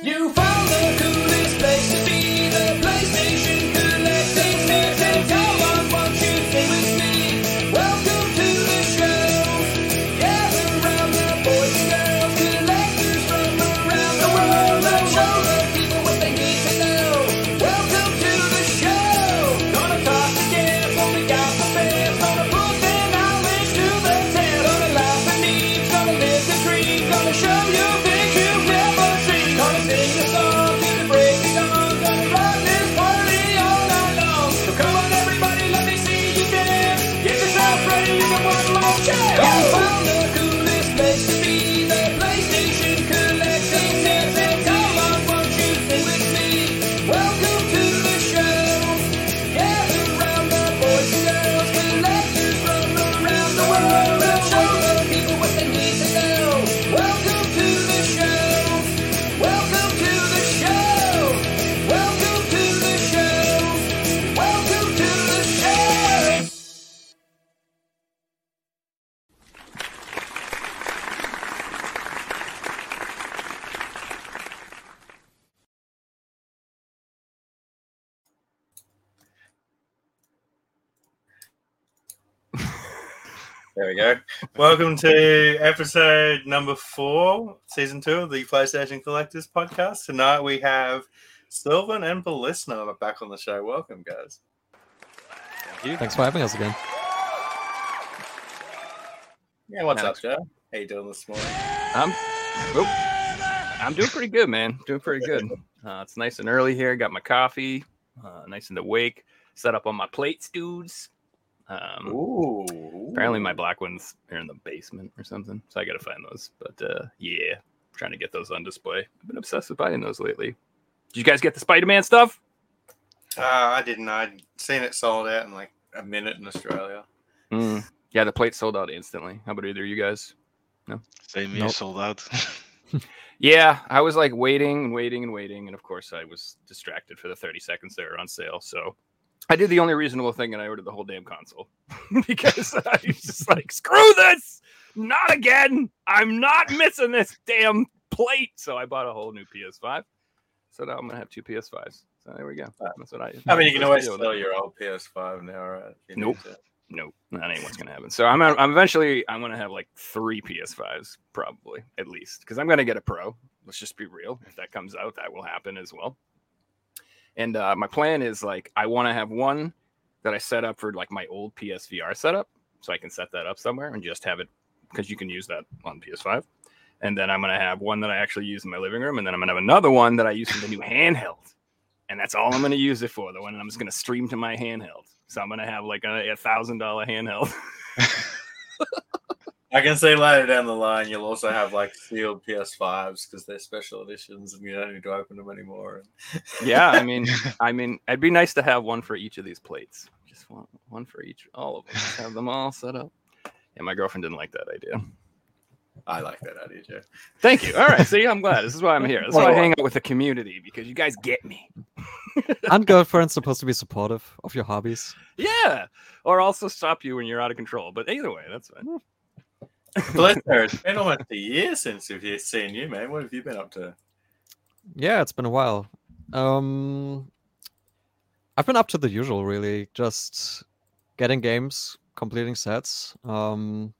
You found the Welcome to episode number four, season two of the PlayStation Collectors podcast. Tonight we have Silvan and Beliskner back on the show. Welcome, guys. Thank you. Thanks for having us again. Yeah, what's Alex. up, Joe? How you doing this morning? I'm, oh, I'm doing pretty good, man. Doing pretty good. Uh, it's nice and early here. Got my coffee, uh, nice and awake. Set up on my plates, dudes. Um, Ooh. apparently, my black ones are in the basement or something, so I got to find those. But uh, yeah, trying to get those on display. I've been obsessed with buying those lately. Did you guys get the Spider-Man stuff? Uh, I didn't. I'd seen it sold out in like a minute in Australia. Mm. Yeah, the plate sold out instantly. How about either of you guys? No, same here, Nope. sold out. Yeah, I was like waiting and waiting and waiting, and of course I was distracted for the 30 seconds they were on sale. So I did the only reasonable thing, and I ordered the whole damn console because I was just like, screw this, not again. I'm not missing this damn plate. So I bought a whole new PS5. So now I'm gonna have two PS5s. So there we go. Uh, that's what I. I mean, you can always sell your old PS5 now, right? Nope. Nope, that ain't what's gonna happen. So I'm, I'm eventually I'm gonna have like three PS5s probably at least because I'm gonna get a Pro. Let's just be real. If that comes out, that will happen as well. And uh, my plan is like I want to have one that I set up for like my old PSVR setup, so I can set that up somewhere and just have it because you can use that on PS5. And then I'm gonna have one that I actually use in my living room, and then I'm gonna have another one that I use for the new handheld. And that's all I'm gonna use it for. The one that I'm just gonna stream to my handheld. So I'm gonna have like a, a thousand dollar handheld. I can see later down the line you'll also have like sealed PS5s because they're special editions and you don't need to open them anymore. yeah, I mean, I mean, it'd be nice to have one for each of these plates. Just one, one for each, all of them. Just have them all set up. Yeah, my girlfriend didn't like that idea. I like that idea, Joe. Thank you. All right, see, I'm glad. This is why I'm here. This is why I hang out with the community because you guys get me. Aren't girlfriends supposed to be supportive of your hobbies? Yeah, or also stop you when you're out of control. But either way, that's fine. Hmm. Beliskner, it's been almost a year since we've seen you, man. What have you been up to? Yeah, it's been a while. Um, I've been up to the usual, really. Just getting games, completing sets. Um,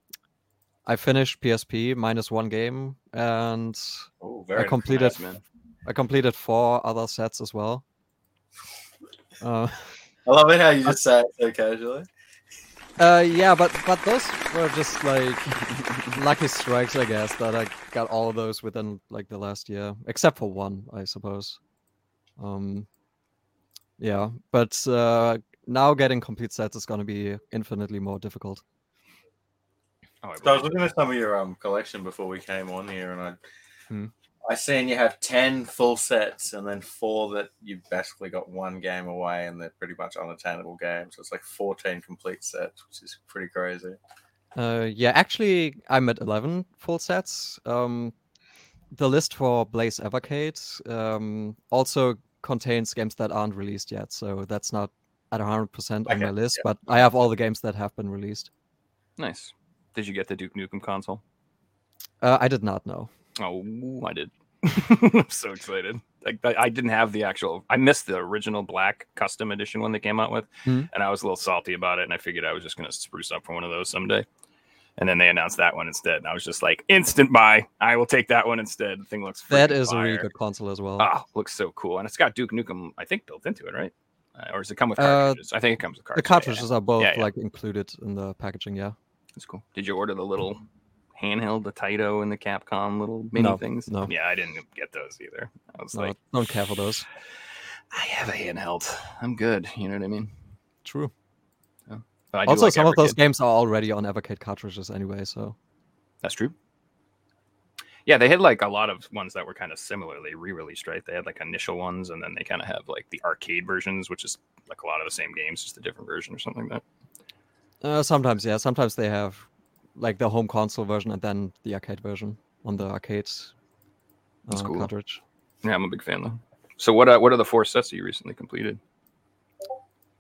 I finished PSP minus one game, and Oh, I completed. Nice, man. I completed four other sets as well. Uh, I love it how you just say it so casually. Uh, yeah, but but those were just like lucky strikes, I guess. That I got all of those within like the last year, except for one, I suppose. Um, yeah, but uh, now getting complete sets is going to be infinitely more difficult. Oh, I So I was looking at some of your um collection before we came on here, and I Hmm. I seen you have ten full sets, and then four that you've basically got one game away, and they're pretty much unattainable games. So it's like fourteen complete sets, which is pretty crazy. Uh, yeah, actually, I'm at 11 full sets. Um, the list for Blaze Evercade um, also contains games that aren't released yet, so that's not at 100% on Okay, my list, yeah. but I have all the games that have been released. Nice. Did you get the Duke Nukem console? Uh, I did not know. Oh, I did. I'm so excited. Like I didn't have the actual. I missed the original black custom edition one they came out with, Hmm. and I was a little salty about it. And I figured I was just gonna spruce up for one of those someday. And then they announced that one instead, and I was just like, instant buy. I will take that one instead. The thing looks that is is a really good console as well. Oh, looks so cool, and it's got Duke Nukem, I think, built into it, right? Uh, or does it come with Uh, cartridges? I think it comes with cartridges. the cartridges. cartridges are both Yeah, yeah. like included in the packaging. Yeah. That's cool. Did you order the little handheld, the Taito and the Capcom little mini No, things? no. Yeah, I didn't get those either. I was No, like, don't care for those. I have a handheld. I'm good. You know what I mean? True. But I Also, like some of those games are already on Evercade cartridges anyway. So That's true. Yeah, they had like a lot of ones that were kind of similarly re-released, right? They had like initial ones, and then they kind of have like the arcade versions, which is like a lot of the same games, just a different version or something like that. uh, sometimes, yeah, sometimes they have like the home console version and then the arcade version on the arcade That's uh, cool. cartridge. Yeah, I'm a big fan though. So what? Uh, what are the four sets that you recently completed?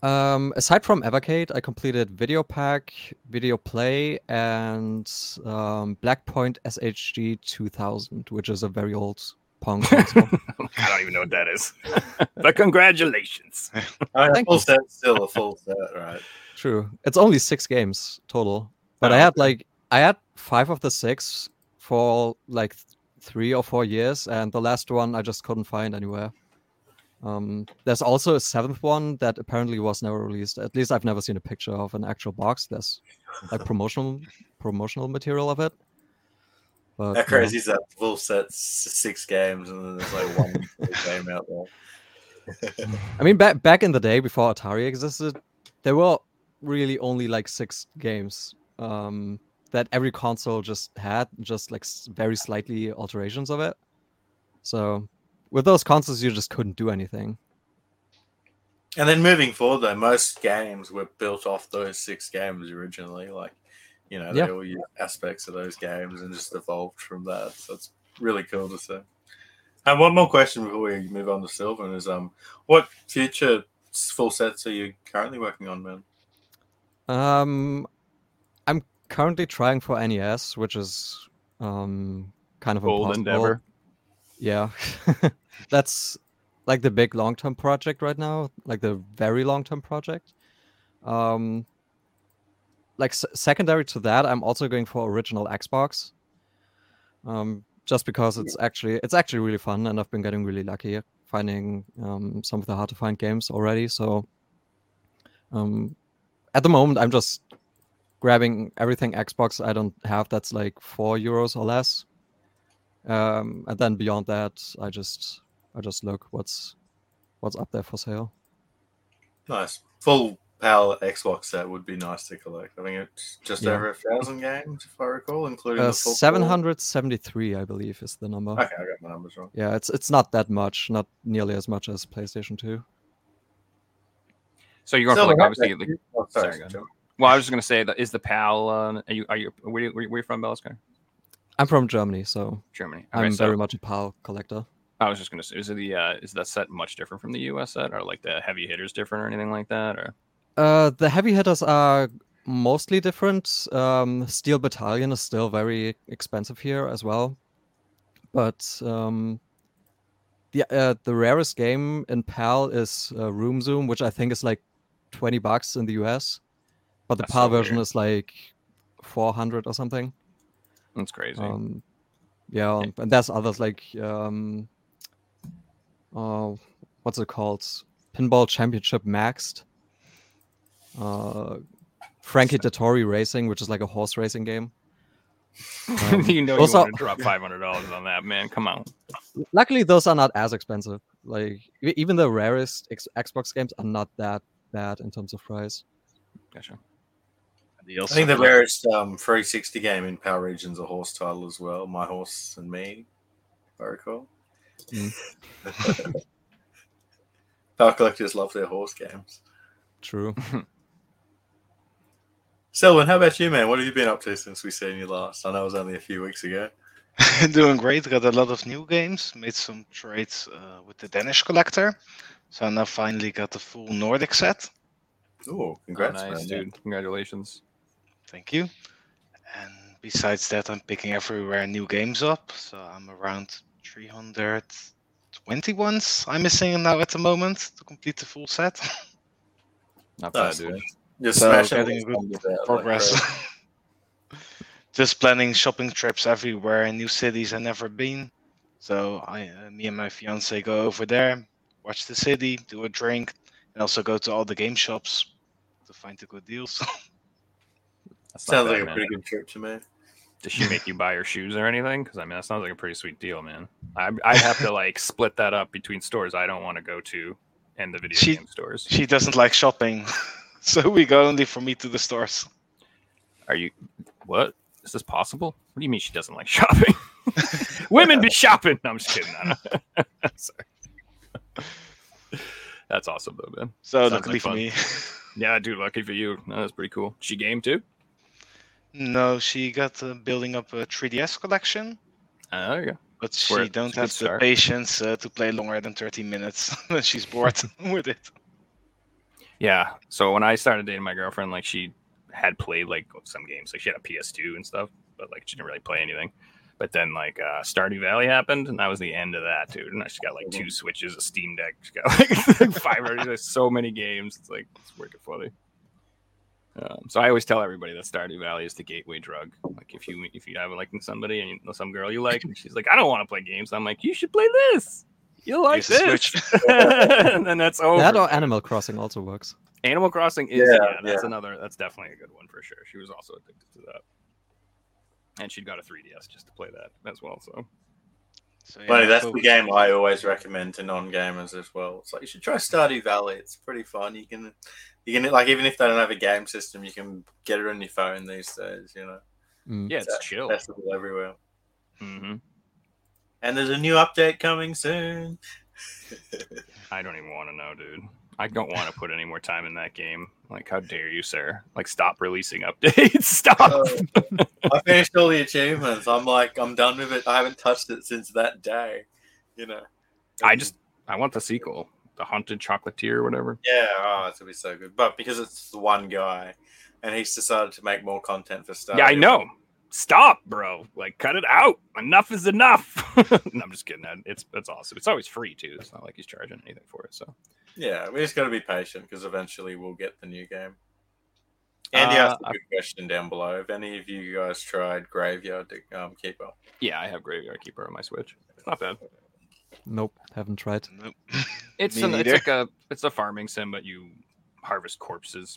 Um, aside from Evercade, I completed Videopac, Video Play, and um, Blackpoint SHG 2000, which is a very old Pong console. I don't even know what that is. but congratulations. I mean, a Thank full you. set's still a full set, right? True. It's only six games total, but Oh, I had okay. like I had five of the six for like th- three or four years, and the last one I just couldn't find anywhere. Um, there's also a seventh one that apparently was never released. At least I've never seen a picture of an actual box. There's like promotional promotional material of it. But How crazy is that? Full set's six games, and then there's like one game out there. I mean, back back in the day before Atari existed, there were really only like six games um, that every console just had, just like very slightly alterations of it. So with those consoles, you just couldn't do anything. And then moving forward, though, most games were built off those six games originally. Like, you know, they Yeah. all use aspects of those games and just evolved from that. So it's really cool to see. And one more question before we move on to Silvan is um, what future full sets are you currently working on, man? Um, currently trying for NES, which is um, kind of a Bold impossible. endeavor. Yeah, that's like the big long term project right now, like the very long term project. Um, like s- secondary to that, I'm also going for original Xbox. Um, just because it's actually it's actually really fun, and I've been getting really lucky finding um, some of the hard to find games already. So, um, at the moment, I'm just grabbing everything Xbox I don't have that's like four euros or less um, and then beyond that i just i just look what's what's up there for sale Nice. Full PAL Xbox set would be nice to collect. I think it's just Yeah. over a thousand games, if I recall, including uh, the full 773 i believe is the number Okay, I got my numbers wrong. yeah it's it's not that much not nearly as much as playstation 2 So you're going for Silvan, like obviously. Like. Oh, sorry, sorry, go ahead. John. Well, I was just going to say that is the PAL. Uh, are you? Are you? Where, you- where, where you from, Beliskner? i'm from germany so Germany. i'm Okay, so very much a pal collector I was just going to say, is the uh, is that set much different from the US set, or like the heavy hitters different, or anything like that, or? uh the heavy hitters are mostly different um steel battalion is still very expensive here as well but um the uh, the rarest game in PAL is uh, Room Zoom, which I think is like twenty bucks in the US, but the That's PAL so version is like four hundred or something. That's crazy. Um, yeah, and there's others like um, uh, what's it called? Pinball Championship Maxed. Uh, Frankie Dettori Racing, which is like a horse racing game. um, you know those you want to drop five hundred dollars on that, man. Come on. luckily those are not as expensive like even the rarest X- xbox games are not that bad in terms of price Gotcha. I think the rarest um, 360 game in PAL Region's a horse title as well. My Horse and Me, if I recall. Mm. PAL collectors love their horse games. true Silvan, how about you, man? What have you been up to since we seen you last? I know it was only a few weeks ago. Doing great. Got a lot of new games. Made some trades uh, with the Danish collector. So I now finally got the full Nordic set. Oh, congrats, oh, nice, man. dude. Congratulations. Thank you. And besides that, I'm picking everywhere new games up. So I'm around 320 ones I'm missing now at the moment to complete the full set. Not bad, Nice. dude. Just So, getting good numbers out like progress. Just planning shopping trips everywhere in new cities I've never been. So I, uh, me and my fiance go over there, watch the city, do a drink, and also go to all the game shops to find the good deals. That's Sounds like a pretty good trip to me. Does she make you buy her shoes or anything? Because I mean, that sounds like a pretty sweet deal, man. I I'd have to like split that up between stores I don't want to go to and the video She- game stores. she doesn't like shopping, so we go only for me to the stores. Are you? What is this possible? What do you mean she doesn't like shopping? Women be shopping. No, I'm just kidding. I don't- Sorry. That's awesome though, man. So Sounds luckily like for me. Yeah, dude, lucky for you. No, that's pretty cool. She game too. No, she got uh, building up a 3DS collection, Uh, there you go. but she where- don't it's a good have the start. patience uh, to play longer than 30 minutes she's bored with it. Yeah. So when I started dating my girlfriend, like she had played like some games, like she had a PS2 and stuff, but like she didn't really play anything. But then like uh Stardew Valley happened, and that was the end of that, dude. And she got like two Switches, a Steam Deck, she got like five. There's so many games. It's like it's working funny. Um, so I always tell everybody that Stardew Valley is the gateway drug. Like if you if you have like somebody and you know some girl you like, and she's like, I don't want to play games. I'm like, you should play this. You'll like Here's the this. And then that's over. That or Animal Crossing also works. Animal Crossing is Yeah, yeah, that's yeah. another that's definitely a good one for sure. She was also addicted to that. And she'd got a 3DS just to play that as well. So So, Funny, yeah, that's the game I always recommend to non-gamers as well. It's like you should try Stardew Valley. It's pretty fun. You can, you can like even if they don't have a game system, you can get it on your phone these days. You know, Mm. yeah, it's It's chill. accessible everywhere. hmm And there's a new update coming soon. I don't even want to know, dude. I don't want to put any more time in that game. Like, how dare you, sir? Like, stop releasing updates. Stop. Uh, I finished all the achievements. I'm like, I'm done with it. I haven't touched it since that day. You know, I just I want the sequel, the Haunted Chocolatier or whatever. yeah, oh, it's gonna be so good. But because it's the one guy, and he's decided to make more content for Stardew. Yeah, I know. Stop, bro. Like, cut it out. Enough is enough. no, I'm just kidding. It's it's awesome. It's always free too. It's not like he's charging anything for it. So Yeah, we just got to be patient because eventually we'll get the new game. Andy Uh, asked a good question down below. Have any of you guys tried Graveyard um, Keeper? yeah, I have Graveyard Keeper on my Switch. It's not bad. Nope, haven't tried. Nope. It's Me an, it's like a it's a farming sim, but you harvest corpses.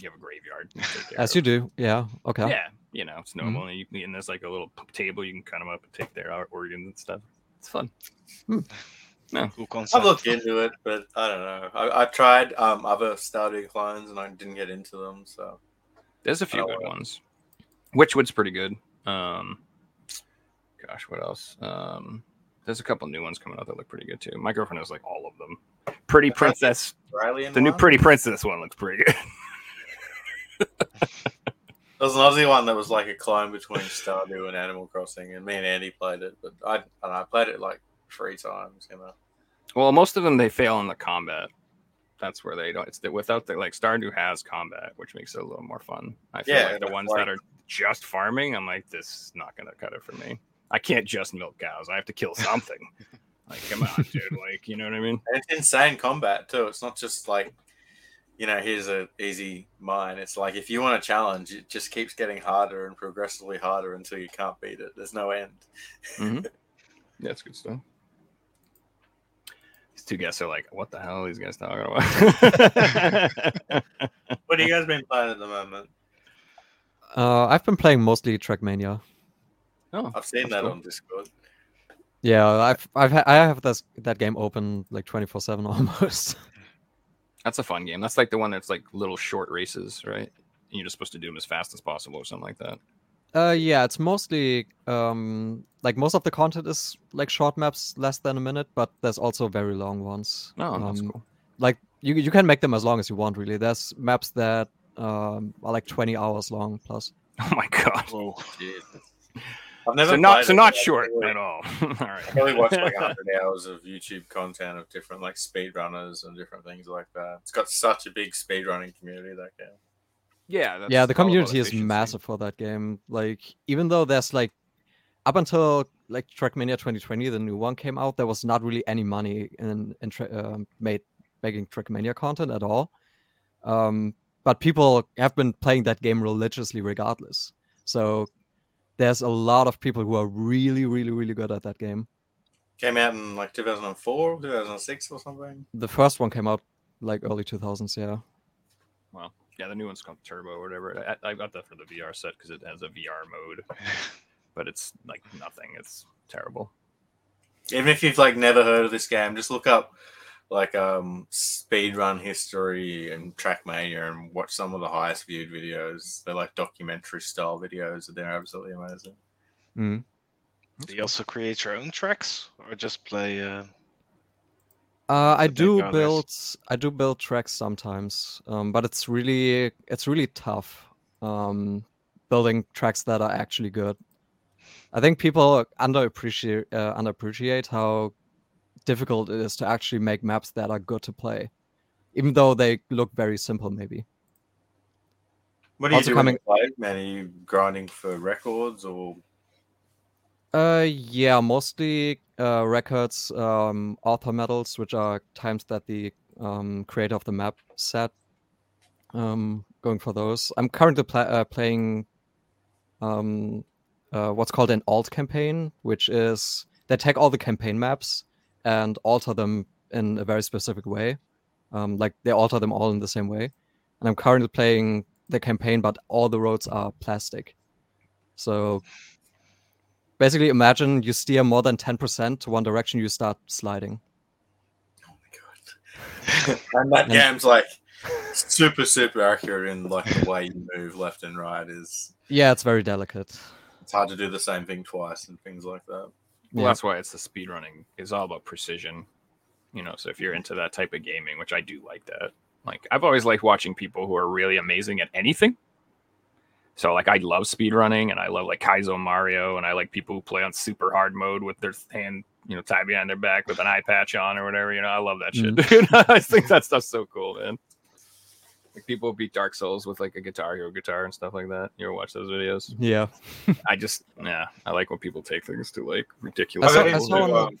You have a graveyard. you As of. you do, yeah. Okay. Yeah, you know it's normal. And, you, and there's like a little table you can cut them up and take their organs and stuff. It's fun. Cool concept. I've looked into it, but I don't know. I, I tried um, other Stardew clones and I didn't get into them. So There's a few Oh, good wow. ones. Witchwood's pretty good. Um, gosh, what else? Um, there's a couple new ones coming out that look pretty good too. My girlfriend has like all of them. Pretty Princess, Australian the new? Pretty Princess one looks pretty good. There was an Aussie one that was like a clone between Stardew and Animal Crossing, and me and Andy played it. But I, I, don't know, I played it like three times. You know, Well, most of them they fail in the combat. That's where they don't. It's the, without the like Stardew has combat, which makes it a little more fun. I feel Yeah, like the ones like- that are just farming, I'm like, this is not gonna cut it for me. I can't just milk cows. I have to kill something. like, come on, dude. Like, you know what I mean? and it's insane combat too. It's not just like, you know, here's a easy mine. It's like if you want a challenge, it just keeps getting harder and progressively harder until you can't beat it. There's no end. hmm That's good stuff. These two guests are like, what the hell are these guys talking about? What have you guys been playing at the moment? Uh, I've been playing mostly Trackmania. Oh, I've seen that cool. on Discord. Yeah, I've I've ha- I have this that game open like twenty four seven almost. That's a fun game. That's like the one that's like little short races, right? And you're just supposed to do them as fast as possible or something like that. Uh, yeah, it's mostly um like most of the content is like short maps, less than a minute, but there's also very long ones. Oh, that's Um, cool. Like you you can make them as long as you want. Really, there's maps that um are like twenty hours long plus. Oh my god. Whoa. Jesus. I've never So not so it, not short probably- at all. all right. I probably watched like 100 hours of YouTube content of different like speedrunners and different things like that. It's got such a big speedrunning community that game. Yeah. That's yeah, the community is massive for that game. Like even though there's like up until like Trackmania 2020, the new one came out, there was not really any money in in tra- uh, made making Trackmania content at all. Um, but people have been playing that game religiously regardless. So there's a lot of people who are really, really, really good at that game. Came out in like 2004, 2006 or something. The first one came out like early 2000s, yeah. Well, yeah, the new one's called Turbo or whatever. I, I got that for the VR set because it has a VR mode, but it's like nothing. It's terrible. Even if you've like never heard of this game, just look up like um speedrun history and Trackmania and watch some of the highest viewed videos. They're like documentary style videos and they're absolutely amazing. Mm. Do you also create your own tracks or just play? Uh... Uh, I to make do others. build I do build tracks sometimes, um, but it's really it's really tough um, building tracks that are actually good. I think people underappreciate uh, underappreciate how difficult it is to actually make maps that are good to play, even though they look very simple. Maybe What you Also do coming- coming... man? Are you grinding for records or Uh, yeah, mostly uh, records, um, author medals, which are times that the um, creator of the map set. Um, going for those. I'm currently pla- uh, playing um, uh, what's called an alt campaign, which is they take all the campaign maps and alter them in a very specific way. Um, like they alter them all in the same way. And I'm currently playing the campaign, but all the roads are plastic. So basically imagine you steer more than 10% to one direction you start sliding Oh my god! and that game's like super super accurate in like the way you move left and right. Is yeah it's very delicate it's hard to do the same thing twice and things like that. Well, Yeah. that's why it's the speed running is all about precision. You know, so if you're into that type of gaming, which I do like that. Like I've always liked watching people who are really amazing at anything. So like I love speed running and I love like Kaizo Mario and I like people who play on super hard mode with their hand, you know, tied behind their back with an eye patch on or whatever. You know, I love that shit. Mm. dude. I think that stuff's so cool, man. Like people beat Dark Souls with like a guitar hero guitar and stuff like that. You ever watch those videos? yeah I just yeah, I like when people take things to like ridiculous. I saw- I saw into, um,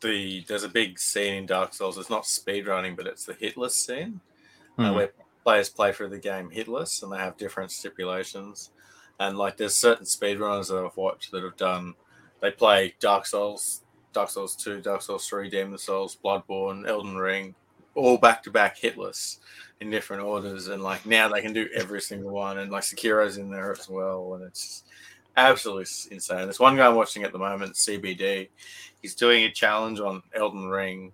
the there's a big scene in Dark Souls. It's not speed running, but it's the hitless scene uh, Mhm. where players play through the game hitless, and they have different stipulations. And like, there's certain speedrunners that I've watched that have done. They play Dark Souls, Dark Souls Two, Dark Souls Three, Demon Souls, Bloodborne, Elden Ring, all back to back hitless in different orders. And like now they can do every single one, and like Sekiro's in there as well, and it's absolutely insane. There's one guy I'm watching at the moment, CBD. He's doing a challenge on Elden Ring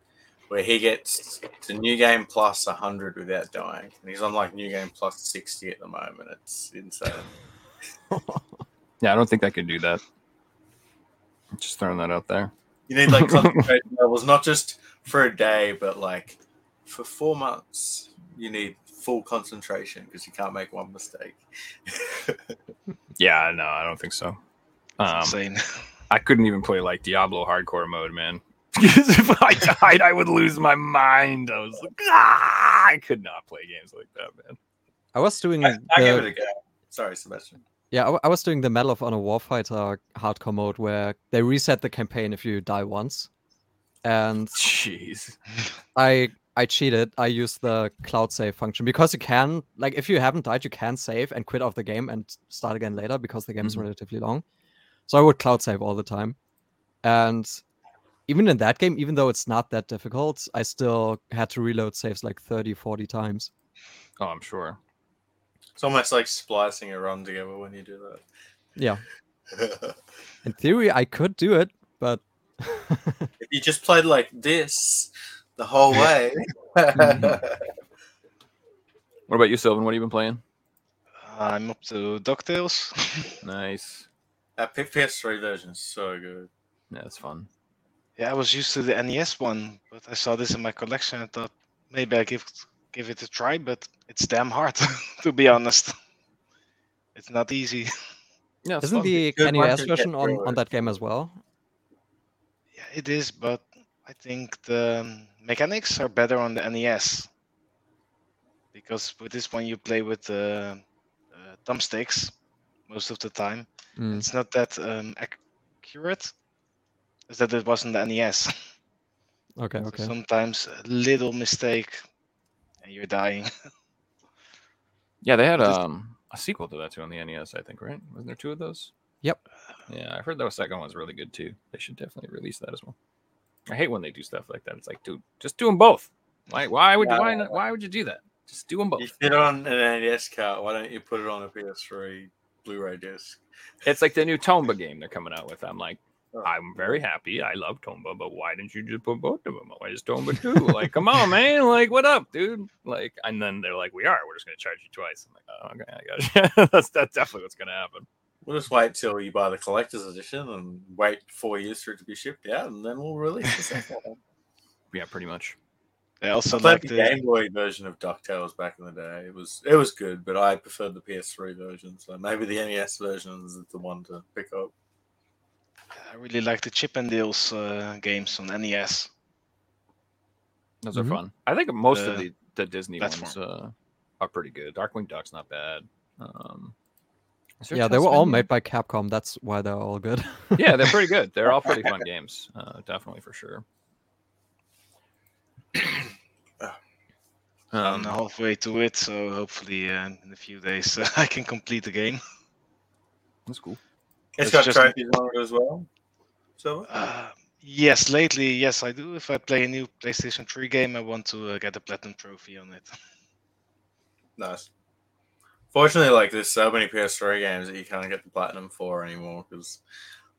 where he gets to new game plus 100 without dying. And he's on like new game plus 60 at the moment. It's insane. Yeah, I don't think I could do that. Just throwing that out there. You need like concentration levels, not just for a day, but like for four months. You need full concentration because you can't make one mistake. Yeah, no, I don't think so. Um, Insane. I couldn't even play like Diablo hardcore mode, man. Because if I died, I would lose my mind. I was like, ah, I could not play games like that, man. i was doing I, I give the- it a go. Sorry, Sebastian. yeah I, w- I was doing the medal of honor warfighter hardcore mode where they reset the campaign if you die once and Jeez. i i cheated i used the cloud save function because you can like if you haven't died you can save and quit off the game and start again later because the game is Mhm. relatively long so i would cloud save all the time and even in that game even though it's not that difficult i still had to reload saves like 30 40 times Oh, I'm sure. It's almost like splicing a run together when you do that. yeah in theory i could do it but if you just played like this the whole way. Mm-hmm. What about you, Silvan? What have you been playing? I'm up to Ducktales. Nice. that PS3 version is so good. Yeah, it's fun. yeah, I was used to the NES one, but I saw this in my collection. I thought maybe I give give it a try, but it's damn hard to be honest. It's not easy. Yeah, it's isn't fun. the good nes version on, on that game as well Yeah, it is, but I think the mechanics are better on the NES. Because with this one you play with the uh, thumbsticks, most of the time. Mm. It's not that um, accurate. Is that it wasn't the NES? Okay, So okay. Sometimes a little mistake, and you're dying. Yeah, they had um a sequel to that too on the NES, I think, right? Wasn't there two of those? Yep. Yeah, I heard that second one was really good too. They should definitely release that as well. I hate when they do stuff like that. It's like, dude, just do them both. Why? Why would you? Why? Not, why would you do that? Just do them both. You fit on an NES cart. Why don't you put it on a PS3 Blu-ray disc? It's like the new Tomba game they're coming out with. I'm like, Oh. I'm very happy. I love Tomba, but why didn't you just put both of them? Why just Tomba two? like, come on, man. Like, what up, dude? Like, and then they're like, we are. We're just gonna charge you twice. I'm like, oh, okay, I got you. that's that's definitely what's gonna happen. We'll just wait till you buy the collector's edition and wait four years for it to be shipped out, and then we'll release the second one. Yeah, pretty much. I also I played like the the Game Boy version of Ducktales back in the day. It was it was good, but I preferred the PS3 version. So maybe the NES version is the one to pick up. I really like the Chip and Dale's uh, games on NES. Those Mhm. are fun. I think most of The the, the Disney ones uh, are pretty good. Darkwing Duck's not bad. Um, is there Yeah, they were all made by Capcom. That's why they're all good. yeah, they're pretty good. They're all pretty fun games. Uh, definitely for sure. I'm Um, halfway to it, so hopefully uh, in a few days uh, I can complete the game. that's cool. It's It's got just- trophies on it as well. So Uh, yes, lately, yes, I do. If I play a new PlayStation 3 game, I want to uh, get a platinum trophy on it. nice. Fortunately, like there's so many PS3 games that you can't get the platinum for anymore because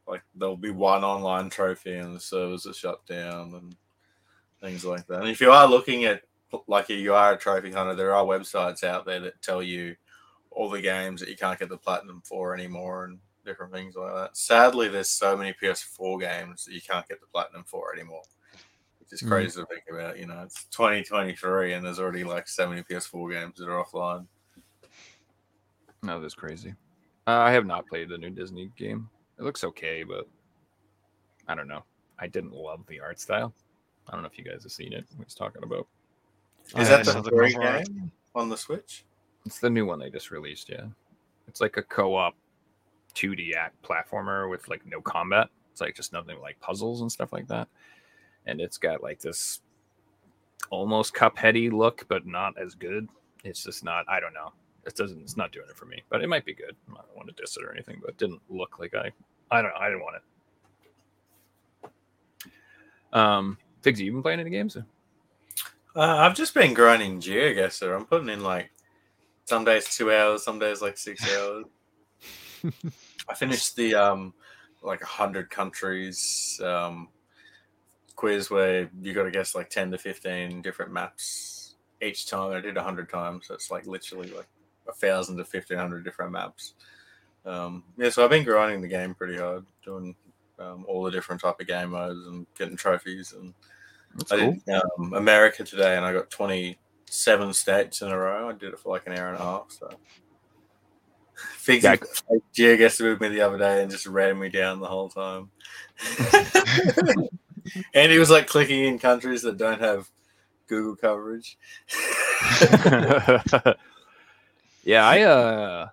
like there'll be one online trophy and the servers are shut down and things like that. And if you are looking at like you are a trophy hunter, there are websites out there that tell you all the games that you can't get the platinum for anymore and different things like that. Sadly, there's so many PS4 games that you can't get the platinum for anymore. Which is Mm. crazy to think about. You know, it's 2023 and there's already like so many PS4 games that are offline. No, that's crazy. Uh, I have not played the new Disney game. It looks okay, but I don't know. I didn't love the art style. I don't know if you guys have seen it. What he's talking about. Is I that the the free cover art. game on the Switch? It's the new one they just released. Yeah, it's like a co-op 2D act platformer with like no combat. It's like just nothing like puzzles and stuff like that. And it's got like this almost cupheady look, but not as good. It's just not. I don't know. It doesn't. It's not doing it for me. But it might be good. I don't want to diss it or anything, but it didn't look like I. I don't. know. I didn't want it. Um, Figsy, you been playing any games? Uh, I've just been grinding GeoGuessr. I'm putting in like some days two hours, some days like six hours. I finished the um like a hundred countries um quiz where you got to guess like ten to fifteen different maps each time. I did a hundred times, so it's like literally like a thousand to fifteen hundred different maps. Um, yeah, so I've been grinding the game pretty hard, doing um, all the different type of game modes and getting trophies and That's I cool. did um, America today, and I got 27 states in a row. I did it for like an hour and a half. So, Figsy Yeah. with me the other day and just ran me down the whole time. and he was like clicking in countries that don't have Google coverage. yeah, I uh,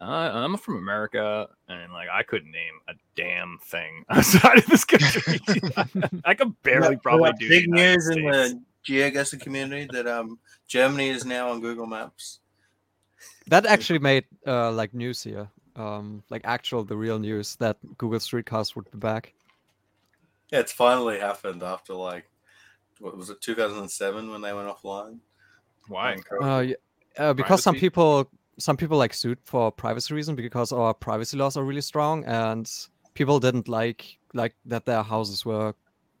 I, I'm from America, and like I couldn't name a damn thing outside of this country. I could barely Like, probably like, do big news in the geoguessr community that um Germany is now on Google Maps. that actually made uh, like news here. Um, like actual, the real news that Google Streetcast would be back. Yeah, it's finally happened after like what was it 2007 when they went offline. Why? On COVID. Uh, yeah, uh, because some people, some people like sued for privacy reason because our privacy laws are really strong, and people didn't like like that their houses were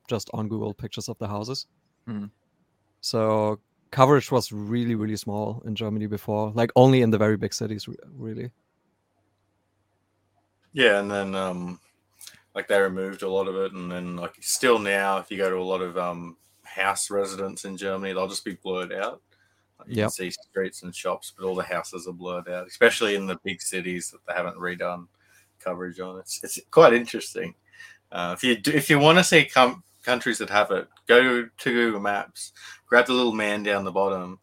just on Google pictures of the houses. Mhm. So coverage was really really small in Germany before, like only in the very big cities, really. Yeah, and then um, like they removed a lot of it, and then like still now, if you go to a lot of um house residents in Germany, they'll just be blurred out. You Yep. can see streets and shops, but all the houses are blurred out, especially in the big cities that they haven't redone coverage on. It's it's quite interesting. Uh, if you do, if you want to see com- countries that have it, go to Google Maps, grab the little man down the bottom,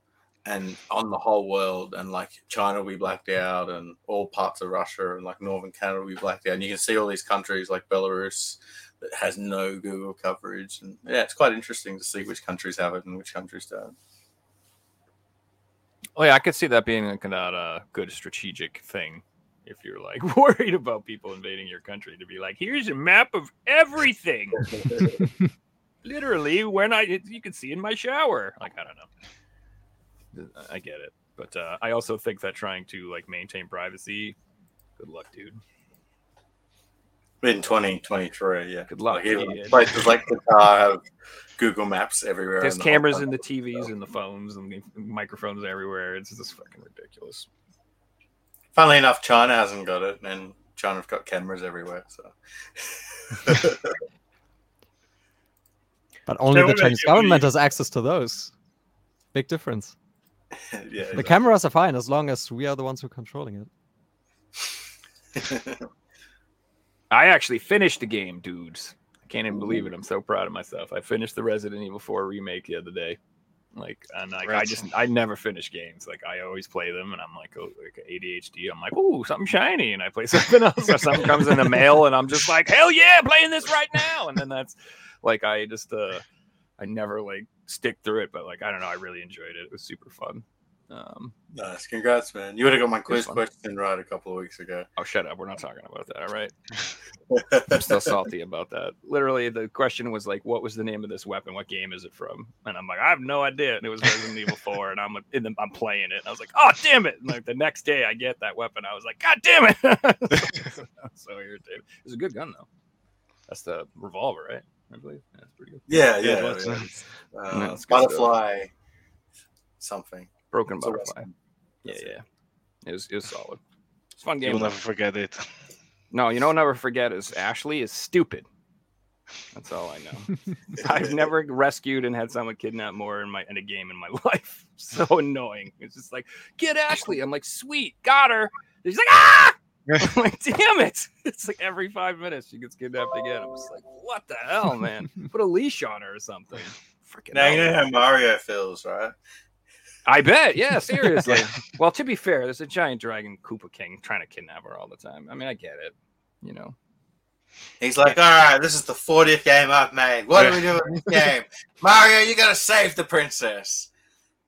and on the whole world, and like China will be blacked out, and all parts of Russia and like northern Canada will be blacked out. And you can see all these countries like Belarus that has no Google coverage, and yeah, it's quite interesting to see which countries have it and which countries don't. Oh yeah, I could see that being like not a good strategic thing. If you're like worried about people invading your country, to be like, here's a map of everything. Literally, when I you can see in my shower. Like I don't know. I get it, but uh, I also think that trying to like maintain privacy. Good luck, dude. In 2023, yeah. Good luck. Like even places like Qatar have Google Maps everywhere. There's in the cameras in the TVs and the phones and the microphones everywhere. It's just fucking ridiculous. Funnily enough, China hasn't got it, and China's got cameras everywhere. So, But only the Chinese government has access to those. Big difference. yeah, The cameras are fine as long as we are the ones who are controlling it. I actually finished the game, dudes. I can't even believe it. I'm so proud of myself. I finished the Resident Evil 4 remake the other day. Like, and like, I just, I never finish games. Like, I always play them, and I'm like, oh, like ADHD. I'm like, oh, something shiny, and I play something else, or something comes in the mail, and I'm just like, hell yeah, playing this right now. And then that's like, I just, uh, I never like stick through it, but like, I don't know, I really enjoyed it. It was super fun. Um, nice, congrats, man! You would have got my quiz question right a couple of weeks ago. oh, shut up. We're not talking about that. All right. I'm still salty about that. Literally, the question was like, "What was the name of this weapon? What game is it from?" And I'm like, "I have no idea." And it was Resident Evil 4, and I'm in the, I'm playing it, and I was like, "Oh, damn it!" And like the next day, I get that weapon. I was like, "God damn it!" So irritated. It was a good gun though. That's the revolver, right? I believe. Yeah, it's pretty good. yeah, Yeah, yeah, that's- yeah. Yeah, Uh, it's good stuff. butterfly, something. Broken It's butterfly. Yeah, That's it. yeah. It was it was solid. It's fun game. You'll never forget it. No, you know, what I'll never forget is Ashley is stupid. That's all I know. I've never rescued and had someone kidnap more in my in a game in my life. So annoying. It's just like, get Ashley. I'm like, sweet, got her. She's like, ah! I'm like, damn it. It's like every five minutes she gets kidnapped again. I'm just like, what the hell, man? Put a leash on her or something. Freaking Now you hell. know how Mario feels, right? I bet. Yeah, seriously. well, to be fair, there's a giant dragon Koopa King trying to kidnap her all the time. I mean, I get it. You know. He's like, all right, this is the 40th game I've made. What do we do in this game? Mario, you gotta save the princess.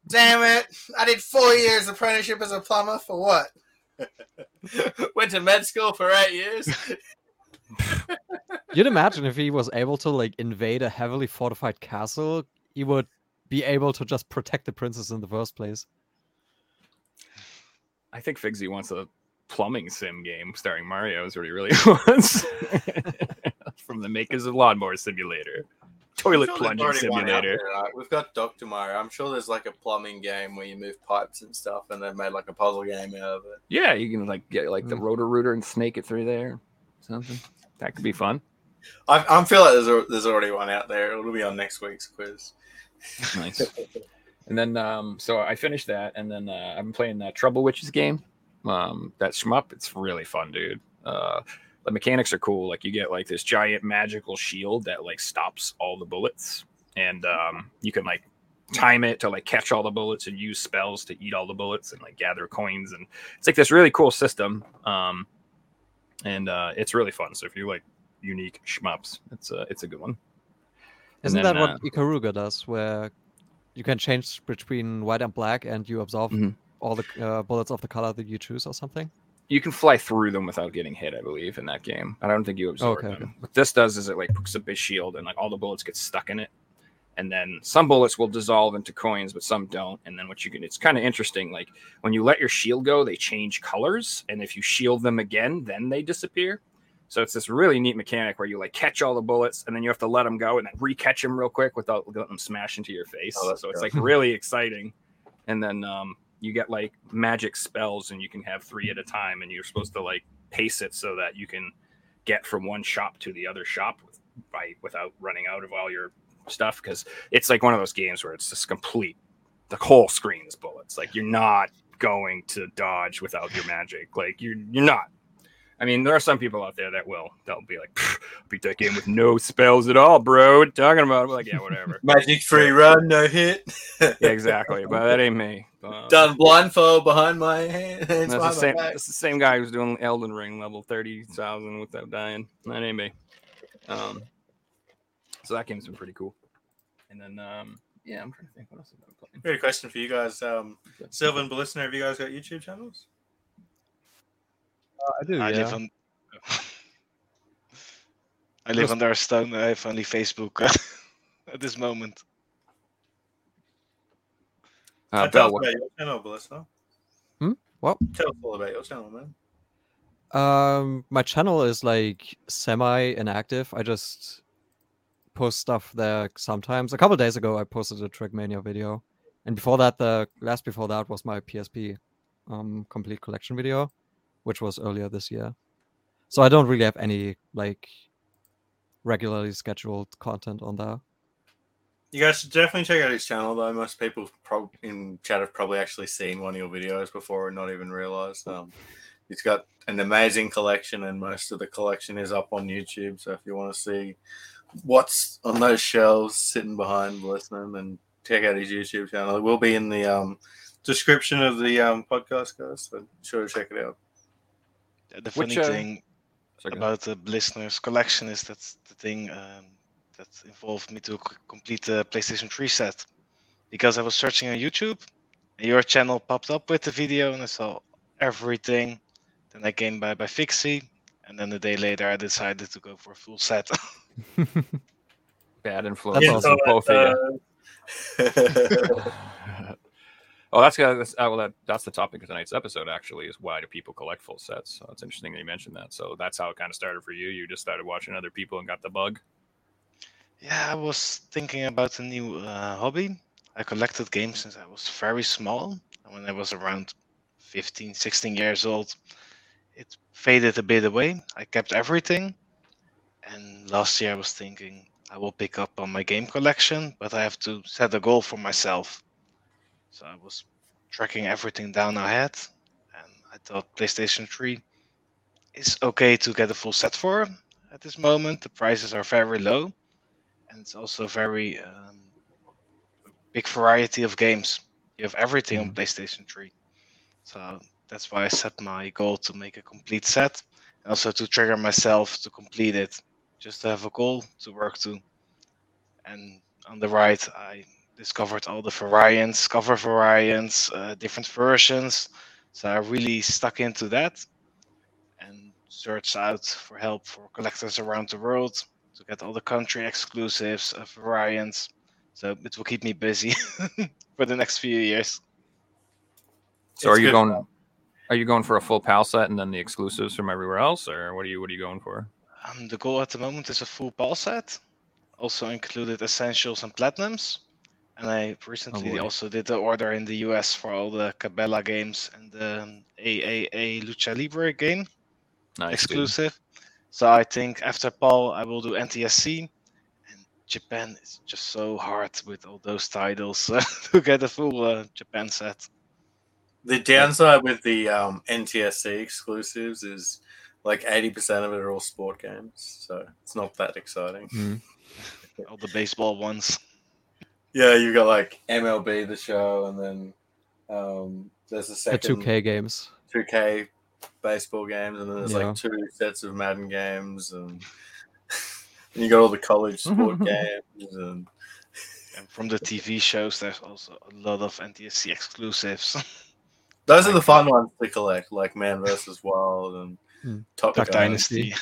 Damn it. I did four years apprenticeship as a plumber for what? Went to med school for eight years. You'd imagine if he was able to like invade a heavily fortified castle, he would be able to just protect the princess in the first place. I think Figsy wants a plumbing sim game starring Mario is what he really wants. From the makers of Lawnmower Simulator. Toilet I'm sure plunging already one out simulator. there, right? We've got Dr. Mario. I'm sure there's like a plumbing game where you move pipes and stuff, and they've made like a puzzle game out of it. Yeah, you can like get like the Mm. Roto-Rooter and snake it through there. Something. That could be fun. I, I feel like there's, a, there's already one out there. It'll be on next week's quiz. Nice. and then um so I finished that and then uh I've been playing that Trouble Witches game. Um that shmup, it's really fun, dude. Uh the mechanics are cool. Like you get like this giant magical shield that like stops all the bullets. And um you can like time it to like catch all the bullets and use spells to eat all the bullets and like gather coins and it's like this really cool system. Um and uh it's really fun. So if you like unique shmups, it's a it's a good one. Isn't then, that uh, what Ikaruga does, where you can change between white and black and you absorb Mhm. all the uh, bullets of the color that you choose or something? you can fly through them without getting hit, I believe, in that game. I don't think you absorb Okay, them. okay. What this does is it like puts up a big shield and like all the bullets get stuck in it. And then some bullets will dissolve into coins, but some don't. And then what you can it's kind of interesting. Like when you let your shield go, they change colors. And if you shield them again, then they disappear. So it's this really neat mechanic where you like catch all the bullets and then you have to let them go and then re-catch them real quick without letting them smash into your face. Oh, so it's like really exciting. And then um, you get like magic spells and you can have three at a time and you're supposed to like pace it so that you can get from one shop to the other shop with, by without running out of all your stuff because it's like one of those games where it's just complete the whole screen is bullets like you're not going to dodge without your magic like you're you're not I mean, there are some people out there that will. They'll be like, beat that game with no spells at all, bro. What you talking about? I'm like, yeah, whatever. Magic free run, no hit. yeah, exactly. But that ain't me. Um, Done blindfold behind my hand. Hands That's the behind my same. back. That's the same guy who's doing Elden Ring level thirty thousand without dying. That ain't me. Um, so that game's been pretty cool. And then, um, yeah, I'm trying to think what else have I been playing. Got a question for you guys. Um, Silvan Beliskner, have you guys got YouTube channels? I do. I yeah. live on. I live Just- under a stone. I have only Facebook at this moment. Uh, tell Bell, us about your channel, Beliskner. Hmm? What? Tell us all about your channel, man. Um, my channel is like semi inactive. I just post stuff there sometimes. A couple days ago, I posted a Trackmania video, and before that, the last before that was my PSP um complete collection video, which was earlier this year. So I don't really have any like regularly scheduled content on there. You guys should definitely check out his channel, though. Most people in chat have probably actually seen one of your videos before and not even realized. Um, he's got an amazing collection, and most of the collection is up on YouTube. So if you want to see what's on those shelves sitting behind Beliskner, then check out his YouTube channel. It will be in the um, description of the um, podcast, guys. So sure to check it out. The Which, funny uh, thing Sorry, about the Beliskner's collection is that's the thing um, that involved me to c- complete the PlayStation 3 set because I was searching on YouTube and your channel popped up with the video and I saw everything. Then I came by by Figsy and then a day later I decided to go for a full set. bad influence That's on awesome. both of you. uh, oh, that's got that's, uh, well, that, that's the topic of tonight's episode. Actually, is why do people collect full sets? So it's interesting that you mentioned that. So that's how it kind of started for you. You just started watching other people and got the bug. yeah, I was thinking about a new uh, hobby. I collected games since I was very small. When I was around 15, 16 years old, it faded a bit away. I kept everything. And last year I was thinking I will pick up on my game collection, but I have to set a goal for myself. So I was tracking everything down I had. And I thought PlayStation 3 is okay to get a full set for at this moment. The prices are very low. And it's also very um, big variety of games. You have everything on PlayStation 3. So that's why I set my goal to make a complete set and also to trigger myself to complete it, just to have a goal to work to. And on the right, I discovered all the variants, cover variants, uh, different versions. So I really stuck into that and searched out for help for collectors around the world to get all the country exclusives, uh, variants. So it will keep me busy for the next few years. So It's are you good going? Are you going for a full PAL set and then the exclusives from everywhere else, or what are you what are you going for? Um, the goal at the moment is a full PAL set, also included essentials and platinums. And I recently boy. also did the order in the US for all the Cabela games and the um, AAA Lucha Libre game Nice, dude. exclusive. So I think after PAL, I will do NTSC. And Japan is just so hard with all those titles to get a full uh, Japan set. The downside with the um, NTSC exclusives is like 80% of it are all sport games. So it's not that exciting. Mm. All the baseball ones. Yeah, you got like MLB the show, and then um, there's a The second 2K games. 2K baseball games, and then there's Yeah. like two sets of Madden games, and, and you got all the college sport games, and And from the TV shows, there's also a lot of NTSC exclusives. those are the Like, fun ones to collect, like Man versus Wild and Hmm. Top Duck Dynasty.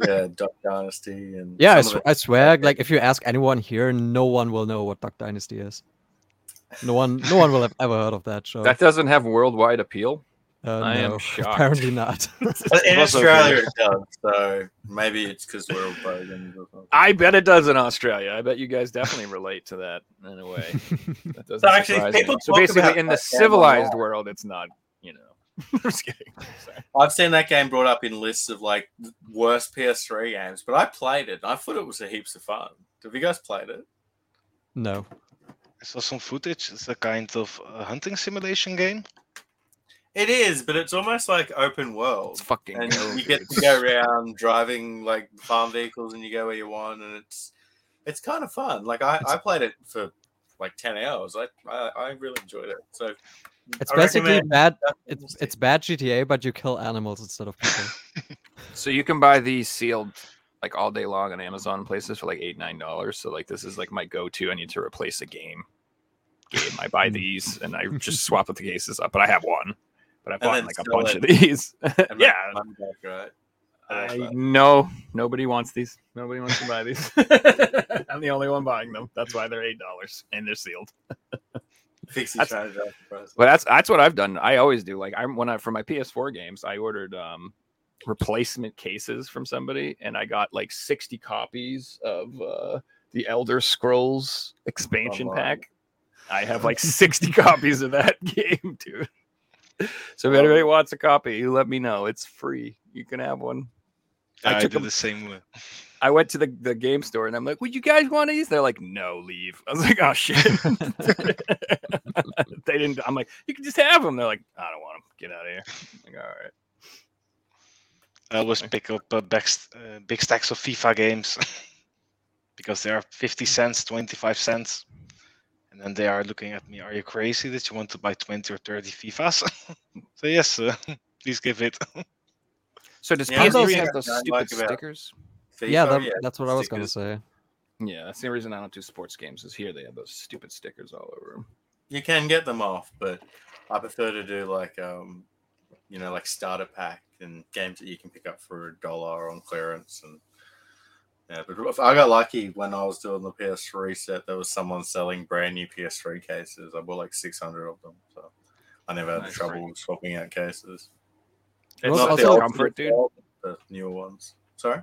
Dynasty. yeah, Duck Dynasty, and Yeah, I, sw- I swear, like if you ask anyone here, no one will know what Duck Dynasty is. No one, no one will have ever heard of that show. That doesn't have worldwide appeal. uh, I am shocked. Apparently not. In It was okay. Australia, it does. So maybe it's because we're all pagans. I bet it does in Australia. I bet you guys definitely relate to that in a way. That doesn't So actually, surprise me. people So basically, about in the that game a civilized world, it's not. You know, I'm just kidding. Sorry. I've seen that game brought up in lists of like worst PS3 games, but I played it. I thought it was a heaps of fun. Have you guys played it? no. I saw some footage. It's a kind of uh, hunting simulation game. It is, but it's almost like open world. It's fucking. and go, you get to go around driving like farm vehicles and you go where you want and it's it's kind of fun like i, I played it for like 10 hours I, I i really enjoyed it so It's I basically bad. It's it's bad GTA, but you kill animals instead of people. So you can buy these sealed like all day long on Amazon places for like eight nine dollars. So like this is like my go to. I need to replace a game. Game. I buy hmm. these and I just swap with the cases up. But I have one. But I bought like a bunch it. of these. And make yeah. back, right I like no, nobody wants these. Nobody wants to buy these. I'm the only one buying them. That's why they're eight dollars and they're sealed. Figsy That's- trying to drive the price. But that's that's what I've done. I always do. Like I'm when I for my PS4 games, I ordered um replacement cases from somebody, and I got like 60 copies of uh the Elder Scrolls expansion wow. pack. I have like 60 copies of that game, dude. So if anybody wants a copy, you let me know. It's free. You can have one. I I, took do a- the same way. I went to the, the game store and I'm like, would you guys want these? They're like, no, leave. I was like, oh shit. they didn't. I'm like, you can just have them. They're like, I don't want them. Get out of here. I'm like, all right. I always pick up uh, big, uh, big stacks of FIFA games because they are 50 cents, 25 cents. And then they are looking at me, are you crazy that you want to buy 20 or 30 FIFAs? so, yes, uh, please give it. So does Yeah, PS3 have those stupid like about- stickers? yeah, FIFA, that, that's what I was gonna say. Yeah, that's the reason I don't do sports games. Is here they have those stupid stickers all over them. you can get them off but i prefer to do like um you know like starter pack and games that you can pick up for a dollar on clearance and yeah but if i got lucky when i was doing the ps3 set there was someone selling brand new ps3 cases i bought like 600 of them so i never had Nice. trouble swapping out cases Well, It's not the old Comfort, dude. The newer ones sorry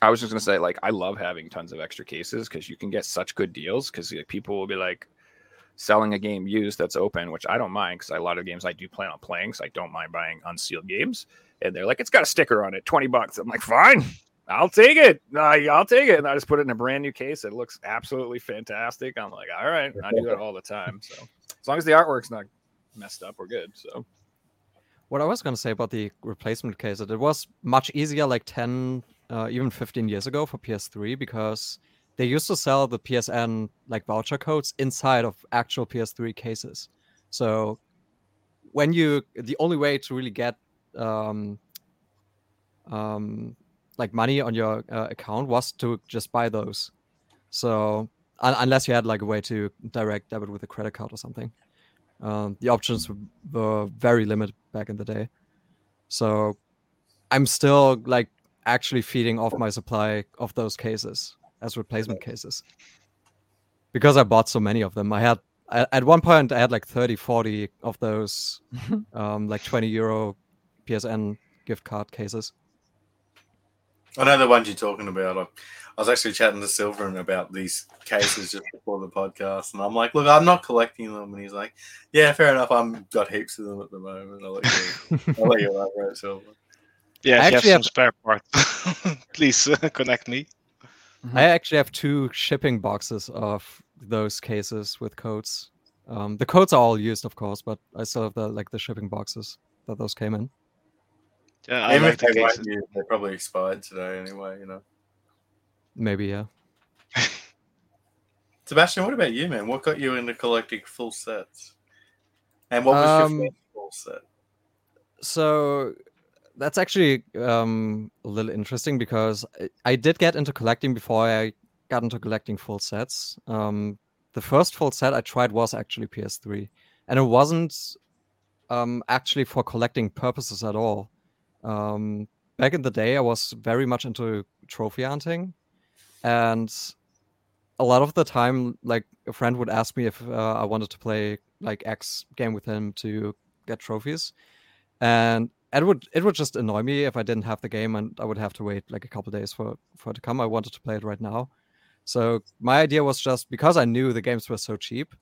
I was just gonna say, like, I love having tons of extra cases because you can get such good deals. Because like, people will be like selling a game used that's open, which I don't mind because a lot of games I do plan on playing, so I don't mind buying unsealed games. And they're like, it's got a sticker on it, twenty bucks. I'm like, fine, I'll take it. Uh, I'll take it. And I just put it in a brand new case. It looks absolutely fantastic. I'm like, all right, I do that all the time. So as long as the artwork's not messed up, we're good. So What I was gonna say about the replacement case, that it was much easier like 10, uh, even 15 years ago for PS3 because they used to sell the PSN like voucher codes inside of actual PS3 cases. So when you, the only way to really get um, um, like money on your uh, account was to just buy those. So un- unless you had like a way to direct debit with a credit card or something. Um, the options were very limited back in the day. So I'm still like actually feeding off my supply of those cases as replacement cases because I bought so many of them. I had I, at one point I had like 30, 40 of those um, like 20 euro PSN gift card cases. I know the ones you're talking about. I, I was actually chatting to Silvan about these cases just before the podcast, and I'm like, "Look, I'm not collecting them." And he's like, "Yeah, fair enough. I've got heaps of them at the moment. I'll let you, I'll let you elaborate, Silvan." Yeah, I if you have actually some have- spare parts, please uh, connect me. I actually have two shipping boxes of those cases with codes. Um, the codes are all used, of course, but I still have the like the shipping boxes that those came in. Yeah, I Even like if the they weren't cases. used, they're probably expired today anyway. You know, Maybe yeah. Sebastian, what about you, man? What got you into collecting full sets? And what was Um, your first full set? so that's actually um, a little interesting because I, I did get into collecting before I got into collecting full sets. Um, the first full set I tried was actually PS3, and it wasn't um, actually for collecting purposes at all. Um, back in the day, I was very much into trophy hunting, and a lot of the time, like a friend would ask me if uh, I wanted to play like X game with him to get trophies, and it would it would just annoy me if I didn't have the game and I would have to wait like a couple days for for it to come. I wanted to play it right now, so my idea was just because I knew the games were so cheap,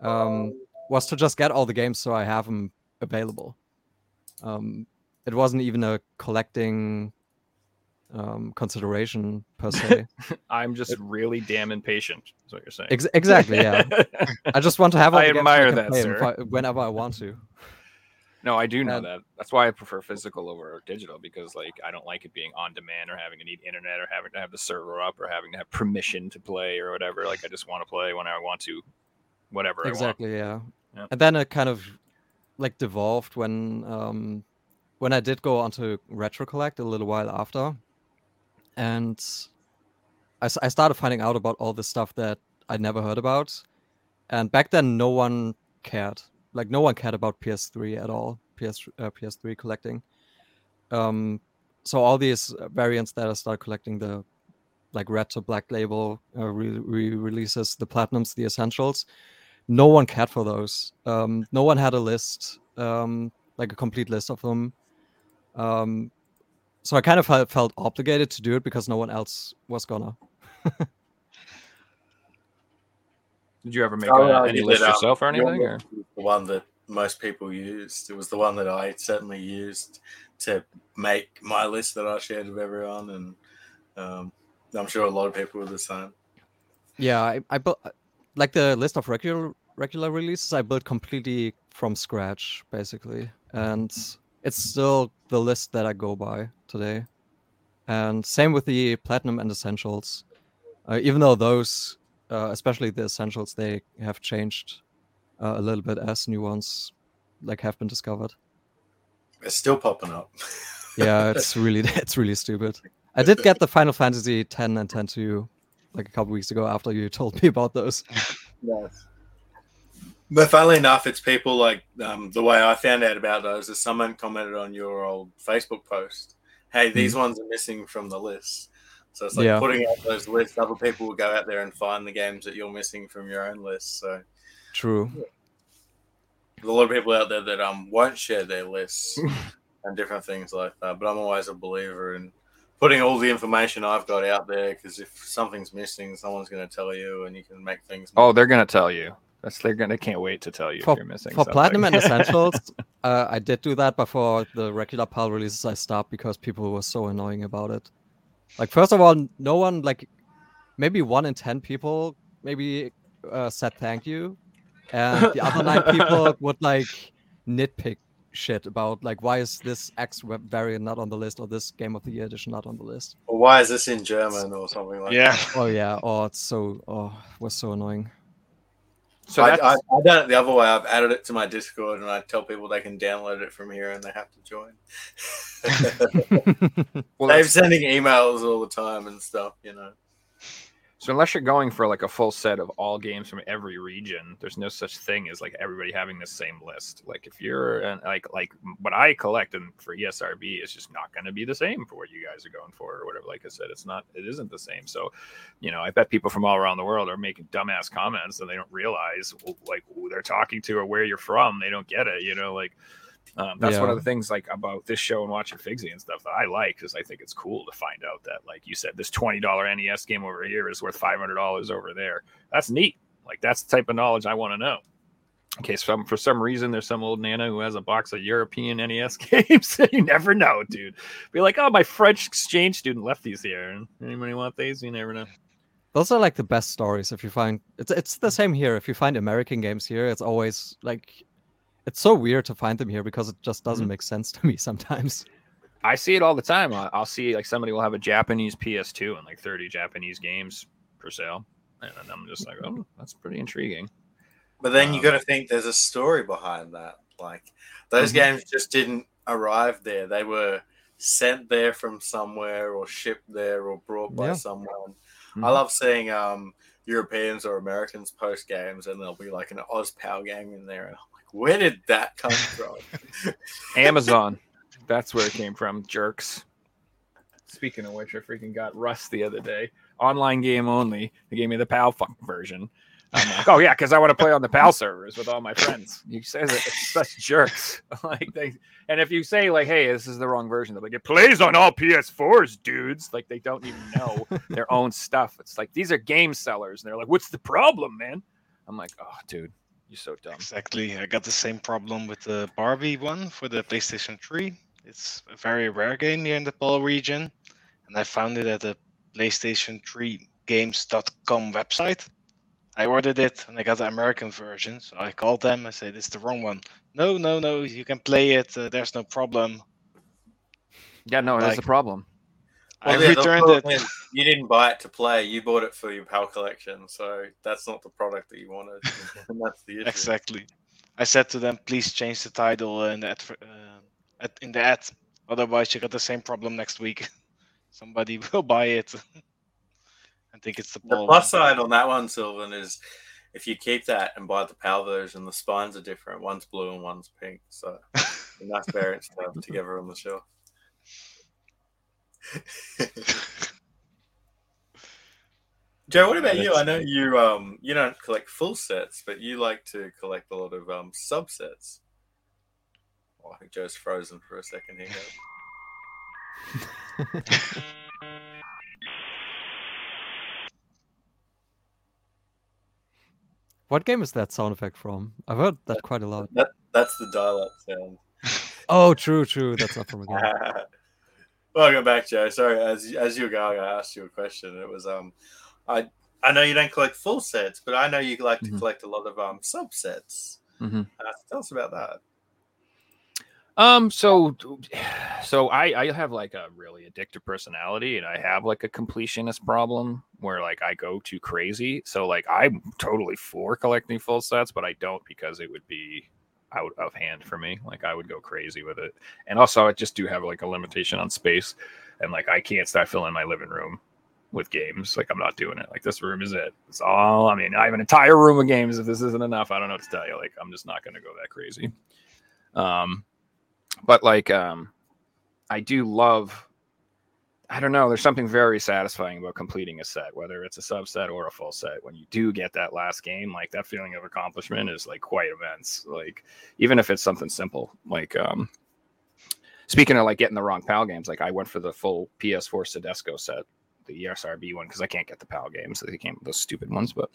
um, was to just get all the games so I have them available. Um, it wasn't even a collecting um, consideration per se. I'm just really damn impatient. Is what you're saying? Ex- exactly, yeah. I just want to have all I the games admire that, sir. I- whenever I want to. No, I do know And- that. That's why I prefer physical over digital because like I don't like it being on demand or having to need internet or having to have the server up or having to have permission to play or whatever. Like I just want to play when I want to, whatever exactly yeah. Yeah. and then it kind of like devolved when um when i did go onto retro collect a little while after and I started finding out about all the stuff that i never heard about and back then no one cared like no one cared about ps3 at all ps uh, ps3 collecting um so all these uh, variants that i started collecting the like red to black label uh, re- re-releases the platinums the essentials no one cared for those. Um, no one had a list, um, like a complete list of them. Um, so I kind of felt obligated to do it because no one else was gonna. Did you ever make Oh, a- no, any list um, yourself or anything? Or? The one that most people used. It was the one that I certainly used to make my list that I shared with everyone, and um, I'm sure a lot of people were the same. Yeah, I, I built like the list of regular regular releases. I built completely from scratch, basically, and it's still the list that I go by today. And same with the platinum and essentials. Uh, even though those, uh, especially the essentials, they have changed uh, a little bit as new ones like have been discovered. It's still popping up. Yeah, it's really it's really stupid. I did get the Final Fantasy 10 and 10 2 like a couple weeks ago after you told me about those. yes. But funnily enough, it's people like um, the way I found out about those is someone commented on your old Facebook post, "Hey, these ones are missing from the list." So it's like Yeah. putting out those lists. Other people will go out there and find the games that you're missing from your own list. So True. there's a lot of people out there that um won't share their lists and different things like that. But I'm always a believer in putting all the information I've got out there because if something's missing, someone's going to tell you, and you can make things. Oh, they're gonna tell you. That's they're gonna. Can't wait to tell you For- if you're missing. For something. Platinum and Essentials, uh, I did do that, but for the regular PAL releases, I stopped because people were so annoying about it. Like, first of all, no one, like, maybe one in 10 people maybe uh, said thank you. And the other nine people would, like, nitpick shit about, like, why is this X web variant not on the list or this Game of the Year edition not on the list? Or why is this in German or something like Yeah. that? Oh, yeah. Oh, it's so, oh, it was so annoying. So I, I, I've done it the other way. I've added it to my Discord, and I tell people they can download it from here, and they have to join. well, They're sending emails all the time and stuff, you know. So unless you're going for like a full set of all games from every region, there's no such thing as like everybody having the same list. Like if you're an, like like what I collect and for ESRB is just not going to be the same for what you guys are going for or whatever. Like I said, it's not it isn't the same. So, you know, I bet people from all around the world are making dumbass comments and they don't realize like who they're talking to or where you're from. They don't get it. You know, like um, that's one of the things like about this show and watching Figsy and stuff that I like because I think it's cool to find out that like you said this twenty dollar NES game over here is worth five hundred dollars over there. That's neat. Like that's the type of knowledge I want to know. In case some for some reason there's some old nana who has a box of European NES games. you never know, dude. Be like, oh, my French exchange student left these here. Anybody want these? You never know. Those are like the best stories. If you find it's it's the same here. If you find American games here, it's always like it's so weird to find them here because it just doesn't Mm-hmm. make sense to me sometimes. I see it all the time. I- I'll see like somebody will have a Japanese PS2 and like 30 Japanese games for sale. And then I'm just like, oh, that's pretty intriguing. But then you Um, got to think there's a story behind that. Like those Mhm. games just didn't arrive there; they were sent there from somewhere, or shipped there, or brought by Yeah. someone. I Mhm. love seeing um, Europeans or Americans post games, and there'll be like an OzPal game in there. Where did that come from? Amazon. That's where it came from, jerks. Speaking of which, I freaking got Rust the other day. Online game only. They gave me the PAL version. I'm like, oh yeah, because I want to play on the PAL servers with all my friends. You say that it's such jerks. like they, and if you say like, hey, this is the wrong version, they're like, it plays on all PS4s, dudes. Like they don't even know their own stuff. It's like these are game sellers, and they're like, what's the problem, man? I'm like, oh, dude, you're so dumb. Exactly. I got the same problem with the Barbie one for the PlayStation 3. It's a very rare game here in the PAL region. And I found it at the PlayStation 3 games.com website. I ordered it and I got the American version. So I called them. I said, "It's the wrong one." No, no, no. You can play it. Uh, there's no problem. Yeah, no, that's Like- a problem. I yeah, returned it. You didn't buy it to play. You bought it for your PAL collection, so that's not the product that you wanted. and that's the issue. Exactly. I said to them, "Please change the title in the adver- uh, at, in the ad. Otherwise, you got the same problem next week. Somebody will buy it." I think it's the The plus one. side on that one, Silvan, is if you keep that and buy the PAL version, the spines are different. One's blue and one's pink. So nice variants to have together on the shelf. Joe, what about you? I know you um you don't collect full sets, but you like to collect a lot of um subsets. Oh, I think Joe's frozen for a second here. What game is that sound effect from? I've heard that quite a lot. That that's the dial-up sound. Oh, true, true. That's not from a game. Welcome back, Joe. Sorry, as as you were going, I asked you a question. It was um, I I know you don't collect full sets, but I know you like to Mhm. collect a lot of um subsets. Mhm. Uh, tell us about that. Um, so, so I I have like a really addictive personality, and I have like a completionist problem where like I go too crazy. So like I'm totally for collecting full sets, but I don't because it would be out of hand for me. Like I would go crazy with it, and also I just do have like a limitation on space, and like I can't start filling my living room with games. Like I'm not doing it. Like this room is it. It's all. I mean, I have an entire room of games. If this isn't enough, I don't know what to tell you. Like I'm just not going to go that crazy. Um, but like um i do love i don't know there's something very satisfying about completing a set whether it's a subset or a full set when you do get that last game like that feeling of accomplishment is like quite immense like even if it's something simple like um speaking of like getting the wrong pal games like i went for the full ps4 Sedesco set the ESRB one because I can't get the PAL games. They came those stupid ones, but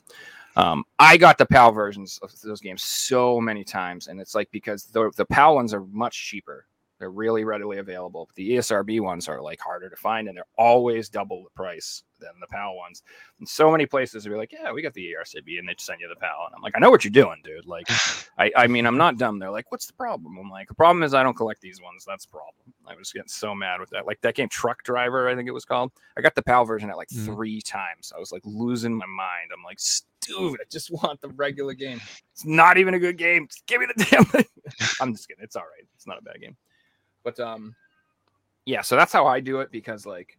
um, I got the PAL versions of those games so many times, and it's like because the the PAL ones are much cheaper. They're really readily available. but The ESRB ones are like harder to find, and they're always double the price than the PAL ones. And so many places are like, "Yeah, we got the E ESRB," and they just send you the PAL, and I'm like, "I know what you're doing, dude." Like, I, I mean, I'm not dumb. They're like, "What's the problem?" I'm like, "The problem is I don't collect these ones. That's the problem." I was getting so mad with that. Like that game, Truck Driver, I think it was called. I got the PAL version at like Mhm. three times. I was like losing my mind. I'm like, dude, I just want the regular game. It's not even a good game. Just give me the damn thing. I'm just kidding. It's all right. It's not a bad game. But um, yeah. So that's how I do it because like,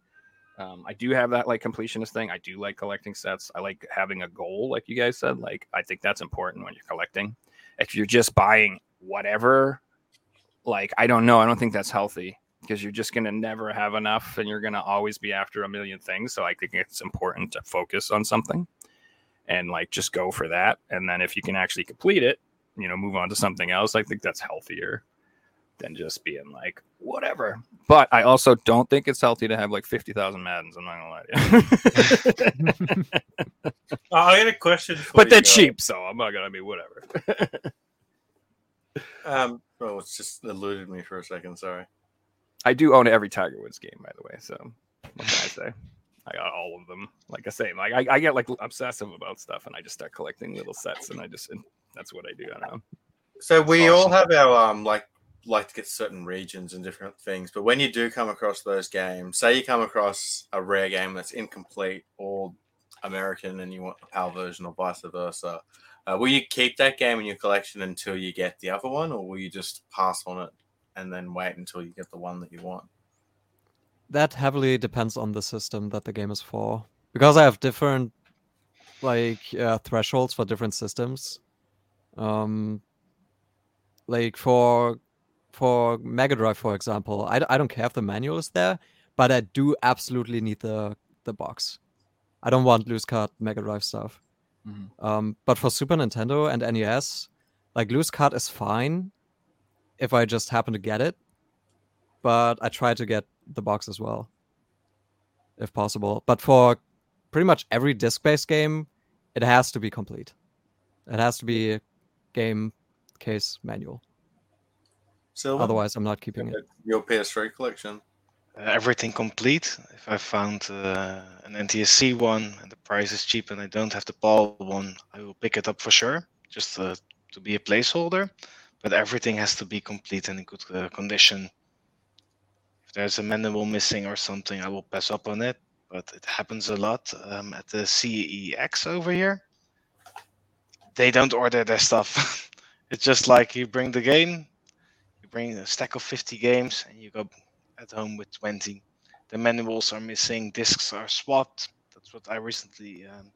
um, I do have that like completionist thing. I do like collecting sets. I like having a goal, like you guys said. Like I think that's important when you're collecting. If you're just buying whatever, like I don't know. I don't think that's healthy because you're just gonna never have enough, and you're gonna always be after a million things. So I think it's important to focus on something and like just go for that. And then if you can actually complete it, you know, move on to something else. I think that's healthier than just being like whatever. But I also don't think it's healthy to have like fifty thousand Maddens. I'm not gonna lie to you. Oh, I got a question for but you. they're guys. cheap, so I'm not gonna be whatever. Um, oh, it's just eluded me for a second. Sorry. I do own every Tiger Woods game, by the way. So what can I say? I got all of them. Like I say, like I, I get like obsessive about stuff, and I just start collecting little sets, and I just and that's what I do. I don't know. So we all have our um like like to get certain regions and different things, but when you do come across those games, say you come across a rare game that's incomplete or American and you want the PAL version or vice versa, uh, will you keep that game in your collection until you get the other one, or will you just pass on it and then wait until you get the one that you want? that heavily depends on the system that the game is for because i have different like uh, thresholds for different systems um like for for mega drive for example I, I don't care if the manual is there but i do absolutely need the the box i don't want loose card mega drive stuff Mhm. um but for super nintendo and nes like loose card is fine if i just happen to get it but I try to get the box as well, if possible. But for pretty much every disc-based game, it has to be complete. It has to be game case manual. Silvan, Otherwise, I'm not keeping it. your PS3 collection. everything complete. If I found uh, an NTSC one and the price is cheap and I don't have the PAL one, I will pick it up for sure, just uh, to be a placeholder. But everything has to be complete and in good uh, condition. If there's a manual missing or something, I will pass up on it. But it happens a lot um, at the CEX over here. They don't order their stuff. it's just like you bring the game, a stack of 50 games, and you go at home with 20. The manuals are missing, discs are swapped. That's what I recently um,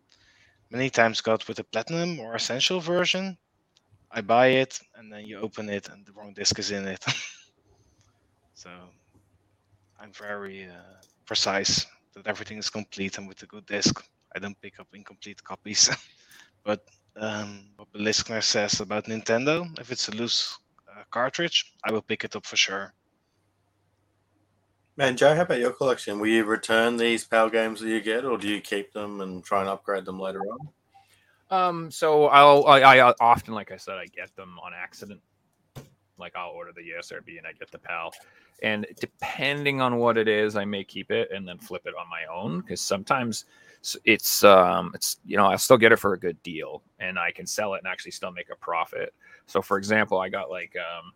many times got with the platinum or essential version. I buy it and then you open it and the wrong disc is in it. so I'm very uh, precise that everything is complete and with a good disc. I don't pick up incomplete copies. but um, what the Beliskner says about Nintendo, if it's a loose uh, cartridge, I will pick it up for sure. Man, Joe, how about your collection? Will you return these PAL games that you get, or do you keep them and try and upgrade them later on? Um, so I'll I, I often, like I said, I get them on accident. Like I'll order the ESRB and I get the PAL, and depending on what it is, I may keep it and then flip it on my own because sometimes s- it's um it's you know I'll still get it for a good deal and I can sell it and actually still make a profit. So for example, I got like um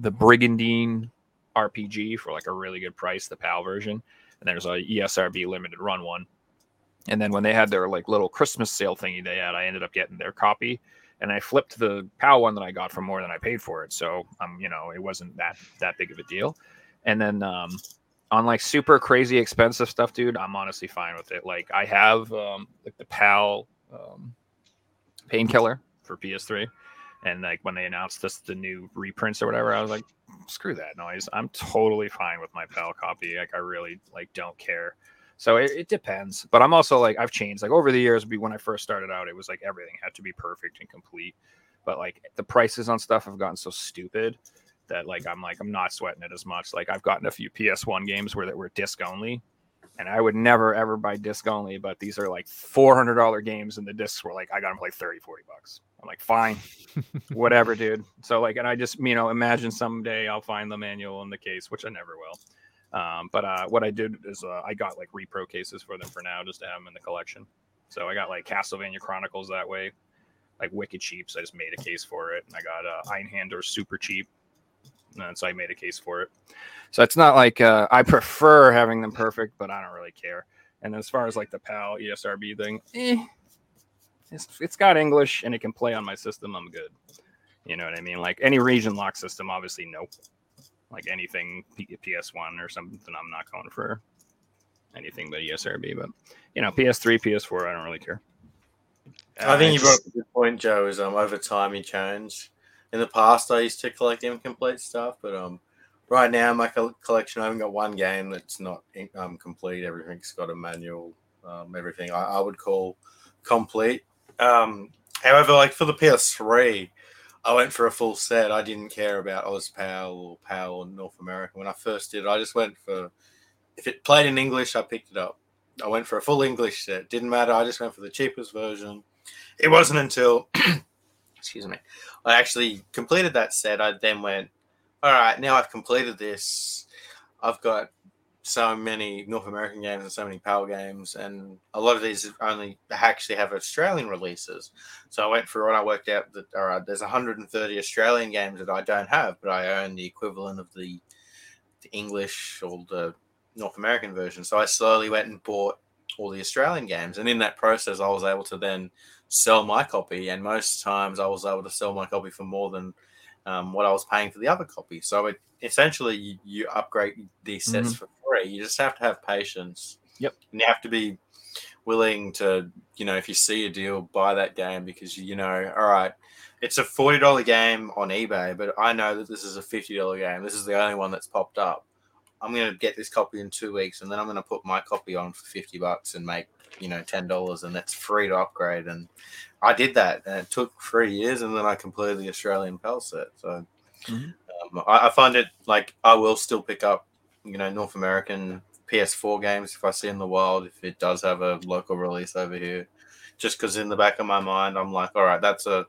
the Brigandine RPG for like a really good price, the PAL version, and there's a ESRB limited run one. And then when they had their like little Christmas sale thingy they had, I ended up getting their copy, and I flipped the PAL one that I got for more than I paid for it. So um, you know, it wasn't that that big of a deal. And then um, on like super crazy expensive stuff, dude, I'm honestly fine with it. Like I have um, like the PAL um, painkiller for PS3, and like when they announced this the new reprints or whatever, I was like, screw that noise. I'm totally fine with my PAL copy. Like I really like don't care. So it, it depends. But I'm also like I've changed. Like over the years, when I first started out, it was like everything had to be perfect and complete. But like the prices on stuff have gotten so stupid that like I'm like I'm not sweating it as much. Like I've gotten a few PS1 games where that were disc only. And I would never ever buy disc only, but these are like four hundred dollar games, and the discs were like I got them for like 30, 40 bucks. I'm like, fine, whatever, dude. So like, and I just you know imagine someday I'll find the manual in the case, which I never will. Um, but uh, what I did is uh, I got like repro cases for them for now, just to have them in the collection. So I got like Castlevania Chronicles that way, like wicked cheap. So I just made a case for it, and I got uh, Einhander super cheap, and so I made a case for it. So it's not like uh, I prefer having them perfect, but I don't really care. And as far as like the PAL ESRB thing, eh, it's, it's got English and it can play on my system. I'm good. You know what I mean? Like any region lock system, obviously, nope. Like anything P- PS1 or something, I'm not going for anything but ESRB. But you know, PS3, PS4, I don't really care. I think you it's- brought up a good point, Joe. Is um over time you change. In the past, I used to collect incomplete stuff, but um, right now my collection, I haven't got one game that's not um complete. Everything's got a manual. Um, everything I, I would call complete. Um, however, like for the PS3, I went for a full set. I didn't care about OzPAL or PAL or North America when I first did. I just went for if it played in English, I picked it up. I went for a full English set. Didn't matter. I just went for the cheapest version. It wasn't until, excuse me, I actually completed that set. I then went, all right, now I've completed this. I've got so many North American games and so many PAL games, and a lot of these only actually have Australian releases. So I went through and I worked out that all right, there's 130 Australian games that I don't have, but I own the equivalent of the, the English or the North American version. So I slowly went and bought all the Australian games, and in that process, I was able to then sell my copy. And most times, I was able to sell my copy for more than um, what I was paying for the other copy. So it essentially you, you upgrade these sets for free. You just have to have patience. Yep. and you have to be willing to, you know, if you see a deal, buy that game because you know, all right. It's a forty dollar game on eBay, but I know that this is a fifty dollar game. This is the only one that's popped up. I'm gonna get this copy in two weeks, and then I'm gonna put my copy on for fifty bucks and make you know ten dollars, and that's free to upgrade. And I did that, and it took three years, and then I completed the Australian PAL set. So Mhm. um, I, I find it like I will still pick up, you know, North American PS4 games if I see in the wild if it does have a local release over here. Just because in the back of my mind, I'm like, all right, that's a.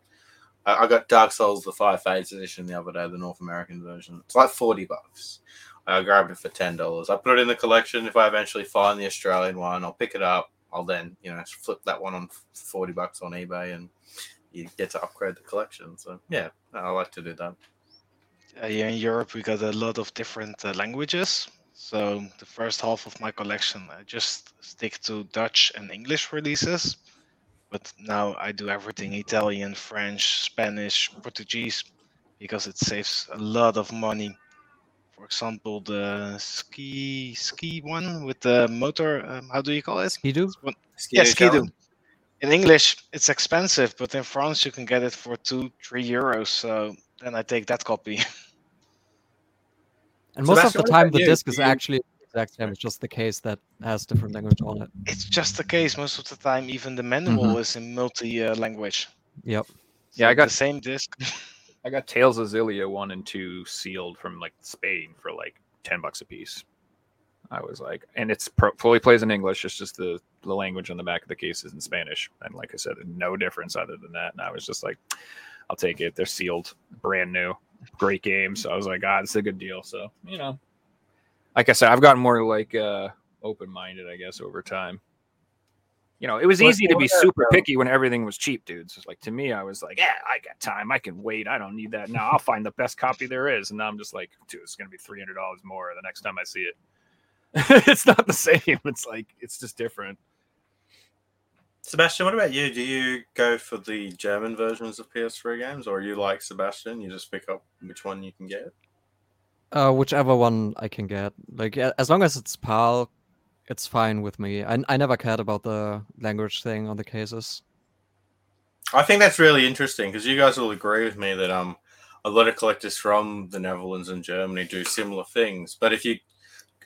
I I got Dark Souls the Five Fates edition the other day, the North American version. It's like forty bucks. I grabbed it for ten dollars. I put it in the collection. If I eventually find the Australian one, I'll pick it up. I'll then, you know, flip that one on forty bucks on eBay, and you get to upgrade the collection. So yeah, I like to do that. Uh, here in Europe, we got a lot of different uh, languages. So the first half of my collection, I just stick to Dutch and English releases. But now I do everything Italian, French, Spanish, Portuguese, because it saves a lot of money. For example, the ski ski one with the motor. Um, how do you call it? Ski-Doo? Yeah, Ski-Doo Ski-Doo. In English, it's expensive, but in France you can get it for two, three euros. So then I take that copy. And most of the time, the you? disc is actually the exact same. It's just the case that has different language on it. it's just the case most of the time. Even the manual Mhm. is in multi uh, language. Yep. Yeah, I got- the same disc. I got Tales of Xillia one and two sealed from like Spain for like ten bucks a piece. I was like, and it's pro- fully plays in English. It's just the the language on the back of the case is in Spanish, and like I said, no difference other than that. And I was just like, I'll take it. They're sealed, brand new, great game. So I was like, ah, it's a good deal. So you know, like I said, I've gotten more like uh open minded, I guess, over time. You know, it was Well, easy to be about, super picky when everything was cheap, dudes. It's like to me, I was like, yeah, I got time. I can wait. I don't need that now. I'll find the best copy there is. And now I'm just like, dude, it's gonna be three hundred dollars more the next time I see it. it's not the same. It's like it's just different. Sebastian, what about you? Do you go for the German versions of PS3 games, or are you like Sebastian? You just pick up which one you can get. Uh, whichever one I can get. Like, as long as it's PAL, it's fine with me. I, I never cared about the language thing on the cases. I think that's really interesting because you guys will agree with me that um a lot of collectors from the Netherlands and Germany do similar things. But if you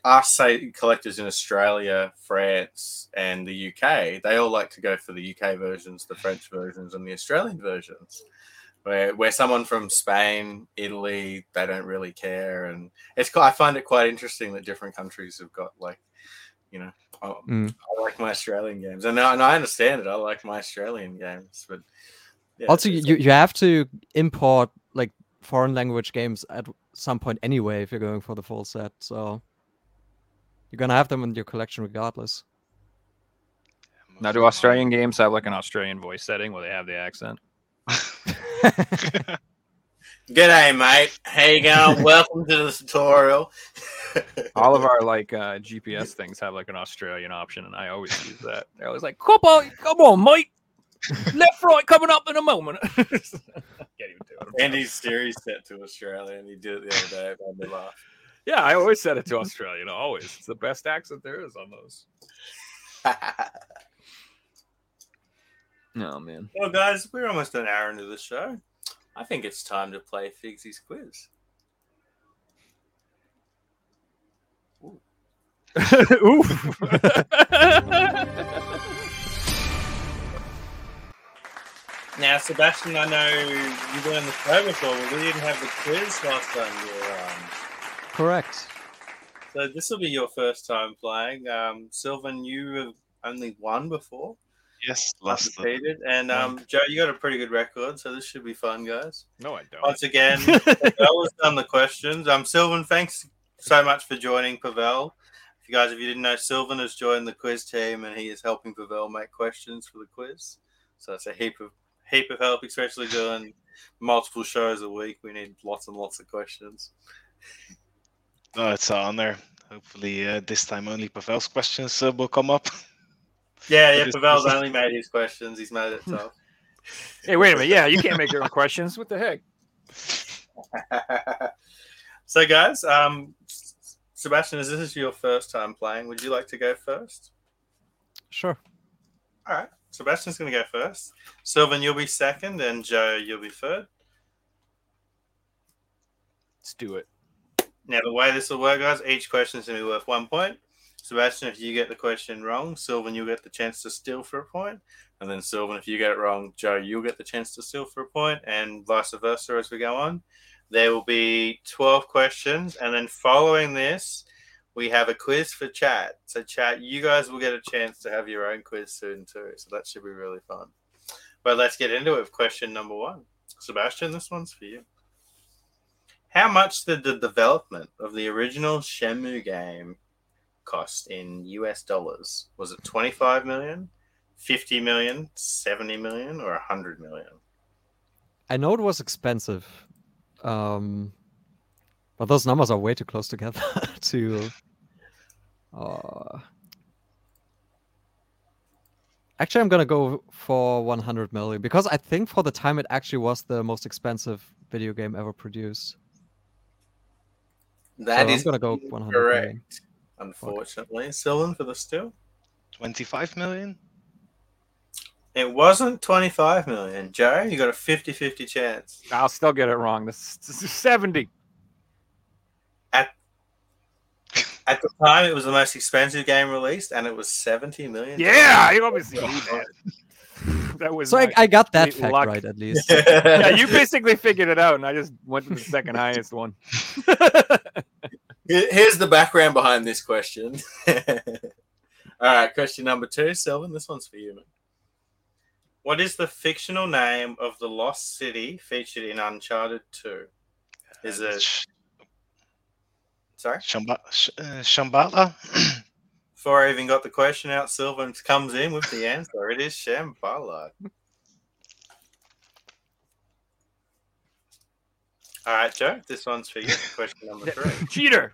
ask, say, collectors in Australia, France, and the UK, they all like to go for the UK versions, the French versions, and the Australian versions. Where, where someone from Spain, Italy, they don't really care, and it's I find it quite interesting that different countries have got like, you know, oh, Mm. I like my Australian games, and I, and I understand it. I like my Australian games, but yeah, also, you, you have to import like foreign language games at some point anyway if you're going for the full set. So you're gonna have them in your collection regardless. Now, do Australian games have like an Australian voice setting where they have the accent? G'day, mate. How you going? Welcome to the tutorial. All of our like uh, GPS things have like an Australian option, and I always use that. They're always like, "Come on, come on, mate! Left, right, coming up in a moment." Can't even do it. Andy's Siri's set to Australia, and he did it the other day. It made me laugh. Yeah, I always set it to Australian. Always, it's the best accent there is on those. Oh man, well, guys, we're almost an hour into the show. I think it's time to play Figsy's quiz. oof. Now, Sebastian, I know you were on the show before, but we didn't have the quiz last time you were on. Correct. So this will be your first time playing. Um, Silvan, you have only won before, yes, last. undefeated, and um, Joe, you got a pretty good record, so this should be fun, guys. no, I don't. Once again, Pavel has done the questions. Um, Silvan, thanks so much for joining Pavel. If you guys, if you didn't know, Silvan has joined the quiz team, and he is helping Pavel make questions for the quiz. So it's a heap of heap of help, especially doing multiple shows a week. We need lots and lots of questions. No, it's an honor. Hopefully, uh, this time only Pavel's questions uh, will come up. Yeah, yeah. Is- Pavel's only made his questions. He's made it tough. Hey, wait a minute. Yeah, you can't make your own questions. What the heck? so, guys, um, Sebastian, as this is your first time playing, would you like to go first? Sure. All right. Sebastian's going to go first. Silvan, you'll be second, and Joe, you'll be third. Let's do it. Now, the way this will work, guys, each question is going to be worth one point. Sebastian, if you get the question wrong, Silvan, you'll get the chance to steal for a point. And then, Silvan, if you get it wrong, Joe, you'll get the chance to steal for a point, and vice versa as we go on. There will be 12 questions. And then, following this, we have a quiz for chat. So, chat, you guys will get a chance to have your own quiz soon, too. So, that should be really fun. But let's get into it with question number one. Sebastian, this one's for you. How much did the development of the original Shenmue game cost in US dollars? Was it 25 million, 50 million, 70 million, or 100 million? I know it was expensive, um, but those numbers are way too close together to. Uh... Actually, I'm gonna go for 100 million because I think for the time it actually was the most expensive video game ever produced. That So is I'm gonna go 100 million. Correct. Unfortunately, Silvan for the steal. 25 million? It wasn't 25 million. Joe, you got a 50 50 chance. I'll still get it wrong. This, this is 70. At at the time, it was the most expensive game released, and it was 70 million. Yeah, you obviously knew that. That was So I, I got that fact luck. right at least. yeah, you basically figured it out, and I just went to the second highest one. Here- Here's the background behind this question. All right, question number two, Silvan. This one's for you, man. What is the fictional name of the lost city featured in Uncharted 2? Is Uh, it Sh- sorry? Shamba- Sh- uh, Shambhala? Before I even got the question out, Silvan comes in with the answer. It is Shambhala. All right, Joe, this one's for you. Question number three. Cheater.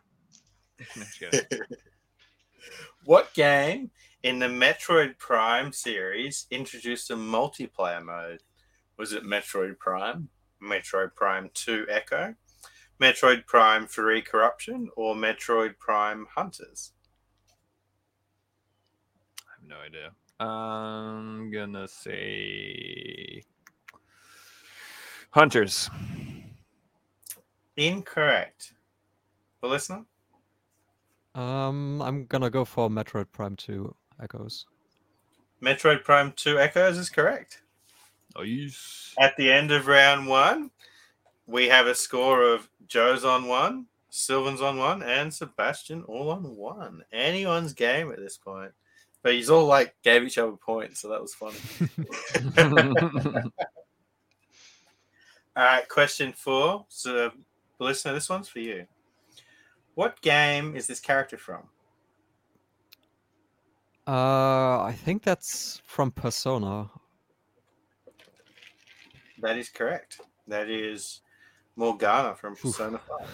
No, just kidding. What game in the Metroid Prime series introduced a multiplayer mode? Was it Metroid Prime, Metroid Prime 2 Echo, Metroid Prime 3 Corruption, or Metroid Prime Hunters? I have no idea. I'm gonna say hunters. Incorrect. The Beliskner? Um, I'm gonna go for Metroid Prime 2 Echoes. Metroid Prime 2 Echoes is correct. Nice. At the end of round one, we have a score of Joe's on one, Silvan's on one, and Sebastian all on one. Anyone's game at this point. But he's all like gave each other points, so that was funny. All right, question four. So, Beliskner, this one's for you. What game is this character from? Uh, I think that's from Persona. That is correct. That is Morgana from Oof. Persona 5.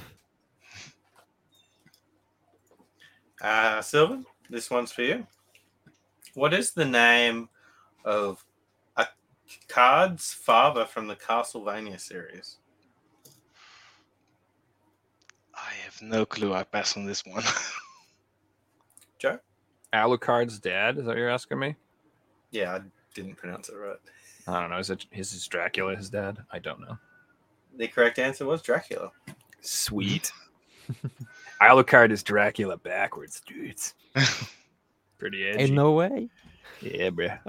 Uh, Silvan, this one's for you. What is the name of a card's father from the Castlevania series? I have no clue. I pass on this one. Joe? Alucard's dad? Is that what you're asking me? Yeah, I didn't pronounce it right. I don't know. Is it is his Dracula his dad? I don't know. The correct answer was Dracula. Sweet. Alucard is Dracula backwards, dudes. Pretty edgy. Ain't no way. Yeah, bruh.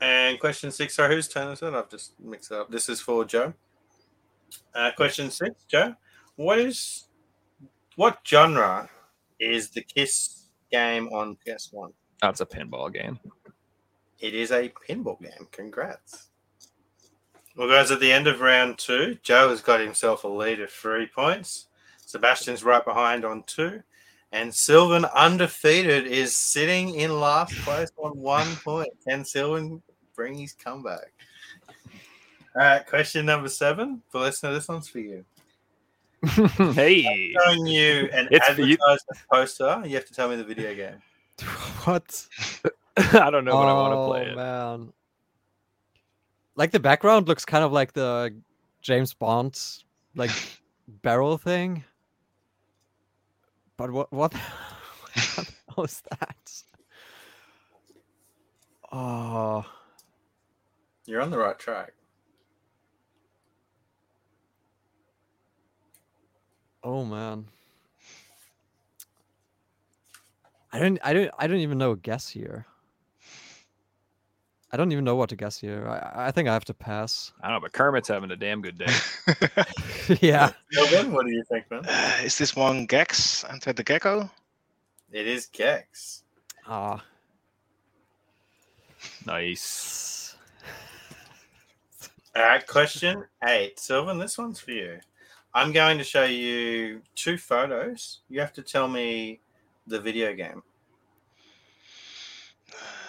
And question six, sorry, whose turn is it? I've just mixed it up. This is for Joe. Uh, question six, Joe. What is what genre is the Kiss game on PS1? That's a pinball game. It is a pinball game. Congrats. Well, guys, at the end of round two, Joe has got himself a lead of three points. Sebastian's right behind on two. And Silvan, undefeated, is sitting in last place on one point. Can Silvan bring his comeback? All right, question number seven. For Beliskner, this one's for you. hey. Showing you an It's for you. poster. You have to tell me the video game. what? I don't know, but I want to Oh, play it. Oh, man. Like the background looks kind of like the James Bond like barrel thing. But what what, what the hell is that? Oh, You're on the right track. Oh man. I don't I don't I don't even know a guess here. I don't even know what to guess here. I, I think I have to pass. I don't know, but Kermit's having a damn good day. yeah. Silvan, what do you think, man? Uh, is this one Gex? Enter the Gecko? It is Gex. Ah. Nice. All All right, question eight. Silvan, this one's for you. I'm going to show you two photos. You have to tell me the video game.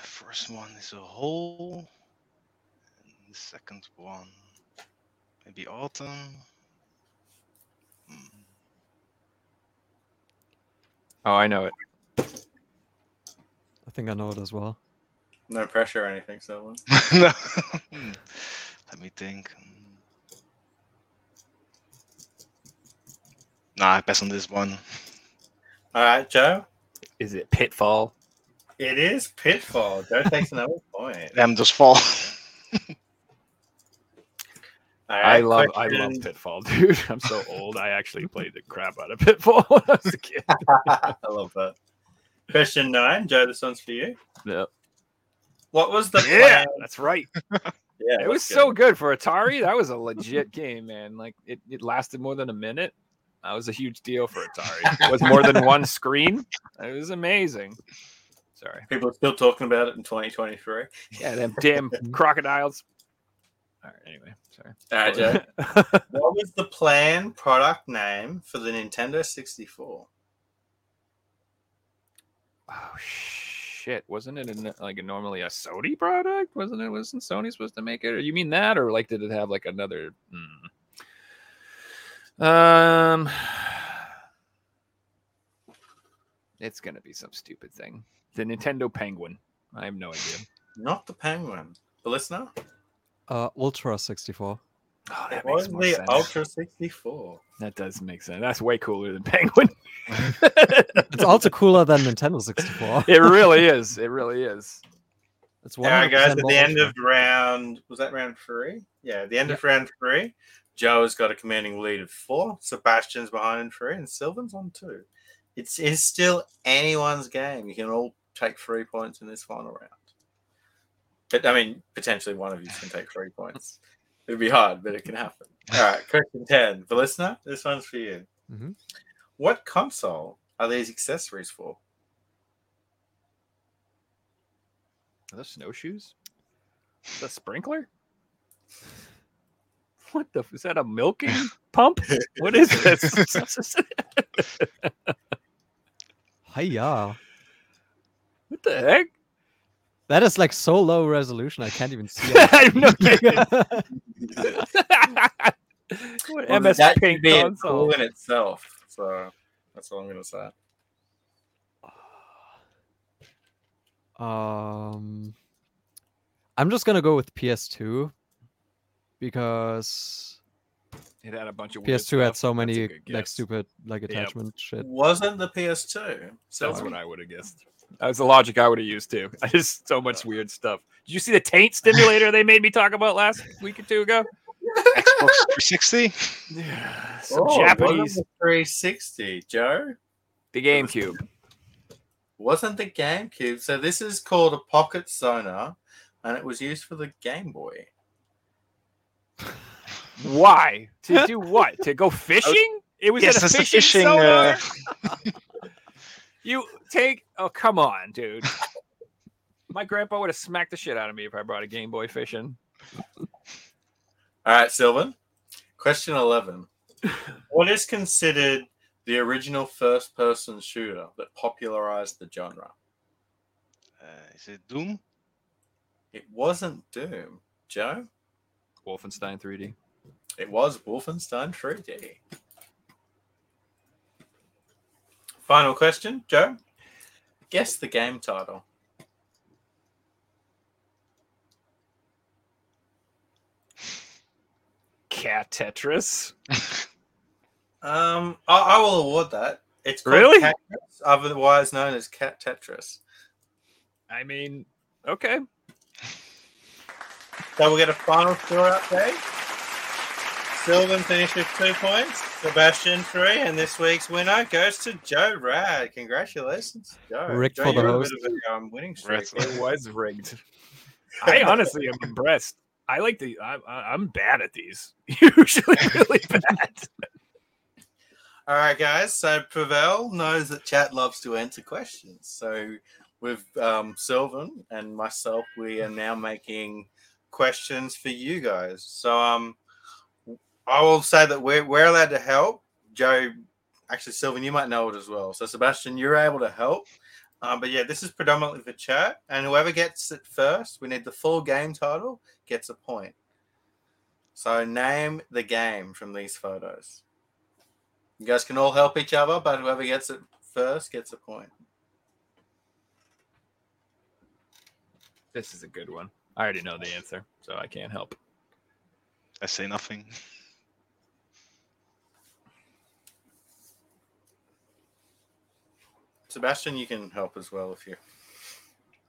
First one is a hole. And the second one, maybe autumn. Hmm. Oh, I know it. I think I know it as well. No pressure or anything, Silvan. no. Hmm. Let me think. Nah, I pass on this one. All right, Joe. Is it Pitfall? It is Pitfall. Joe takes another point. Them just fall. All I right, love I love Pitfall, dude. I'm so old. I actually played the crap out of Pitfall when I was a kid. I love that. Question nine, Joe. This one's for you. Yep. What was the Yeah, plan? that's right. Yeah, It was that's so good for Atari. That was a legit game, man. Like it, it lasted more than a minute. That was a huge deal for Atari. It was more than one screen. It was amazing. Sorry. People are still talking about it in 2023. Yeah, them damn crocodiles. All right, anyway, sorry. All right, Joe. what was the planned product name for the Nintendo 64? Oh shit! Wasn't it a, like a, normally a Sony product? Wasn't it? Wasn't Sony supposed to make it? Or you mean that, or like did it have like another? hmm. Um, it's gonna be some stupid thing. The Nintendo Penguin. I have no idea. Not the Penguin. The Beliskner? Uh, Ultra 64. Oh, It that was makes more sense. Ultra 64. That does make sense. That's way cooler than Penguin. It's also cooler than Nintendo 64. it really is. It really is. It's All right, guys, 100% at the end of round, was that round three? Yeah, the end of round three, Joe has got a commanding lead of four. Sebastian's behind in three, and Silvan's on two. It's, it's still anyone's game. You can all take three points in this final round. But I mean, potentially one of you can take three points. It'd be hard, but it can happen. All right, question 10. For Beliskner, this one's for you. Mhm. What console are these accessories for? Are those snowshoes? The sprinkler? What the? Is that a milking pump? What is this? Hiya. what the heck? That is like so low resolution, I can't even see it. I'm not kidding. what Well, MS that could Paint be a console? in itself. So that's all I'm going to say. Um, I'm just gonna go with PS2 because It had a bunch of PS2 had so many like stupid like attachment shit. Wasn't the PS2? So That's what I would have guessed. That was the logic I would have used too. I just so much uh. weird stuff. Did you see the taint stimulator they made me talk about last week or two ago? Xbox 360. Yeah, some Oh, Japanese. 360, Joe. The GameCube. Wasn't the GameCube? So this is called a pocket sonar, and it was used for the Game Boy. Why? To do what? To go fishing? It was Yes, at a that's the fishing, fishing. Uh. You take oh come on, dude. My grandpa would have smacked the shit out of me if I brought a Game Boy fishing. All right, Silvan. Question 11. what is considered the original first person shooter that popularized the genre? uh, is it Doom? It wasn't Doom. Joe? Wolfenstein 3D. It was Wolfenstein 3D. Final question, Joe. Guess the game title. Cat Tetris. Um, I, I will award that. It's Really? Tetris, otherwise known as Cat Tetris. I mean, okay. So we'll get a final score update. Silvan finished with two points, Sebastian three, and this week's winner goes to Joe Rad. Congratulations, Joe. Rigged Joe, for the you're on a host. a, um, winning streak. It was rigged. I honestly am impressed. I like the. I, I, I'm bad at these. Usually, really bad. All right, guys. So Pavel knows that chat loves to answer questions. So with um, Silvan and myself, we are now making questions for you guys. So um, I will say that we're we're allowed to help. Joe, actually, Silvan, you might know it as well. So Sebastian, you're able to help. Um, but yeah, this is predominantly for chat, and whoever gets it first, we need the full game title, gets a point. So name the game from these photos. You guys can all help each other, but whoever gets it first gets a point. This is a good one. I already know the answer, so I can't help. I say nothing. Sebastian, you can help as well if you.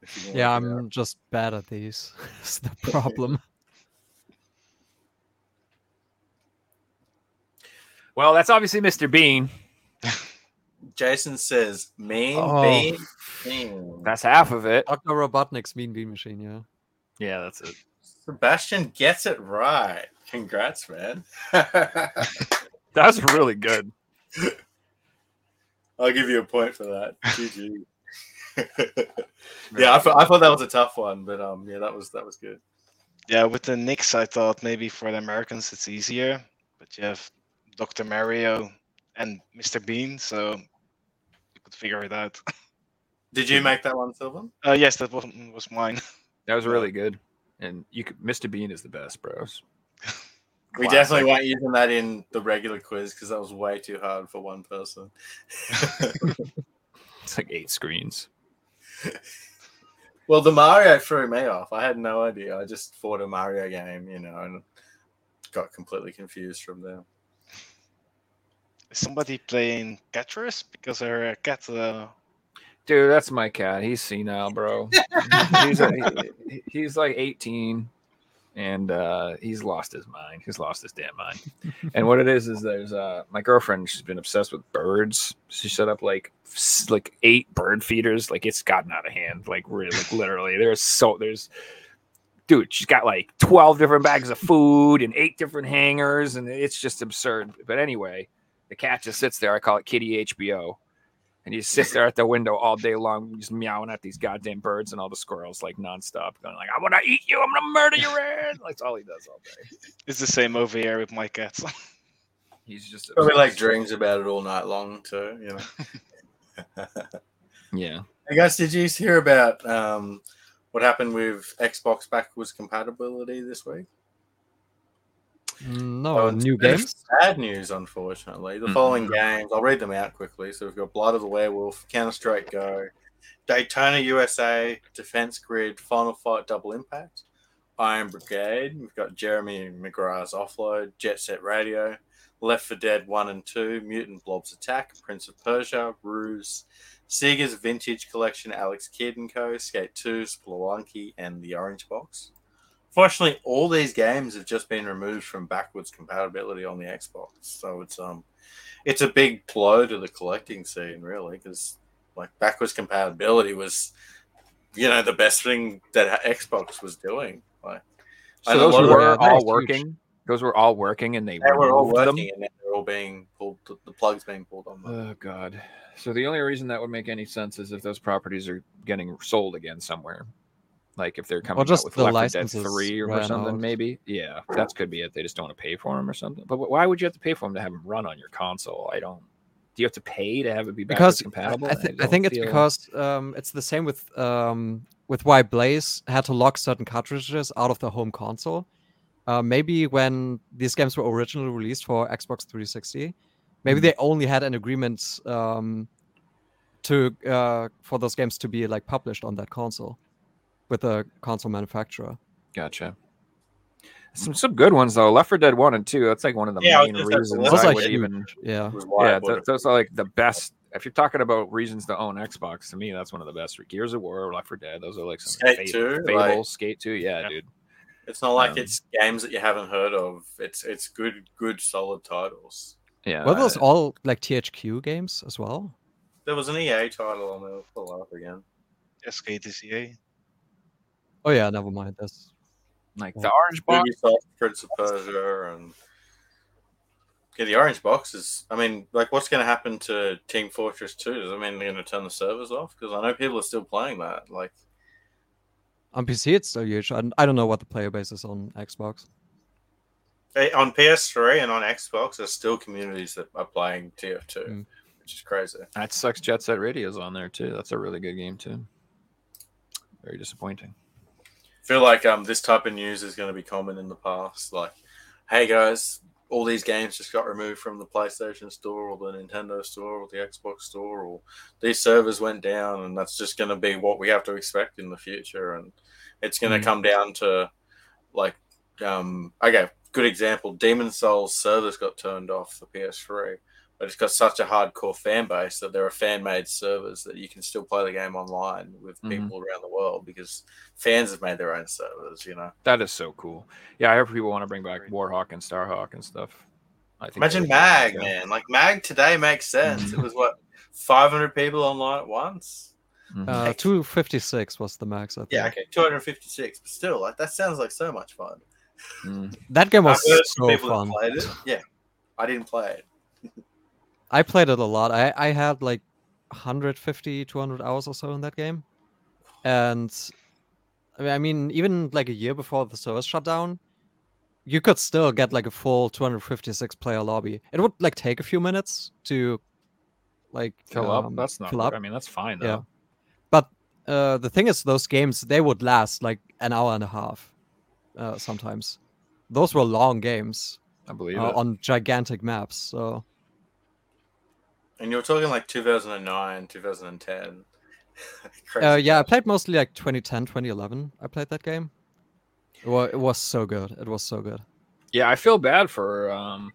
If you Yeah, to do that. I'm just bad at these. It's the problem. Well, that's obviously Mr. Bean. Jason says "Main Oh. bean. bean. That's half of it. Dr. Robotnik's Mean Bean Machine, yeah. Yeah, that's it. Sebastian gets it right. Congrats, man. That's really good. I'll give you a point for that. GG. yeah, I thought, I thought that was a tough one, but um, yeah, that was that was good. Yeah, with the Knicks, I thought maybe for the Americans it's easier, but you have Dr. Mario and Mr. Bean, so you could figure it out. Did you make that one, Silvan? Uh, yes, that was, was mine. That was really good. And you could Mr. Bean is the best, bros. We Classic. definitely weren't using that in the regular quiz because that was way too hard for one person. It's like eight screens. well, the Mario threw me off. I had no idea. I just fought a Mario game, you know, and got completely confused from there. Is somebody playing Tetris? Because her uh, cat. Dude, that's my cat. He's senile, bro. he's a, he- he's like 18 and uh he's lost his mind. He's lost his damn mind. And what it is is there's uh my girlfriend, she's been obsessed with birds. She set up like like eight bird feeders. Like it's gotten out of hand. Like really like literally. There's so there's dude, she's got like 12 different bags of food and eight different hangers, and it's just absurd. But anyway, the cat just sits there. I call it Kitty HBO. And he sits there at the window all day long, just meowing at these goddamn birds and all the squirrels, like nonstop, going like, "I'm gonna eat you! I'm gonna murder you!" Red. That's all he does all day. it's the same over here with my cats. He's just Probably like dreams about it all night long too. You know. Yeah, Hey guys, did you hear about um, what happened with Xbox backwards compatibility this week? Mm, No, Oh, new a bit of games? Sad news, unfortunately. The Mhm. following games, I'll read them out quickly. So we've got Blood of the Werewolf, Counter Strike Go, Daytona USA, Defense Grid, Final Fight Double Impact, Iron Brigade. We've got Jeremy McGrath's Offroad, Jet Set Radio, Left 4 Dead 1 and 2, Mutant Blobs Attack, Prince of Persia, Ruse, Sega's Vintage Collection, Alex Kidd and Co., Skate 2, Spelunky, and the Orange Box. Fortunately, all these games have just been removed from backwards compatibility on the Xbox, so it's um, it's a big blow to the collecting scene, really, because like backwards compatibility was, you know, the best thing that Xbox was doing. Like so And a those lot were all was huge. working. Those were all working, and they, they were all removed them? working, and they're all being pulled. The plugs being pulled on them. Oh god. So the only reason that would make any sense is if those properties are getting sold again somewhere. Like if they're coming just out with the Left 4 Dead 3 or ran something, out. maybe. Yeah, that could be it. They just don't want to pay for them or something. But why would you have to pay for them to have them run on your console? I don't. Do you have to pay to have it be backwards because compatible? I, th- I don't think it's feel- because um, it's the same with um, with why Blaze had to lock certain cartridges out of the home console. Uh, maybe when these games were originally released for Xbox 360, maybe Mhm. they only had an agreement um, to uh, for those games to be like published on that console with a console manufacturer. Gotcha. Some some good ones though. Left 4 Dead One and Two. That's like one of the Yeah, main just about to reasons say, I are would huge. even. Yeah. It was why I Yeah, bought th- those are like the best. If you're talking about reasons to own Xbox, to me, that's one of the best. Gears of War, Left 4 Dead. Those are like some Skate Fa- 2, Fable, like- Skate Two. Yeah, Yeah. dude. It's not like Um, it's games that you haven't heard of. It's it's good, good, solid titles. Yeah. Were those all like THQ games as well? There was an EA title on there. I'll pull it up again. SKTCA. Oh yeah, never mind. That's like the Orange Box. Ubisoft, Prince of Persia, and yeah, the Orange Box is. I mean, like, what's going to happen to Team Fortress Two? Does that mean they're going to turn the servers off? Because I know people are still playing that. Like, On PC, it's still huge. I, I don't know what the player base is on Xbox. On PS3 and on Xbox, there's still communities that are playing TF2, Mm. which is crazy. That sucks. Jet Set Radio's on there too. That's a really good game too. Very disappointing. Feel like um this type of news is going to be common in the past. Like, hey guys, all these games just got removed from the PlayStation Store or the Nintendo Store or the Xbox Store, or these servers went down, and that's just going to be what we have to expect in the future. And it's going to Mhm. come down to like, um, okay, good example. Demon's Souls servers got turned off for PS3. But it's got such a hardcore fan base that there are fan made servers that you can still play the game online with Mhm. people around the world because fans have made their own servers, you know. That is so cool. Yeah, I hope people want to bring back Warhawk and Starhawk and stuff. I think Imagine Mag, yeah. man. Like Mag today makes sense. It was what 500 people online at once. Mhm. Uh, 256 was the max, I think. Yeah, okay, 256, but still, like that sounds like so much fun. Mm. That game was I've heard from so fun. Yeah, I didn't play it. I played it a lot. I, I had like 150, 200 hours or so in that game. And I mean, I mean, even like a year before the service shut down, you could still get like a full 256 player lobby. It would like take a few minutes to like Fill up. um, That's not. fill up. I mean, that's fine though. Yeah. But uh, the thing is, those games they would last like an hour and a half, uh, sometimes. Those were long games I believe uh, it. on gigantic maps. So And you're talking like 2009, 2010. Crazy uh, yeah, I played mostly like 2010, 2011. I played that game. It was, it was so good. It was so good. Yeah, I feel bad for um,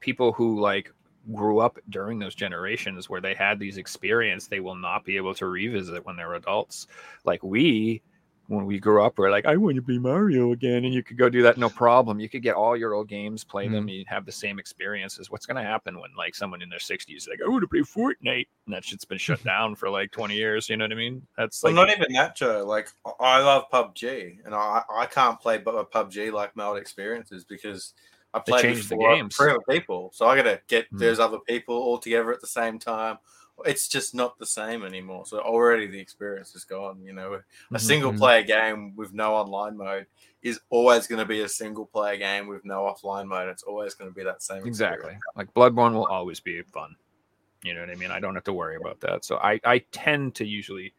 people who like grew up during those generations where they had these experience they will not be able to revisit when they're adults. Like we, when we grew up, we're like, I want to be Mario again, and you could go do that no problem. You could get all your old games, play them, Mm. and have the same experiences. What's going to happen when like someone in their 60s like, I want to play Fortnite, and that shit's been shut down for like 20 years. You know what I mean? That's like. Well, not even that, Joe. Like, I- I love PUBG, and I, I can't play bu- PUBG like my old experiences because I They played changed the games. three other people, so I got to get Hmm. those other people all together at the same time. It's just not the same anymore. So already the experience is gone. You know, a Mhm, single mhm. player game with no online mode is always going to be a single player game with no offline mode. It's always going to be that same. Exactly. experience. Like Bloodborne will always be fun. You know what I mean? I don't have to worry about that. So I, I tend to usually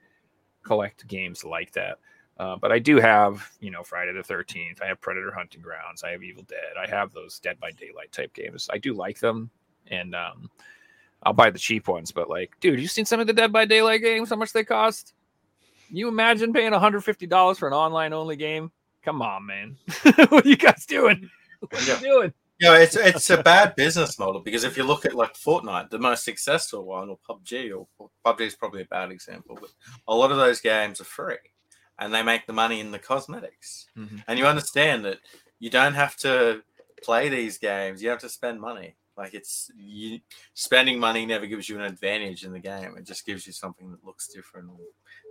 collect games like that. Uh, but I do have, you know, Friday the 13th. I have Predator Hunting Grounds. I have Evil Dead. I have those Dead by Daylight type games. I do like them. And um, I'll buy the cheap ones. But like, dude, you seen some of the Dead by Daylight games? How much they cost? You imagine paying $150 for an online only game? Come on, man. what are you guys doing? What are you doing? Yeah, it's it's a bad business model because if you look at like Fortnite, the most successful one, or PUBG, or, or PUBG is probably a bad example, but a lot of those games are free, and they make the money in the cosmetics. Mhm. And you understand that you don't have to play these games; you have to spend money. Like it's you spending money never gives you an advantage in the game. It just gives you something that looks different, or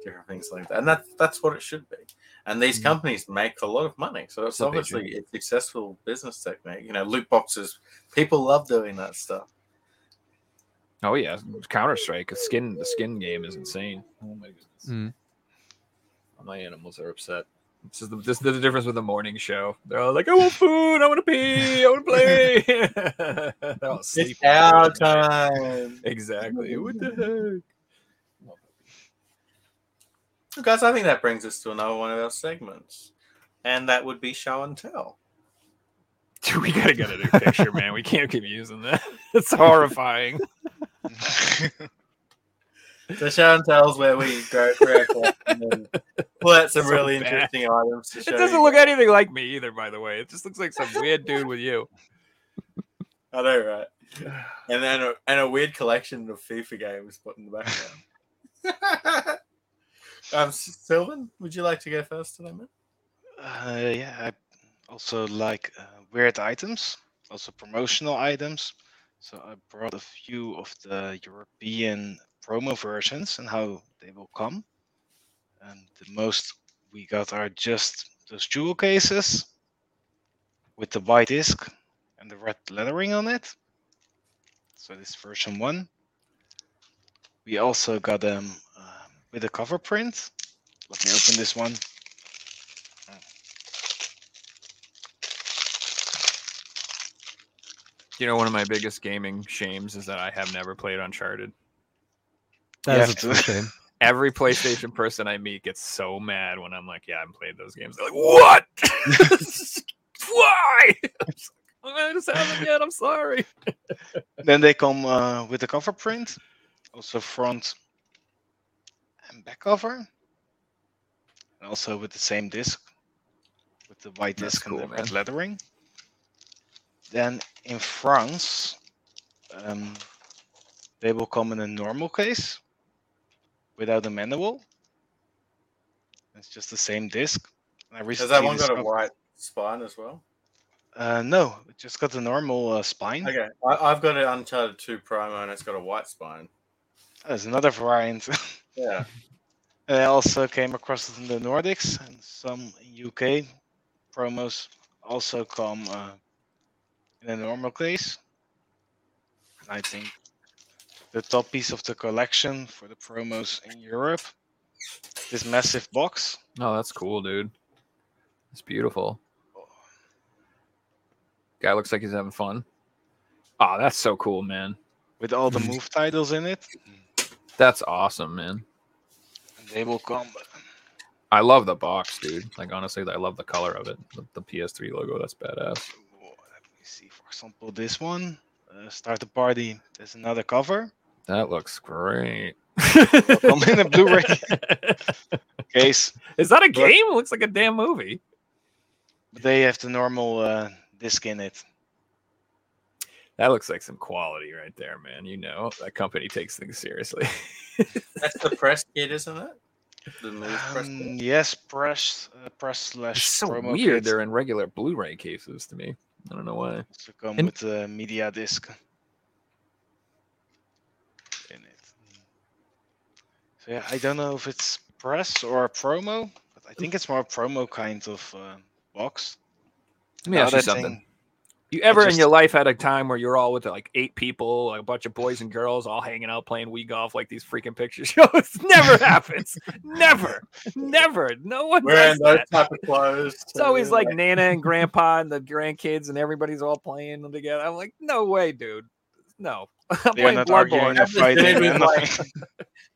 different things like that. And that that's what it should be. And these Mhm. companies make a lot of money, so it's So obviously a successful business technique. You know, loot boxes. People love doing that stuff. Oh yeah, Counter Strike. A skin the skin game is insane. Oh my goodness, Mm. my animals are upset. This is the this is the difference with the morning show. They're all like, "I want food. I want to pee. I want to play." They're all sleeping. It's our time. Exactly. What the heck? Guys, I think that brings us to another one of our segments. And that would be show and tell. heck? Dude, we gotta get a new picture, man. We can't keep using that. It's horrifying. So show and tell where we go through our collection and pull out some So really bad. interesting items to It show doesn't you. look anything like me either, by the way. It just looks like some weird dude with you. I know, right? And then a, and a weird collection of FIFA games put in the background. um, Silvan, would you like to go first today, man? Uh, yeah, I also like uh, weird items, also promotional items. So I brought a few of the European promo versions and how they will come. And the most we got are just those jewel cases with the white disc and the red lettering on it. So this version one. We also got them um, with a cover print. Let me open this one. You know, one of my biggest gaming shames is that I have never played Uncharted. That You is a shame. Every PlayStation person I meet gets so mad when I'm like, "Yeah, I'm playing those games." They're like, "What? Why?" I just haven't yet. I'm sorry. Then they come uh, with the cover print, also front and back cover, and also with the same disc, with the white That's disc and the cool, red lettering. Then in France, um, they will come in a normal case without a manual. It's just the same disc. And I Has that one got a white spine as well? Uh, no, it just got the normal uh, spine. Okay, I, I've got an Uncharted 2 promo and it's got a white spine. There's another variant. Yeah. I also came across it in the Nordics and some UK promos also come uh, in a normal case. And I think the top piece of the collection for the promos in Europe, this massive box. Oh, that's cool, dude. It's beautiful. Guy looks like he's having fun. Oh, that's so cool, man. with all the move titles in it. That's awesome, man. And they will come. I love the box, dude. Like honestly, I love the color of it. The, the PS3 logo, that's badass. Let me see, for example, this one. Uh, start the party. There's another cover. That looks great. I'm in a Blu-ray case. Is that a game? It looks like a damn movie. They have the normal uh, disc in it. That looks like some quality right there, man. You know that company takes things seriously. That's the press kit, isn't it? The press Um, kit. yes, press, uh, press slash it's so promo weird. kit. They're in regular Blu-ray cases to me. I don't know why. Also come In- with the media disc in it. So yeah, I don't know if it's press or a promo, but I think it's more a promo kind of uh, box. Let me ask you something. thing- You ever in your life had a time where you're all with like eight people, like a bunch of boys and girls, all hanging out playing Wii golf like these freaking picture shows? Never happens. Never, never. No one Wearing does those that. type of clothes. It's always like Nana and Grandpa and the grandkids, and everybody's all playing them together. I'm like, no way, dude. No, I'm They're playing not arguing Bloodborne. or fighting. Dude with, or like.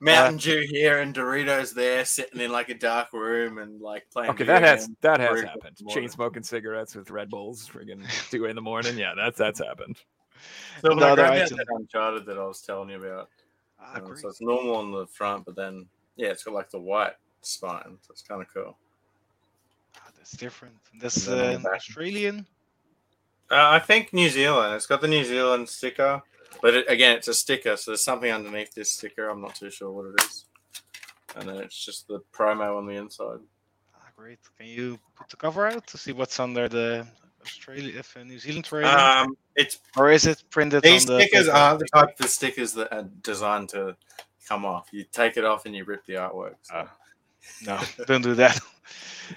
Mountain Dew here and Doritos there, sitting in like a dark room and like playing. Okay, that has that has three in the happened. Chain smoking cigarettes with Red Bulls, friggin' two in the morning. Yeah, that's that's happened. So when The I grabbed that Uncharted that I was telling you about, I um, so it's normal on the front, but then yeah, it's got like the white spine, so it's kind of cool. Ah, that's different. That's And then on the uh. Australian. Uh, I think New Zealand. It's got the New Zealand sticker, but it, again, it's a sticker, so there's something underneath this sticker. I'm not too sure what it is. And then it's just the promo on the inside. Ah, great. Can you put the cover out to see what's under the Australia, if, uh, New Zealand rating? Um, it's or is it printed these on the stickers paper? aren't the type of stickers that are designed to come off. You take it off and you rip the artwork. so- Ah. No, don't do that.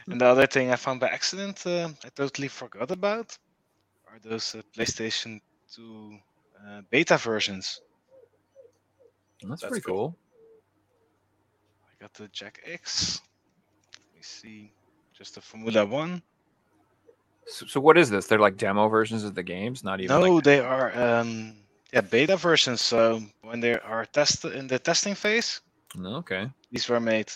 and the other thing I found by accident, uh, I totally forgot about, are those uh, PlayStation 2 uh, beta versions. That's, That's pretty cool. cool. I got the Jak X. Let me see. Just the Formula One. So, so what is this? They're like demo versions of the games, not even. No, like, they are um, yeah beta versions. So when they are tested in the testing phase, okay, these were made.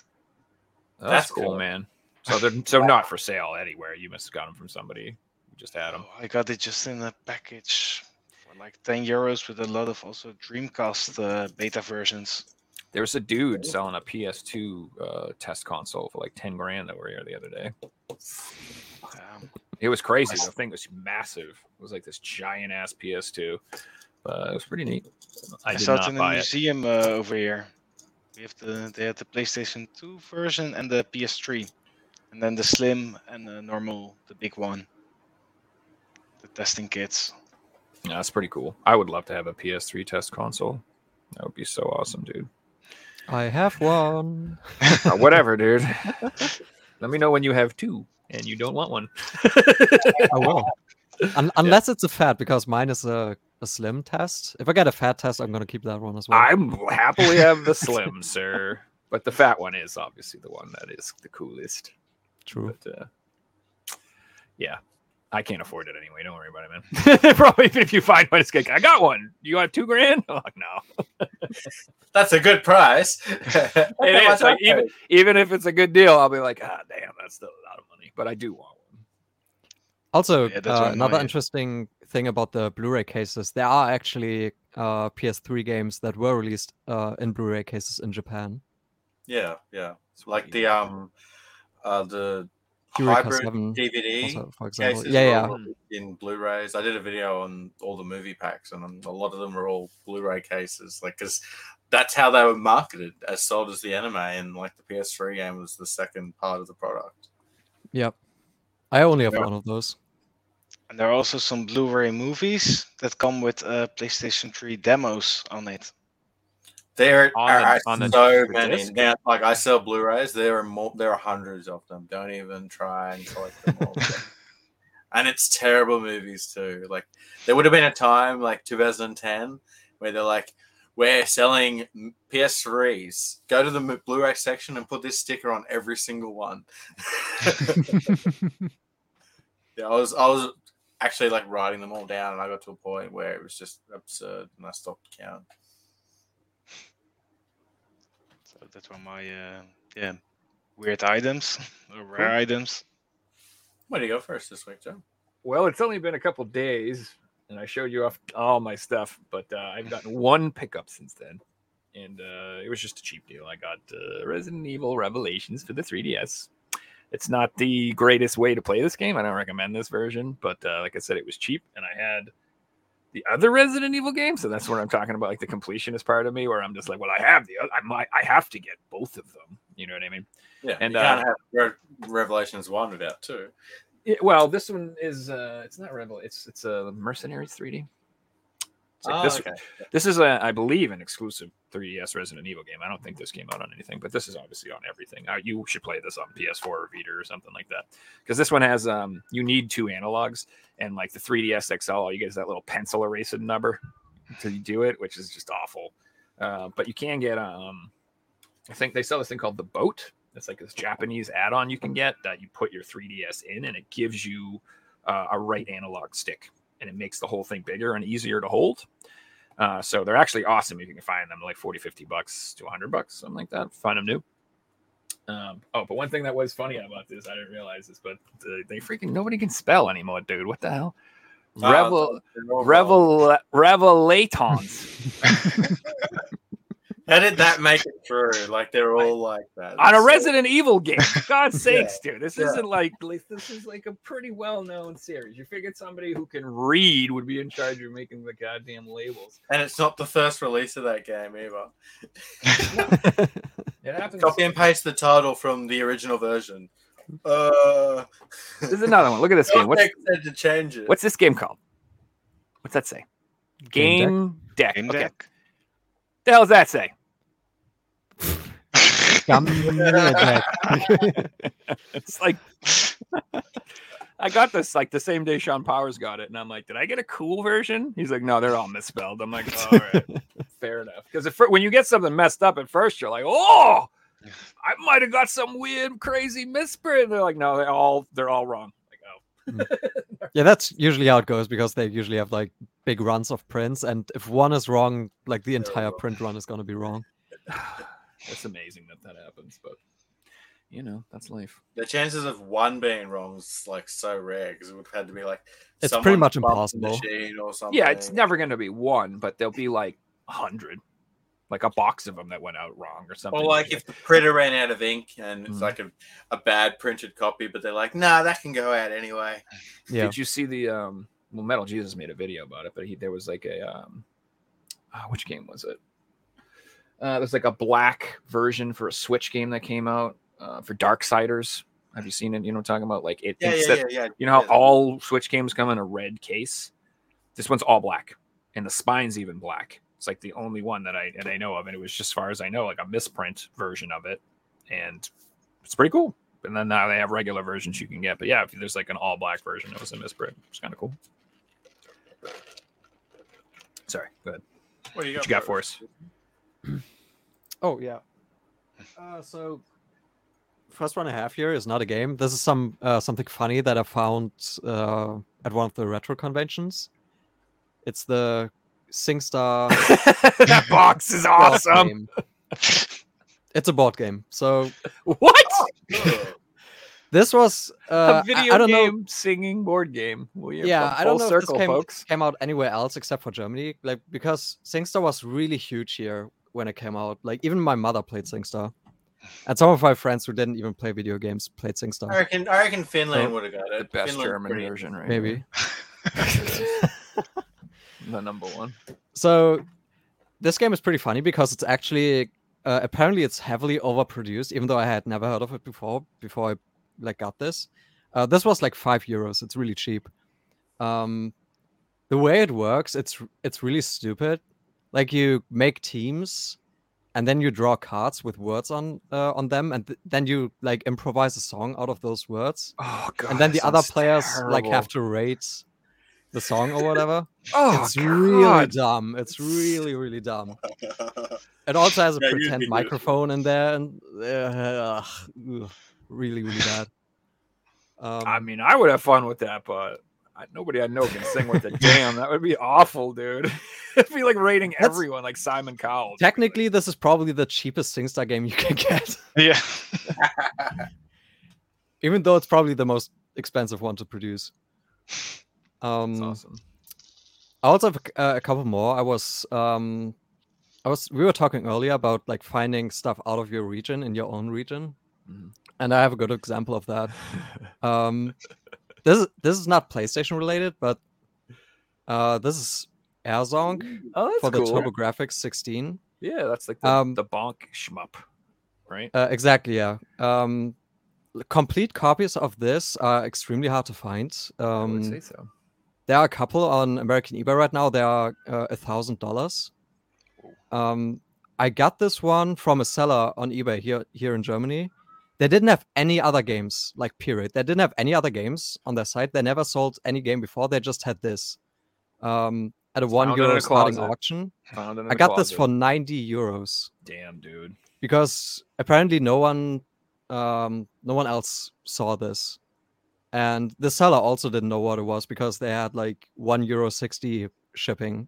that's, That's cool, cool. man. So they're so not for sale anywhere. You must have got them from somebody who just had them. Oh, I got it just in a package for like 10 euros with a lot of also Dreamcast uh, beta versions. There was a dude selling a PS2 uh, test console for like ten grand over here the other day. Um, It was crazy. The thing was massive. It was like this giant ass PS2. But it was pretty neat. I I, saw it in a museum uh, over here. We have the they had the PlayStation 2 version and the PS3, and then the slim and the normal, the big one. The testing kits. Yeah, that's pretty cool. I would love to have a PS3 test console. That would be so awesome, dude. I have one. Uh, whatever, dude. Let me know when you have two and you don't want one. I will. Un- unless it's a fat, because mine is a, a slim test. If I get a fat test, I'm gonna keep that one as well. I'm happily have the slim, sir. But the fat one is obviously the one that is the coolest. True. But uh, yeah, I can't afford it anyway. Don't worry about it, man. Probably even if you find one, it's like I got one. You got two grand? I'm like, no. That's a good price. It is like even even if it's a good deal, I'll be like, ah, damn, that's still a lot of money. But I do want one. Also, Yeah, uh, another interesting thing about the Blu-ray cases, there are actually uh, PS3 games that were released uh, in Blu-ray cases in Japan. Yeah, yeah. Like the um, uh, the Eureka hybrid 7 DVD Also, for example, cases yeah, yeah. in Blu-rays. I did a video on all the movie packs, and a lot of them are all Blu-ray cases. Like, because that's how they were marketed, as sold as the anime, and like the PS3 game was the second part of the product. Yep. I only have Yeah. one of those. And there are also some Blu-ray movies that come with uh, PlayStation 3 demos on it. There On are the- on the- so many. disc? Now, like I sell Blu-rays, there are more. There are hundreds of them. Don't even try and collect them all. and it's terrible movies too. Like there would have been a time, like 2010, where they're like, "We're selling PS3s. Go to the Blu-ray section and put this sticker on every single one." yeah, I was, I was actually like writing them all down, and I got to a point where it was just absurd, and I stopped count. So that were my uh, yeah weird items or rare items. Where do you go first this week, Joe? Well, it's only been a couple days, and I showed you off all my stuff, but uh, I've gotten one pickup since then, and uh, it was just a cheap deal. I got uh, Resident Evil Revelations for the 3DS. It's not the greatest way to play this game. I don't recommend this version, but uh, like I said, it was cheap, and I had the other Resident Evil game, so that's what I'm talking about, like the completionist part of me, where I'm just like, well, I have the, I might, I have to get both of them. You know what I mean? Yeah, And, you uh, can't have Re- Revelations one without two. Yeah, well, this one is uh it's not Rebel, it's it's a uh, Mercenaries 3D. Like Oh, this, okay. this is a I believe an exclusive 3DS Resident Evil game. I don't think this came out on anything, but this is obviously on everything. Uh, you should play this on PS4 or Vita or something like that. Because this one has um you need two analogs and like the 3DS XL, all you get is that little pencil erasing number to do it, which is just awful. Uh, but you can get um I think they sell this thing called the boat. It's like this Japanese add-on you can get that you put your 3DS in, and it gives you uh, a right analog stick, and it makes the whole thing bigger and easier to hold. Uh, so they're actually awesome if you can find them, like 40, 50 bucks to 100 bucks, something like that. Find them new. Um, oh, but one thing that was funny about this, I didn't realize this, but uh, they freaking nobody can spell anymore, dude. What the hell? Oh, Revel, wrong. revel, revelatons. How did that make it through? Like they're all like that. on a It's- Resident Evil game. For God's sakes, dude. This yeah. isn't like like- this is like a pretty well known series. You figured somebody who can read would be in charge of making the goddamn labels. And it's not the first release of that game either. It happens. Copy and paste the title from the original version. Uh, This is another one. Look at this game. What's Telltale said to change it. what's this game called? What's that say? Game deck? Game deck. Game okay. deck. The hell does that say? It's like I got this like the same day Sean Powers got it, and I'm like, did I get a cool version? He's like, no, they're all misspelled. I'm like, all right, fair enough. Because when you get something messed up at first, you're like, oh, I might have got some weird, crazy misprint. They're like, no, they're all they're all wrong. Hmm. Like, oh, yeah, that's usually how it goes because they usually have like big runs of prints, and if one is wrong, like the entire print run is gonna be wrong. it's amazing that that happens, but you know, that's life. The chances of one being wrong is like so rare because it would have had to be like It's pretty much impossible. or something. Yeah, it's never going to be one, but there'll be like a hundred, like a box of them that went out wrong or something. Or like if the printer ran out of ink and it's Mhm. like a, a bad printed copy, but they're like, nah, that can go out anyway. Yeah, Did you see the um? Well, Metal Jesus made a video about it, but he there was like a um, ah, which game was it? Uh, there's like a black version for a Switch game that came out uh, for Darksiders. Have you seen it? You know, what I'm talking about like it. Yeah, yeah, instead- yeah, yeah. You know how yeah. all Switch games come in a red case? This one's all black, and the spine's even black. It's like the only one that I that I know of, and it was just as far as I know, like a misprint version of it, and it's pretty cool. And then now they have regular versions you can get, but yeah, if there's like an all black version, it was a misprint. It's kind of cool. Sorry, go ahead. What do you What you got for us? Oh yeah. Uh, so first one I have here is not a game. This is some uh, something funny that I found uh, at one of the retro conventions. It's the SingStar that box is awesome. It's a board game. So What? this was uh, a I- video I, don't know. game singing board game. Well, Yeah, I don't know circle, if this came, folks. came out anywhere else except for Germany. Like because SingStar was really huge here when it came out. Like even my mother played SingStar, and some of my friends who didn't even play video games played I SingStar. reckon, I reckon Finland So- would have got it. The best Finland's German version, right? Maybe. the number one. So this game is pretty funny because it's actually uh, apparently it's heavily overproduced, even though I had never heard of it before. Before I like got this, uh, this was like five euros. It's really cheap. Um, the way it works, it's it's really stupid. Like you make teams, and then you draw cards with words on uh, on them, and th- then you like improvise a song out of those words, Oh god. and then the other players like have to rate the song or whatever Oh, it's really dumb. It's really, really dumb. It also has a Yeah, you'd be pretend good. microphone in there, and uh, ugh, really, really bad. Um, I mean, I would have fun with that, but I, nobody I know can sing with it. Damn, that would be awful, dude. It'd be like rating That's- everyone like Simon Cowell. technically, this is probably the cheapest SingStar game you can get, Yeah. even though it's probably the most expensive one to produce. Um, That's awesome. I also have a- uh, a couple more. I was, um, I was. We were talking earlier about like finding stuff out of your region in your own region, Mhm. and I have a good example of that. Um, this is this is not PlayStation related, but uh, this is Air Zonk Oh, for the cool. TurboGrafx 16. Yeah, that's like the, Um, the bonk shmup, right? Uh, exactly, yeah. Um, complete copies of this are extremely hard to find. I would Um, say so. There are a couple on American eBay right now. They are uh, a thousand dollars. Um, I got this one from a seller on eBay here here in Germany. They didn't have any other games, like period. They didn't have any other games on their site. They never sold any game before. They just had this. Um, at a one Found euro starting closet. auction. Found I got this for ninety euros Damn, dude. because apparently no one um no one else saw this and the seller also didn't know what it was because they had like 1 euro 60 shipping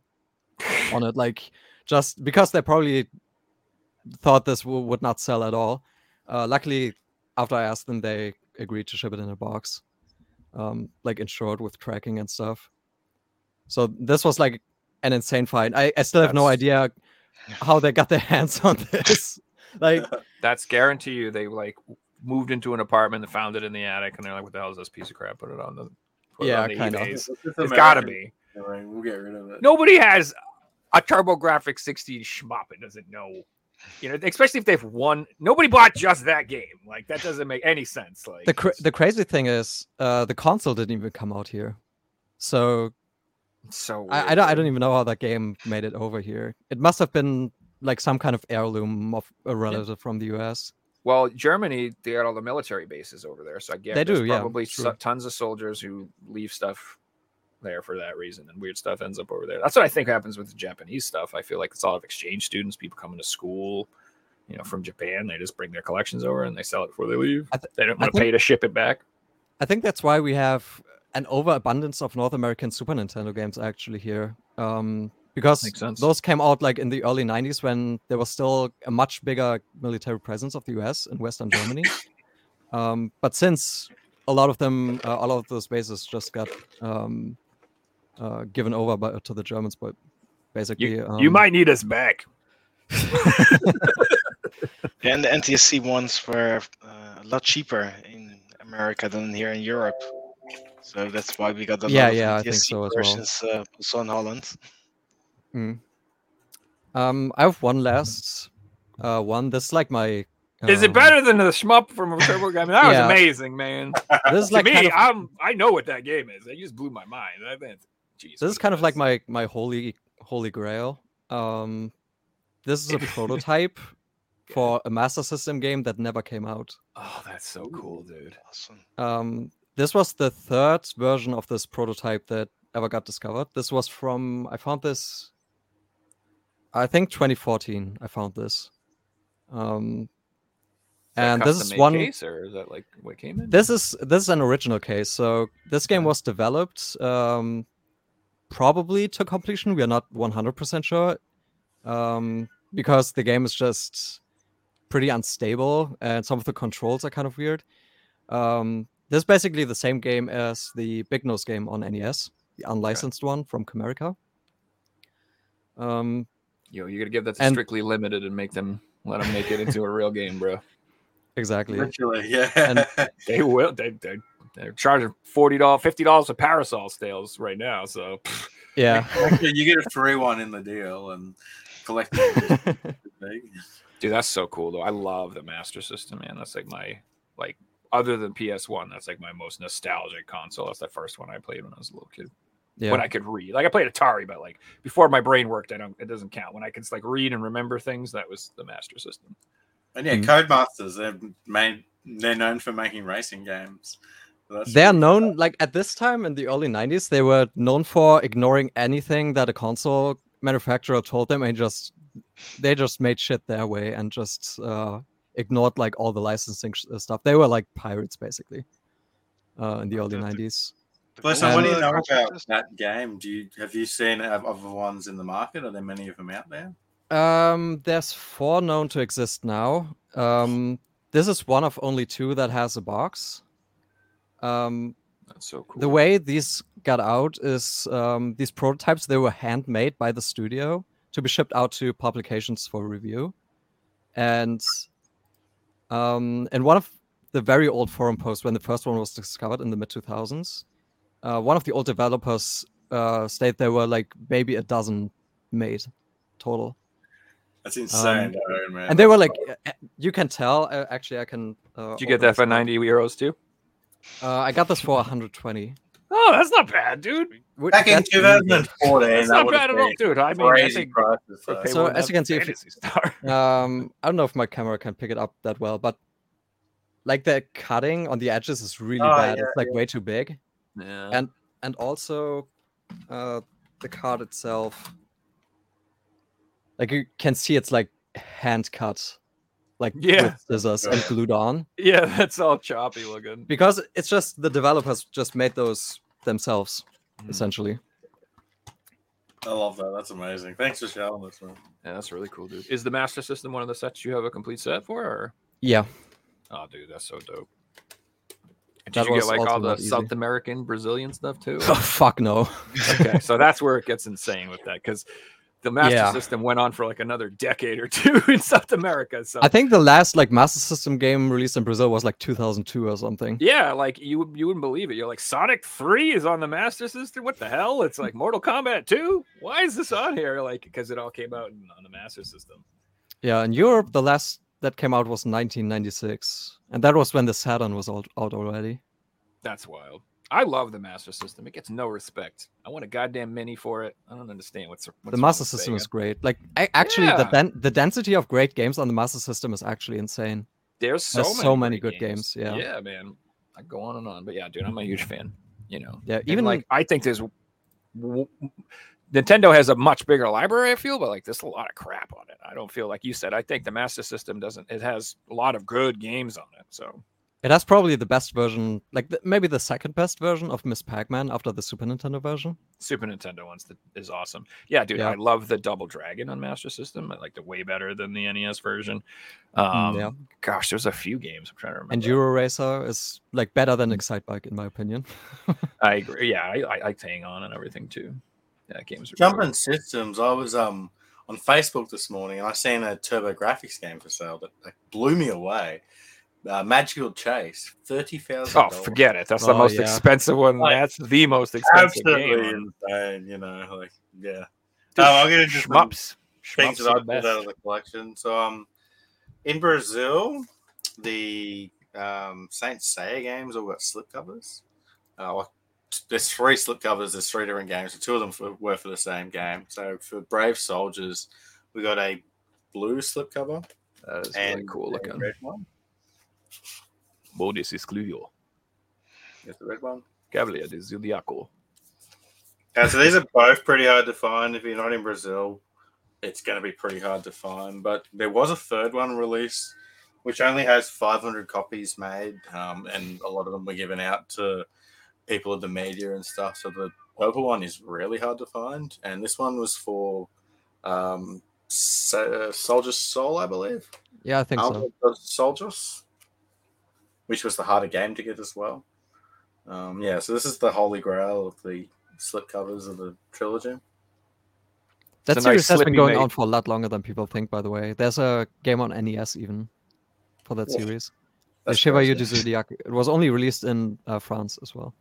on it like just because they probably thought this w- would not sell at all. Uh luckily after i asked them they agreed to ship it in a box um like insured with tracking and stuff. So this was like an insane find. I, I still have no idea how they got their hands on this. Like That's guarantee you. They like moved into an apartment and found it in the attic, and they're like, "What the hell is this piece of crap?" Put it on the put it Yeah, on the kinda. It's It's gotta be. Anyway, we'll get rid of it. Nobody has a TurboGrafx 16 shmup and doesn't know. You know, especially if they've won. Nobody bought just that game. Like that doesn't make any sense. Like the cra- the crazy thing is uh the console didn't even come out here so so I, I don't i don't even know how that game made it over here it must have been like some kind of heirloom of a relative from the us Well, Germany, they got all the military bases over there, so I guess They there's do, yeah, probably so- tons of soldiers who leave stuff there for that reason, and weird stuff ends up over there. That's what I think happens with the Japanese stuff. I feel like it's a lot of exchange students, people coming to school, you know, from Japan. They just bring their collections over and they sell it before they leave. Th- they don't want to pay to ship it back. i think that's why we have an overabundance of north american super nintendo games actually here um because Makes sense. those came out like in the early 90s when there was still a much bigger military presence of the us in western germany um but since a lot of them uh, all of those bases just got um uh, given over by, to the germans but basically You, um, you might need us back. Yeah, and the NTSC ones were uh, a lot cheaper in America than here in Europe. So that's why we got a Yeah, lot of yeah, I NTSC think so as well. uh, also in Holland. Um i have one last uh one That's like my Is it um, better than the shmup from a Turbo Game? That was amazing, man. this is to like me, kind of, I'm I know what that game is. It just blew my mind. I mean, geez, this is kind of like my my holy holy grail um this is a prototype for a master system game that never came out Oh, that's so cool, dude. Awesome. um this was the third version of this prototype that ever got discovered this was from i found this i think 2014 i found this um and this is one. case, or is that like what came in? This is this is an original case. So this game was developed um, probably to completion. We are not 100% sure um, because the game is just pretty unstable and some of the controls are kind of weird. Um, this is basically the same game as the Big Nose game on NES, the unlicensed one from Camerica. Um, Yo, you gotta give that to and- strictly limited and make them let them make it into a real game, bro. exactly. Literally, yeah. And- They will. They they they're charging forty dollars, fifty dollars for parasol sales right now. So Yeah. You get a free one in the deal and collect. Dude, that's so cool though. I love the Master System, man. That's like my like other than PS One, that's like my most nostalgic console. That's the first one I played when I was a little kid. Yeah. When I could read, like I played Atari, but like before my brain worked, I don't. It doesn't count. When I could like read and remember things, that was the Master System. And yeah, Mhm. Codemasters, they're made they're known for making racing games. So They're really known like at this time in the early 90s, they were known for ignoring anything that a console manufacturer told them and just they just made shit their way and just uh, ignored like all the licensing sh- uh, stuff. They were like pirates basically uh, in the early The- the- 90s. The Listen, goal what do you know about that game? Do you have you seen other ones in the market? Are there many of them out there? Um, there's four known to exist now. Um, this is one of only two that has a box. Um, That's so cool. the way these got out is um, these prototypes they were handmade by the studio to be shipped out to publications for review and um, in one of the very old forum posts when the first one was discovered in the mid 2000s uh, one of the old developers uh, stated there were like maybe a dozen made total That's insane, Um, though, man. and they were like uh, you can tell uh, actually i can uh, Did you get that for ninety euros too? uh, i got this for 120 Oh, that's not bad, dude. Back in that's 2014. That's not bad at all, dude. I mean, I Crazy think prices. for So as you can see, if you- Star. um i don't know if my camera can pick it up that well but like the cutting on the edges is really Oh, bad yeah, it's like way too big yeah. and and also uh the card itself like you can see it's like hand cut like Yeah. with scissors and glued on yeah, that's all choppy looking. because it's just the developers just made those themselves Mhm. essentially I love that. That's amazing. Thanks for showing us, man. Yeah, that's really cool, dude. Is the Master System one of the sets you have a complete set for? Or yeah oh, dude, that's so dope. Did That you get like all the easy. South American, Brazilian stuff too? oh fuck no okay, so that's where it gets insane with that because the Master Yeah. System went on for like another decade or two in South America. So i think the last like master system game released in brazil was like 2002 or something Yeah, like you you wouldn't believe it. You're like Sonic Three is on the Master System. What the hell? It's like Mortal Kombat Two. Why is this on here? Like because it all came out on the Master System. Yeah, in Europe, the last that came out was 1996, and that was when the Saturn was out, out already. That's wild. I love the Master System. It gets no respect. I want a goddamn mini for it. I don't understand what's, what's the Master System is great. Like, I, actually, the den- the density of great games on the Master System is actually insane. There's so There's many, so many good games, yeah. yeah, man. I go on and on, but yeah, dude, I'm a huge fan. You know, Yeah, even even like I think there's Nintendo has a much bigger library. I feel, but like there's a lot of crap on it. I don't feel like you said. I think the Master System doesn't. It has a lot of good games on it. So it has probably the best version, like the, maybe the second best version of Ms. Pac-Man after the Super Nintendo version. Super Nintendo one's the, is awesome. Yeah, dude, Yeah. I love the Double Dragon on Master System. I like it way better than the NES version. Um, Mm, yeah. Gosh, there's a few games I'm trying to remember. And Enduro Racer is like better than Excitebike in my opinion. I agree. Yeah, I, I like Hang On and everything too. Yeah, games are Jumping systems. I was um on Facebook this morning and I seen a TurboGrafx game for sale that, that blew me away. Uh, Magical Chase, thirty thousand. Oh, forget it. That's the Oh, most yeah. expensive one. Like, That's the most expensive Absolutely game. on- insane. You know, like yeah. Dude, Um, I'm gonna just Shmups. things Shmups that I are pulled out of the collection. So um, in Brazil, the um, Saint Seiya games all got slipcovers. Uh, well, there's three slipcovers. There's three different games. So two of them for, were for the same game. So for Brave Soldiers, we got a blue slipcover That is and really cool looking. red one. Modis excluyo. Yes, the red one. Cavalier de Zodiaco. Uh, so these are both pretty hard to find. If you're not in Brazil, it's going to be pretty hard to find. But there was a third one released which only has 500 copies made, um, and a lot of them were given out to people of the media and stuff. So the purple one is really hard to find, and this one was for um, so, Soldier's Soul, I believe. Yeah, I think so. Armored of Soldiers, which was the harder game to get as well. Um, yeah, so this is the holy grail of the slip covers of the trilogy. That a nice series has been going mate. on for a lot longer than people think. By the way, there's a game on NES even for that Yeah, series. The Chevalier crazy. du Zodiac. It was only released in uh, France as well.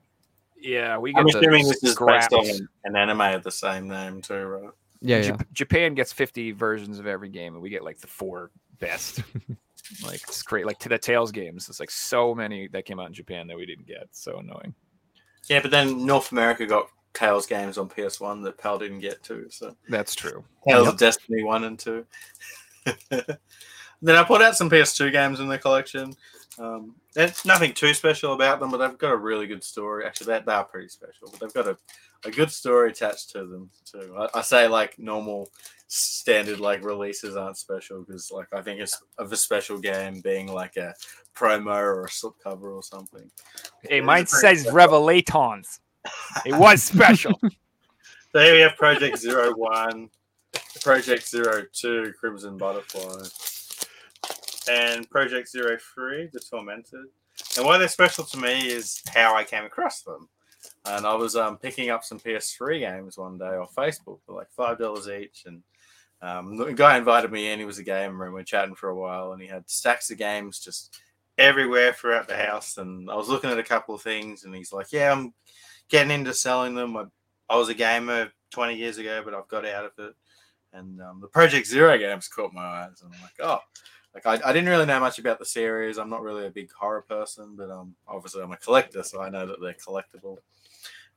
Yeah, we I'm the assuming this is based on an, an anime of the same name too, right? Yeah, yeah. Japan gets 50 versions of every game, and we get like the four best. like it's great. Like to the Tales games, it's like so many that came out in Japan that we didn't get. So annoying. Yeah, but then North America got Tales games on PS1 that PAL didn't get to. So That's true. Tales Yep. of Destiny 1 and 2. then I put out some PS2 games in the collection. Um, there's nothing too special about them, but they've got a really good story. Actually, they, they are pretty special, but they've got a, a good story attached to them too. I, I say like normal standard like releases aren't special because like I think it's of a special game being like a promo or a slipcover or something. Hey, It mine says special. Revelatons. It was special. So here we have Project Zero One, Project Zero Two, Crimson Butterfly, and Project Zero Three, The Tormented. And why they're special to me is how I came across them. And I was um, picking up some PS3 games one day on Facebook for like five dollars each, and um, the guy invited me in. He was a gamer, and we are chatting for a while. And he had stacks of games just everywhere throughout the house. And I was looking at a couple of things, and he's like, "Yeah, I'm getting into selling them. I I was a gamer 20 years ago, but I've got out of it. And um, the Project Zero games caught my eyes, and I'm like, oh, like I, I didn't really know much about the series. I'm not really a big horror person, but um, obviously I'm a collector, so I know that they're collectible.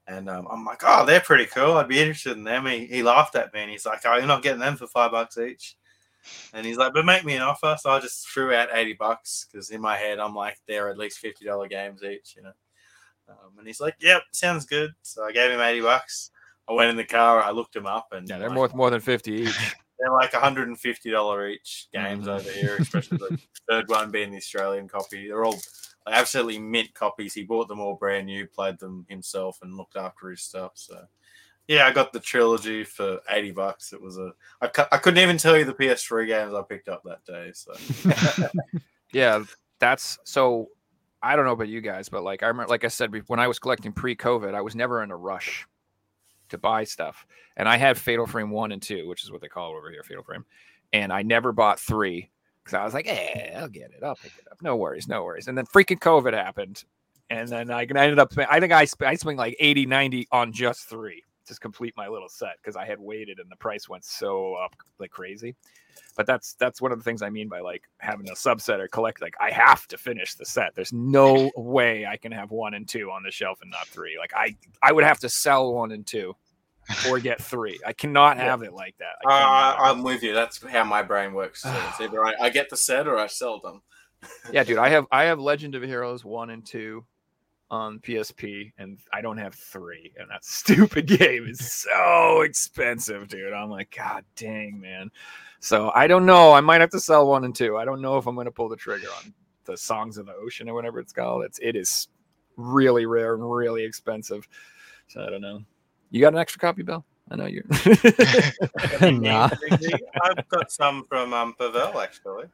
And um, I'm like, oh, they're pretty cool. I'd be interested in them. He, he laughed at me, and he's like, oh, you're not getting them for five bucks each. And he's like, but make me an offer. So I just threw out 80 bucks because in my head, I'm like, they're at least $50 games each, you know. Um, and he's like, "Yep, sounds good." So I gave him eighty bucks. I went in the car. I looked him up, and Yeah, they're like, more more than 50 each. They're like one hundred and fifty dollar each games Mhm. over here, especially the third one being the Australian copy. They're all like, absolutely mint copies. He bought them all brand new, played them himself, and looked after his stuff. So. Yeah, I got the trilogy for eighty bucks. It was a I, cou- I couldn't even tell you the PS3 games I picked up that day. So Yeah, that's so. I don't know about you guys, but like I remember, like I said, when I was collecting pre-COVID, I was never in a rush to buy stuff, and I had Fatal Frame one and two, which is what they call it over here, Fatal Frame, and I never bought three because I was like, eh, I'll get it, I'll pick it up, no worries, no worries. And then freaking COVID happened, and then I ended up, I think I I spent like 80, 90 on just three to complete my little set because I had waited and the price went so up like crazy but that's that's one of the things I mean by like having a subset or collect. Like I have to finish the set. There's no way I can have one and two on the shelf and not three. Like I I would have to sell one and two or get three. I cannot have it like that. I uh, I'm with you. That's how my brain works. It's either I, I get the set or I sell them. yeah, dude. I have I have Legend of Heroes one and two on PSP, and I don't have three. And that stupid game is so expensive, dude. I'm like, God dang, man. So I don't know. I might have to sell one and two. I don't know if I'm going to pull the trigger on the Songs of the Ocean or whatever it's called. It's it is really rare and really expensive. So I don't know. You got an extra copy, Bill? I know you're. nah. I've got some from um, Pavel actually.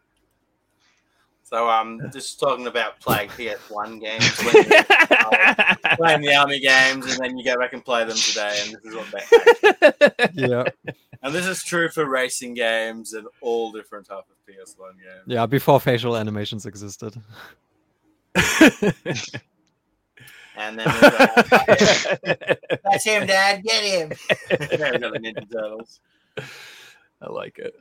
So um, just talking about playing PS1 games, when you're playing the army games, and then you go back and play them today, and this is what they. yeah, And this is true for racing games and all different type of PS1 games. yeah. Before facial animations existed. And then we've got, that's him, Dad. Get him. We've got the Ninja Turtles. I like it.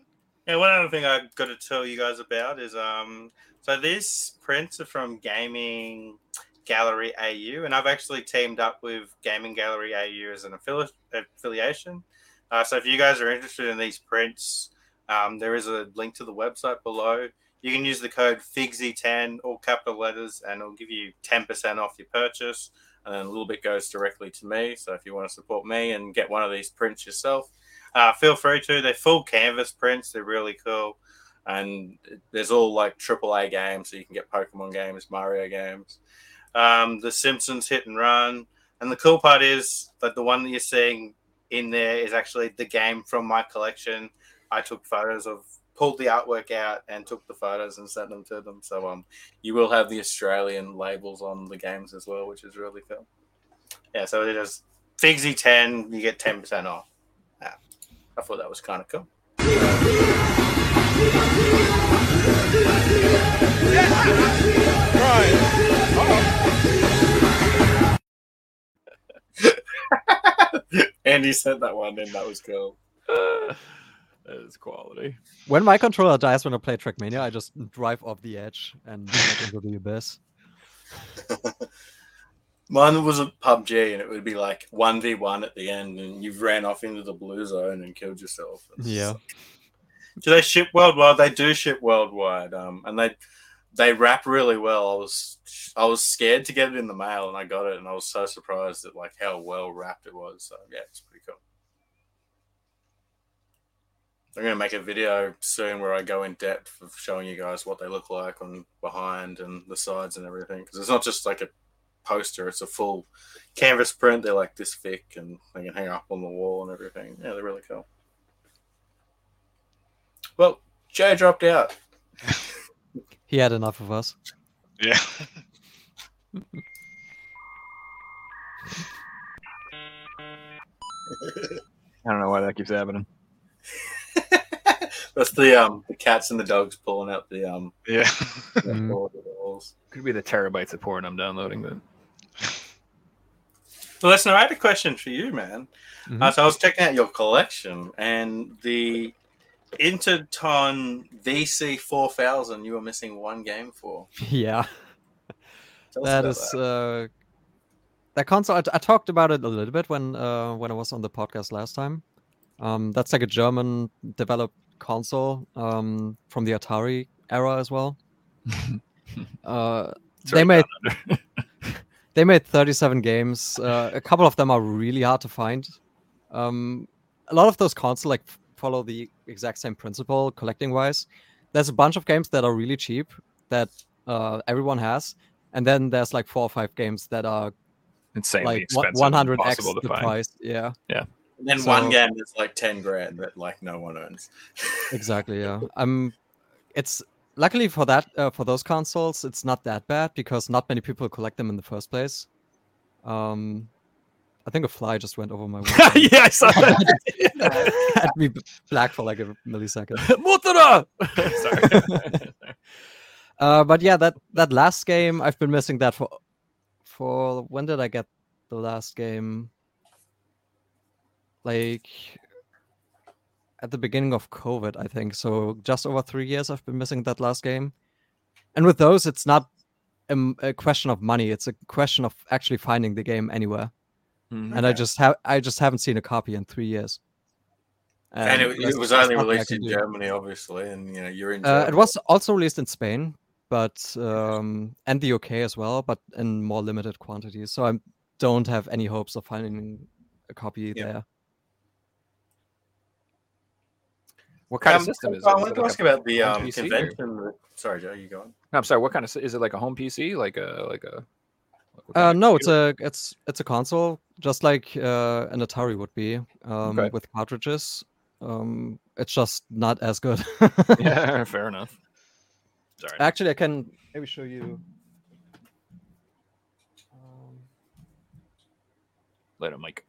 Yeah, one other thing I've got to tell you guys about is um, so these prints are from Gaming Gallery AU, and I've actually teamed up with Gaming Gallery AU as an affili- affiliation. Uh, so if you guys are interested in these prints, um, there is a link to the website below. You can use the code FIGSY10, all capital letters, and it'll give you 10% off your purchase. And a little bit goes directly to me. So if you want to support me and get one of these prints yourself, uh, feel free to. They're full canvas prints. They're really cool. and there's all like AAA games, so you can get Pokemon games, Mario games, um, The Simpsons Hit and Run, and the cool part is that the one that you're seeing in there is actually the game from my collection. I took photos of, pulled the artwork out, and took the photos and sent them to them. So um, you will have the Australian labels on the games as well, which is really cool. Yeah, so it is Figsy ten, you get ten percent off. Yeah, I thought that was kind of cool. Andy sent that one in. That was cool. that is quality. When my controller dies when I play Trackmania, I just drive off the edge and get into the abyss. Mine was a PUBG, and it would be like one v one at the end, and you've ran off into the blue zone and killed yourself. It's Yeah. Do they ship worldwide? They do ship worldwide, um, and they they wrap really well. I was I was scared to get it in the mail, and I got it, and I was so surprised at like how well wrapped it was. So yeah, it's pretty cool. I'm gonna make a video soon where I go in depth of showing you guys what they look like on behind and the sides and everything. Because it's not just like a poster; it's a full canvas print. They're like this thick, and they can hang up on the wall and everything. Yeah, they're really cool. Well, Joe dropped out. He had enough of us. Yeah. I don't know why that keeps happening. That's the um the cats and the dogs pulling out the um Yeah. Board of the walls. Could be the terabytes of porn I'm downloading. But Well, listen, I had a question for you, man. Mhm. Uh, so I was checking out your collection and the Interton VC four thousand. You were missing one game for. Yeah. that is That uh, that console. I, I talked about it a little bit when uh, when I was on the podcast last time. Um, that's like a German developed console um, from the Atari era as well. uh, they made down under. they made 37 games. Uh, a couple of them are really hard to find. Um, a lot of those consoles like follow the exact same principle collecting wise. There's a bunch of games that are really cheap that uh, everyone has, and then there's like four or five games that are insanely like expensive. hundred x the find. price. Yeah, yeah. And then one game that's like ten grand that like no one owns. exactly. Yeah, I'm. it's luckily for that uh, for those consoles, it's not that bad because not many people collect them in the first place. Um, I think a fly just went over my window. yeah, I saw that. had me black for like a millisecond. Mutara! Sorry. Uh, but yeah, that that last game, I've been missing that for for when did I get the last game? Like at the beginning of COVID, I think. So just over three years, I've been missing that last game. And with those, it's not a question of money; it's a question of actually finding the game anywhere. Mhm. And I just have I just haven't seen a copy in three years. and it, it was only released in do. Germany, obviously, and you know you're in. Uh, it was also released in Spain, but um, and the UK as well, but in more limited quantities. So I don't have any hopes of finding a copy Yeah. there. What kind Um, of system is it? I wanted to like ask a- about the um, PC or- convention. Sorry, Joe, you going? No, I'm sorry. What kind of is it? Like a home PC? Like a like a? Uh, no, it's a it's it's a console, just like uh, an Atari would be, um, Okay. with cartridges. Um, it's just not as good. yeah, fair enough. Sorry. Actually, I can maybe show you. Um, Later, Mike.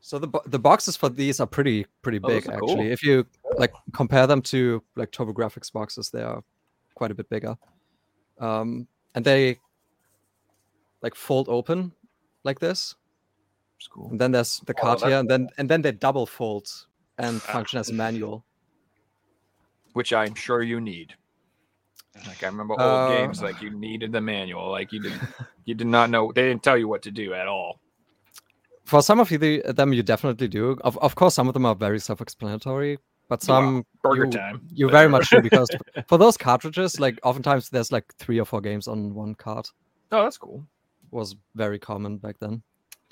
So the the boxes for these are pretty pretty Oh, big are actually. cool. If you like compare them to like TurboGrafx boxes, they are quite a bit bigger. Um, and they like fold open like this. It's cool. And then there's the Oh, card that's here, and then and then they double fold and Ah. function as a manual. Which I'm sure you need. Like I remember old Uh, games, like you needed the manual. Like you did, you did not know. They didn't tell you what to do at all. For some of you, the, them you definitely do. Of of course, some of them are very self-explanatory, but some Burger you, time. you very much do because for those cartridges, like oftentimes there's like three or four games on one card. Oh, that's cool. Was very common back then.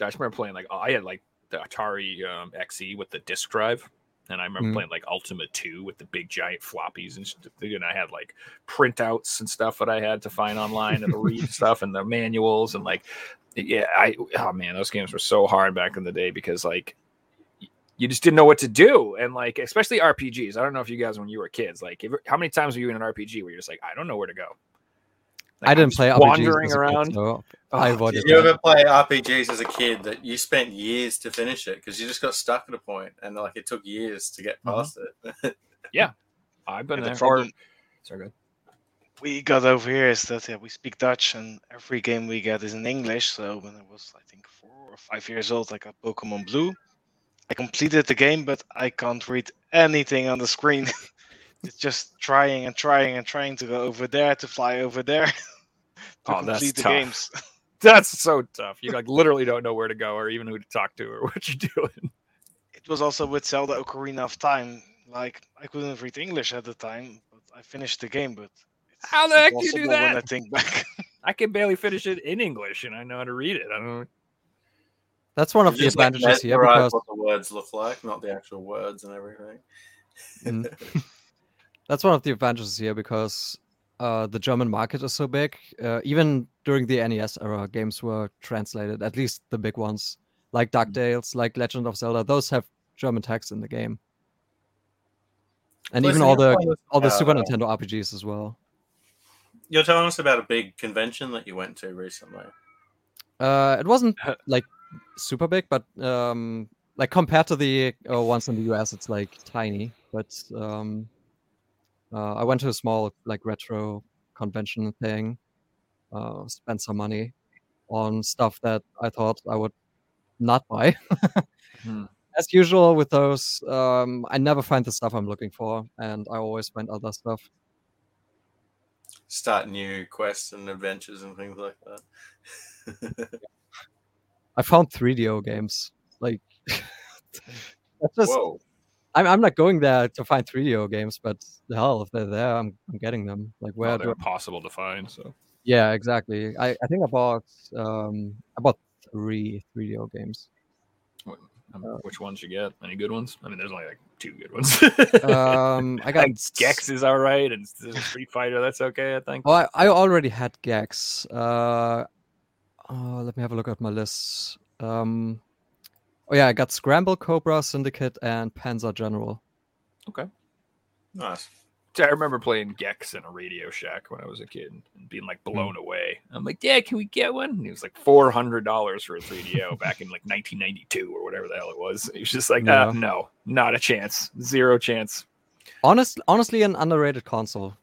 I just remember playing like I had like the Atari um, XE with the disk drive. And I remember Mm. playing like Ultima 2 with the big giant floppies and. And I had like printouts and stuff that I had to find online and read stuff and the manuals and like yeah, I oh man, those games were so hard back in the day because like you just didn't know what to do and like especially RPGs. I don't know if you guys when you were kids like if, how many times were you in an RPG where you're just like I don't know where to go. Like, I didn't just play RPGs wandering as a kid, around. so I Oh, avoided Did you that. ever play RPGs as a kid that you spent years to finish it because you just got stuck at a point and like it took years to get Mhm. past it? Yeah. I've been And there. the problem sorry, go ahead. we got over here is that yeah, we speak Dutch and every game we get is in English. So when I was, I think, four or five years old, I got Pokemon Blue. I completed the game, but I can't read anything on the screen. it's just trying and trying and trying to go over there, to fly over there, to Oh, that's complete the tough. games. That's so tough. You like literally don't know where to go or even who to talk to or what you're doing. It was also with Zelda Ocarina of Time. Like I couldn't read English at the time, but I finished the game. But it's How the heck do you do When I that? think back. I can barely finish it in English and I know how to read it. I don't know. That's one of the like, advantages here because what the words look like, not the actual words and everything. Mm. that's one of the advantages here because uh, the German market is so big. Uh, even during the NES era, games were translated. At least the big ones, like Ducktales, like Legend of Zelda. Those have German text in the game, and even all the all the about, Super uh, Nintendo RPGs as well. You're telling us about a big convention that you went to recently. Uh, it wasn't like super big, but um, like compared to the uh, ones in the US, it's like tiny. But um, uh, I went to a small like retro convention thing. Uh, spent some money on stuff that I thought I would not buy. Hmm. As usual with those, um, I never find the stuff I'm looking for, and I always find other stuff. Start new quests and adventures and things like that. I found 3DO games. Like, that's just Whoa. I'm, I'm not going there to find 3DO games, but hell, if they're there, I'm, I'm getting them. Like where do they're I... impossible to find. So Yeah, exactly. I, I think I bought um I bought three 3DO games. um, Uh, which ones you get? Any good ones? I mean, there's only like two good ones. Um, I got Like Gex is all right, and Street Fighter that's okay. I think. Oh, I, I already had Gex. Uh, oh, let me have a look at my list. Um, oh yeah, I got Scramble, Cobra, Syndicate, and Panzer General. Okay, nice. I remember playing Gex in a Radio Shack when I was a kid and being like blown away. I'm like, Dad, can we get one? And it was like four hundred dollars for a 3DO back in like 1992 or whatever the hell it was. He was just like, Yeah. uh, no, not a chance, zero chance. Honest, honestly, an underrated console.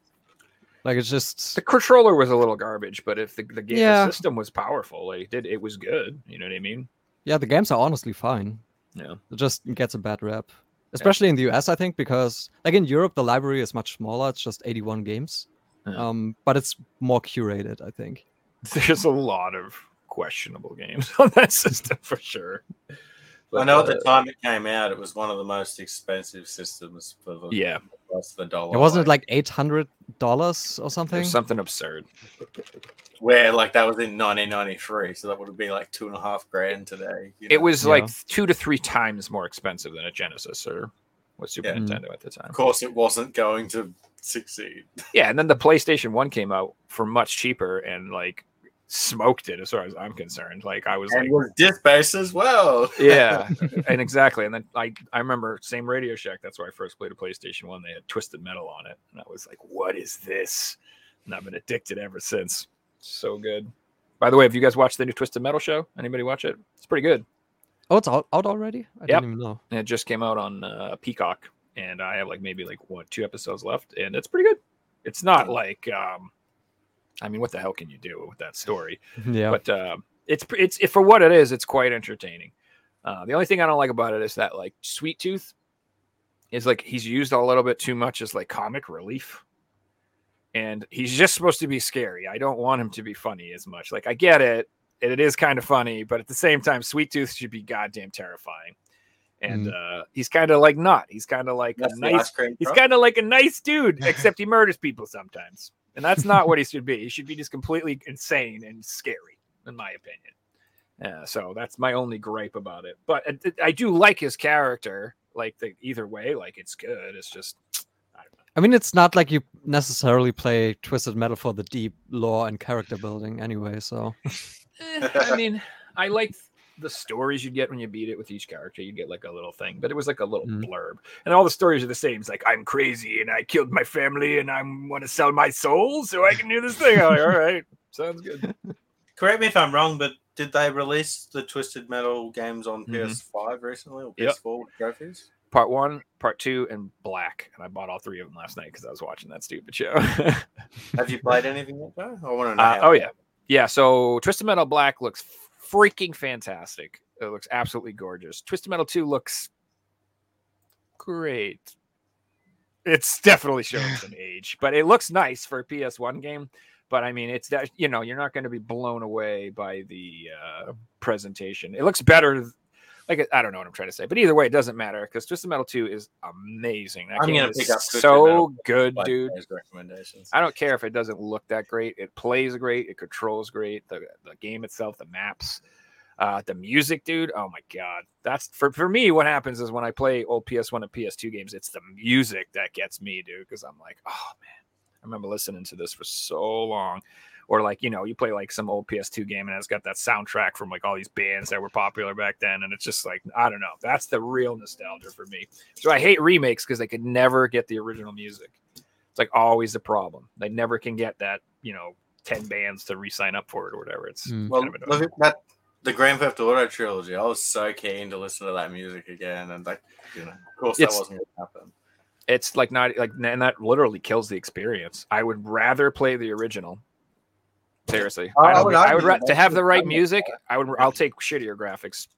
Like it's just The controller was a little garbage, but if the the game Yeah. the system was powerful, like it did, it was good. You know what I mean? yeah, the games are honestly fine. Yeah. It just gets a bad rep, especially in the US. I think because like in Europe, the library is much smaller. It's just 81 games, Yeah. um, but it's more curated. I think. There's a lot of questionable games on that system for sure. I know at uh, the time it came out, it was one of the most expensive systems for the Yeah, plus the dollar. It wasn't like 800 dollars or something. something absurd. where like that was in 1993, so that would have been like two and a half grand today. you It was Yeah. like two to three times more expensive than a Genesis or what Super Yeah. Nintendo at the time. of course, it wasn't going to succeed. Yeah, and then the PlayStation One came out for much cheaper and like smoked it as far as I'm concerned. Like I was And like, was disc based as well. yeah, and exactly. And then I I remember same Radio Shack. That's where I first played a PlayStation One. They had Twisted Metal on it, and I was like, what is this? And I've been addicted ever since. So good. By the way, have you guys watched the new Twisted Metal show? Anybody watch it? It's pretty good. Oh, it's out, out already? I Yep. didn't even know. And it just came out on uh, Peacock, and I have like maybe like what two episodes left, and it's pretty good. It's not like, um, I mean, what the hell can you do with that story? Yeah. But uh, it's pre- it's for what it is. It's quite entertaining. Uh, the only thing I don't like about it is that like Sweet Tooth is like he's used a little bit too much as like comic relief. And he's just supposed to be scary. I don't want him to be funny as much. Like I get it, and it is kind of funny, but at the same time, Sweet Tooth should be goddamn terrifying. And uh, he's kind of like not. He's kind of like That's a nice cream He's kind of like a nice dude, except he murders people sometimes. And that's not what he should be. He should be just completely insane and scary, in my opinion. Yeah, so that's my only gripe about it. But I- I do like his character, like the either way, like it's good. It's just I don't know. I mean, it's not like you necessarily play Twisted Metal for the deep lore and character building anyway. So Eh, I mean, I like the stories you'd get when you beat it with each character. You'd get like a little thing, but it was like a little Mm. blurb, and all the stories are the same. It's like I'm crazy and I killed my family and I want to sell my soul so I can do this thing. I'm like, all right, sounds good. Correct me if I'm wrong, but did they release the Twisted Metal games on Mhm. PS5 recently or PS4 with trophies? Part one, part two, and Black, and I bought all three of them last night because I was watching that stupid show. Have you played anything yet, Joe? I want to know. Uh, oh yeah, yeah. So Twisted Metal Black looks freaking fantastic. It looks absolutely gorgeous. Twisted Metal Two looks great. It's definitely showing some age, but it looks nice for a PS1 game. But I mean, it's that you know you're not going to be blown away by the uh, presentation. It looks better. Like I don't know what I'm trying to say, but either way, it doesn't matter because Twisted Metal Two is amazing. That I'm game gonna pick up Twisted so Metal good, Like dude. recommendations. I don't care if it doesn't look that great. It plays great. It controls great. The the game itself, the maps, uh, the music, dude. Oh my god, that's for for me. What happens is when I play old PS1 and PS2 games, it's the music that gets me, dude. Because I'm like, oh man, I remember listening to this for so long. Or like you know, you play like some old PS2 game and it's got that soundtrack from like all these bands that were popular back then, and it's just like I don't know. That's the real nostalgia for me. So I hate remakes because they could never get the original music. It's like always the problem. They never can get that, you know, 10 bands to re sign up for it or whatever. It's Mm. Well, kind of look at that the Grand Theft Auto trilogy. I was so keen to listen to that music again, and like, you know, of course, It's- that wasn't going to happen. it's like not like, and that literally kills the experience. I would rather play the original. Seriously, I- I, I would I would to have the right music. I would. I'll take shittier graphics.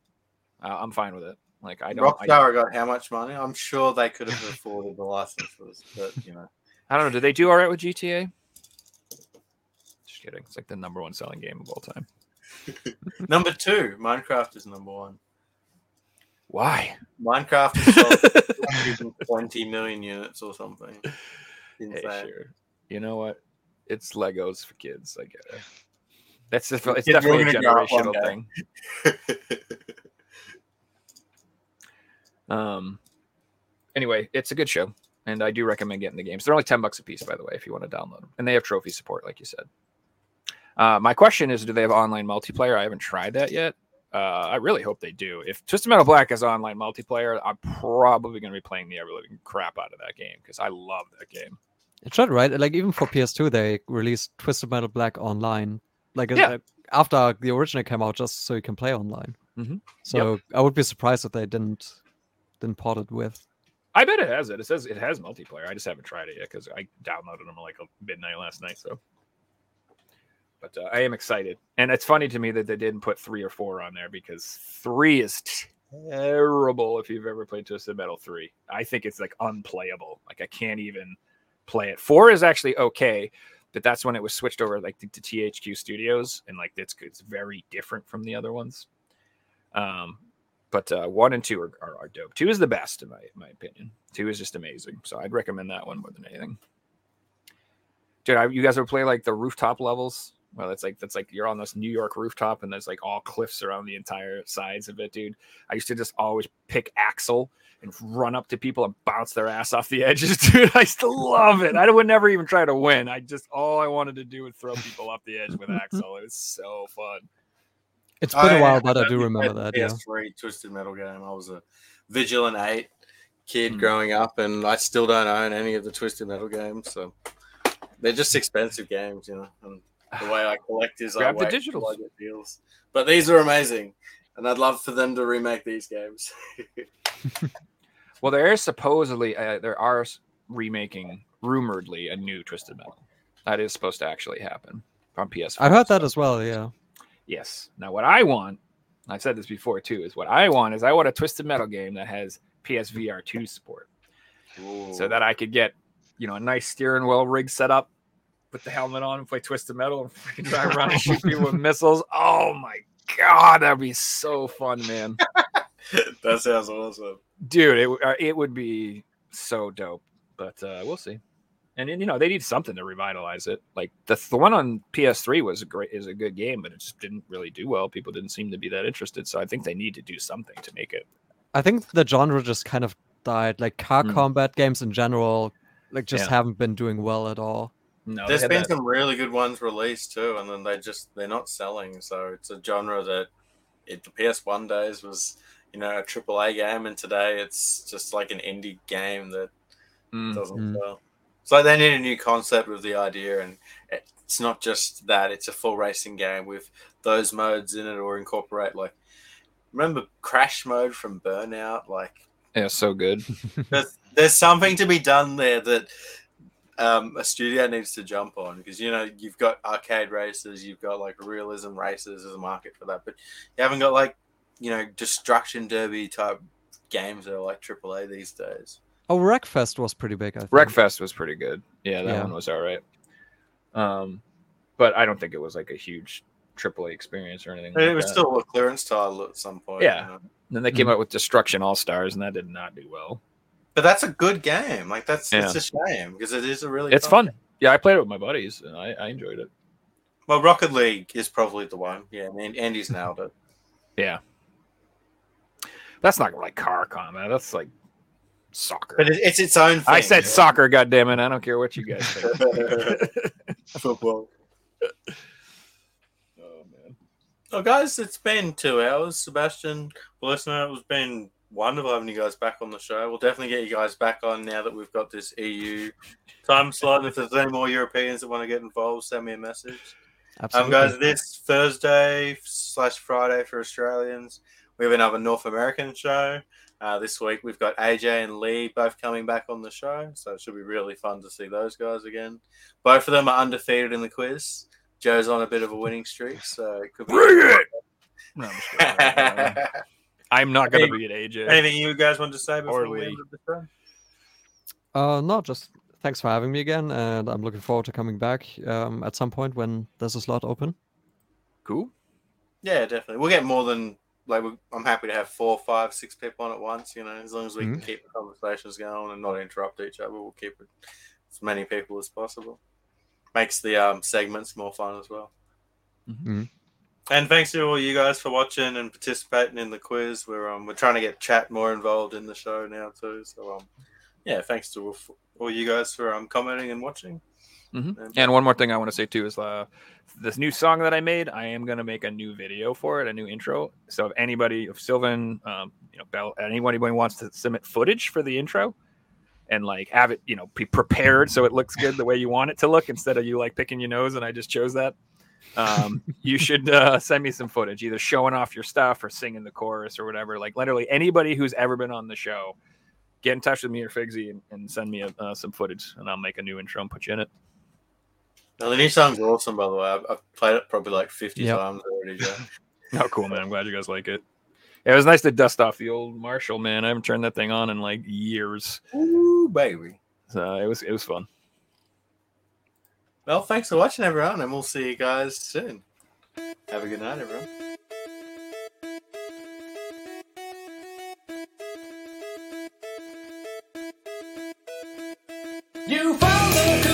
Uh, I'm fine with it. Like I don't. I, Rockstar got how much money? I'm sure they could have afforded the licenses, but you know, I don't know. Did they do all right with GTA? Just kidding. It's like the number one selling game of all time. number two, Minecraft is number one. Why? Minecraft has sold 20 million units or something. Hey, sure. You know what? It's Legos for kids. I get it. That's just, it's Kids definitely a gonna grow up one generational thing. Um. Anyway, it's a good show, and I do recommend getting the games. They're only ten bucks a piece, by the way, if you want to download them, and they have trophy support, like you said. Uh, my question is, do they have online multiplayer? I haven't tried that yet. Uh, I really hope they do. If Twisted Metal Black has online multiplayer, I'm probably going to be playing the ever living crap out of that game because I love that game. It should, right? Like even for PS2, they released Twisted Metal Black online, like Yeah. after the original came out, just so you can play online. Mhm. So I would be surprised if they didn't didn't port it with. I bet it has it. It says it has multiplayer. I just haven't tried it yet because I downloaded them like midnight last night. So, but uh, I am excited, and it's funny to me that they didn't put three or four on there because three is terrible. If you've ever played Twisted Metal three, I think it's like unplayable. Like I can't even play it. Four is actually okay, but that's when it was switched over like to, to THQ Studios, and like it's it's very different from the other ones. Um, but uh, one and two are, are, are dope. Two is the best in my my opinion. Two is just amazing. So I'd recommend that one more than anything. Dude, I, you guys ever play like the rooftop levels? Well, it's like that's like you're on this New York rooftop and there's like all cliffs around the entire sides of it, dude. I used to just always pick Axel and run up to people and bounce their ass off the edges, dude. I still love it. I would never even try to win. I just all I wanted to do was throw people off the edge with Axel. It was so fun. It's been a I while, but I only do played remember the that. Yeah. PS3 Twisted Metal game. I was a Vigilante 8 kid Hmm. growing up, and I still don't own any of the Twisted Metal games. So they're just expensive games, you know. And the way I collect is I Grab the wait till digitals. I get deals. But these are amazing, and I'd love for them to remake these games. Well, there is supposedly uh, there are remaking rumoredly a new Twisted Metal. That is supposed to actually happen on PS. I've heard that as well. Yeah. Yes. Now, what I want, I've said this before too, is what I want is I want a Twisted Metal game that has PSVR two support, so that I could get, you know, a nice steering wheel rig set up, put the helmet on, and play Twisted Metal, and freaking drive around and shoot people with missiles. Oh my god, that'd be so fun, man. that sounds awesome. dude it, uh, it would be so dope but uh we'll see and then, you know they need something to revitalize it like the, the one on ps3 was a great is a good game but it just didn't really do well people didn't seem to be that interested so i think they need to do something to make it I think the genre just kind of died. Like car Mm. combat games in general, like just Yeah. haven't been doing well at all. No, There's been that- some really good ones released too, and then they just they're not selling. So it's a genre that it the PS1 days was you know a triple A game, and today it's just like an indie game that Mm. doesn't Mm. sell. Like they need a new concept with the idea, and it's not just that; it's a full racing game with those modes in it, or incorporate like remember crash mode from Burnout. Like Yeah, so good. there's, there's something to be done there that um, a studio needs to jump on because you know you've got arcade races, you've got like realism races as a market for that, but you haven't got like you know destruction derby type games that are like AAA these days. Oh, Wreckfest was pretty big. I think. Wreckfest was pretty good. Yeah, that Yeah. one was all right. Um, but I don't think it was like a huge AAA experience or anything. It like was that. still a clearance title at some point. Yeah. you know. Then they came out with Destruction All Stars, and that did not do well. But that's a good game. Like that's Yeah. it's a shame because it is a really It's fun. Yeah, I played it with my buddies, and I, I enjoyed it. Well, Rocket League is probably the one. Yeah, and Andy's nailed it. Yeah, that's not like car combat. That's like soccer. But it's its own thing. I said soccer. God damn it! I don't care what you guys think. football. oh man. Well, guys, it's been two hours. Sebastian, listener, it's been wonderful having you guys back on the show. We'll definitely get you guys back on now that we've got this EU time slot. And if there's any more Europeans that want to get involved, send me a message. Um, Absolutely. guys, this Thursday slash Friday for Australians, we have another North American show. Uh, this week we've got AJ and Lee both coming back on the show, so it should be really fun to see those guys again. Both of them are undefeated in the quiz. Joe's on a bit of a winning streak, so it could be. Bring it! No, I'm just kidding. I'm not gonna Hey, beat AJ. Anything you guys want to say before we Lee. end the show? Uh, no, just thanks for having me again, and I'm looking forward to coming back um, at some point when there's a slot open. Cool. Yeah, definitely. We'll get more than like. we I'm happy to have four, five, six people on at once. You know, as long as we can keep the conversations going and not interrupt each other, we'll keep it as many people as possible. Makes the um, segments more fun as well. Mhm. And thanks to all you guys for watching and participating in the quiz. We're um, we're trying to get chat more involved in the show now too. So um, yeah, thanks to all, all you guys for um commenting and watching. Mhm. And- And one more thing I want to say too is uh, this new song that I made. I am gonna make a new video for it, a new intro. So if anybody, if Silvan, um, you know, Bell, anybody wants to submit footage for the intro, and like have it, you know, be prepared so it looks good the way you want it to look, instead of you like picking your nose and I just chose that. Um, you should uh, send me some footage, either showing off your stuff or singing the chorus or whatever. Like literally anybody who's ever been on the show, get in touch with me or Figsy and, and send me uh, some footage, and I'll make a new intro and put you in it. Now, the new song's awesome, by the way. I've, I've played it probably like 50 Yep. times already, Joe. Oh, cool, man. I'm glad you guys like it. Yeah, it was nice to dust off the old Marshall, man. I haven't turned that thing on in like years. Ooh, baby. So it was it was fun. Well, thanks for watching, everyone, and we'll see you guys soon. Have a good night, everyone. You found the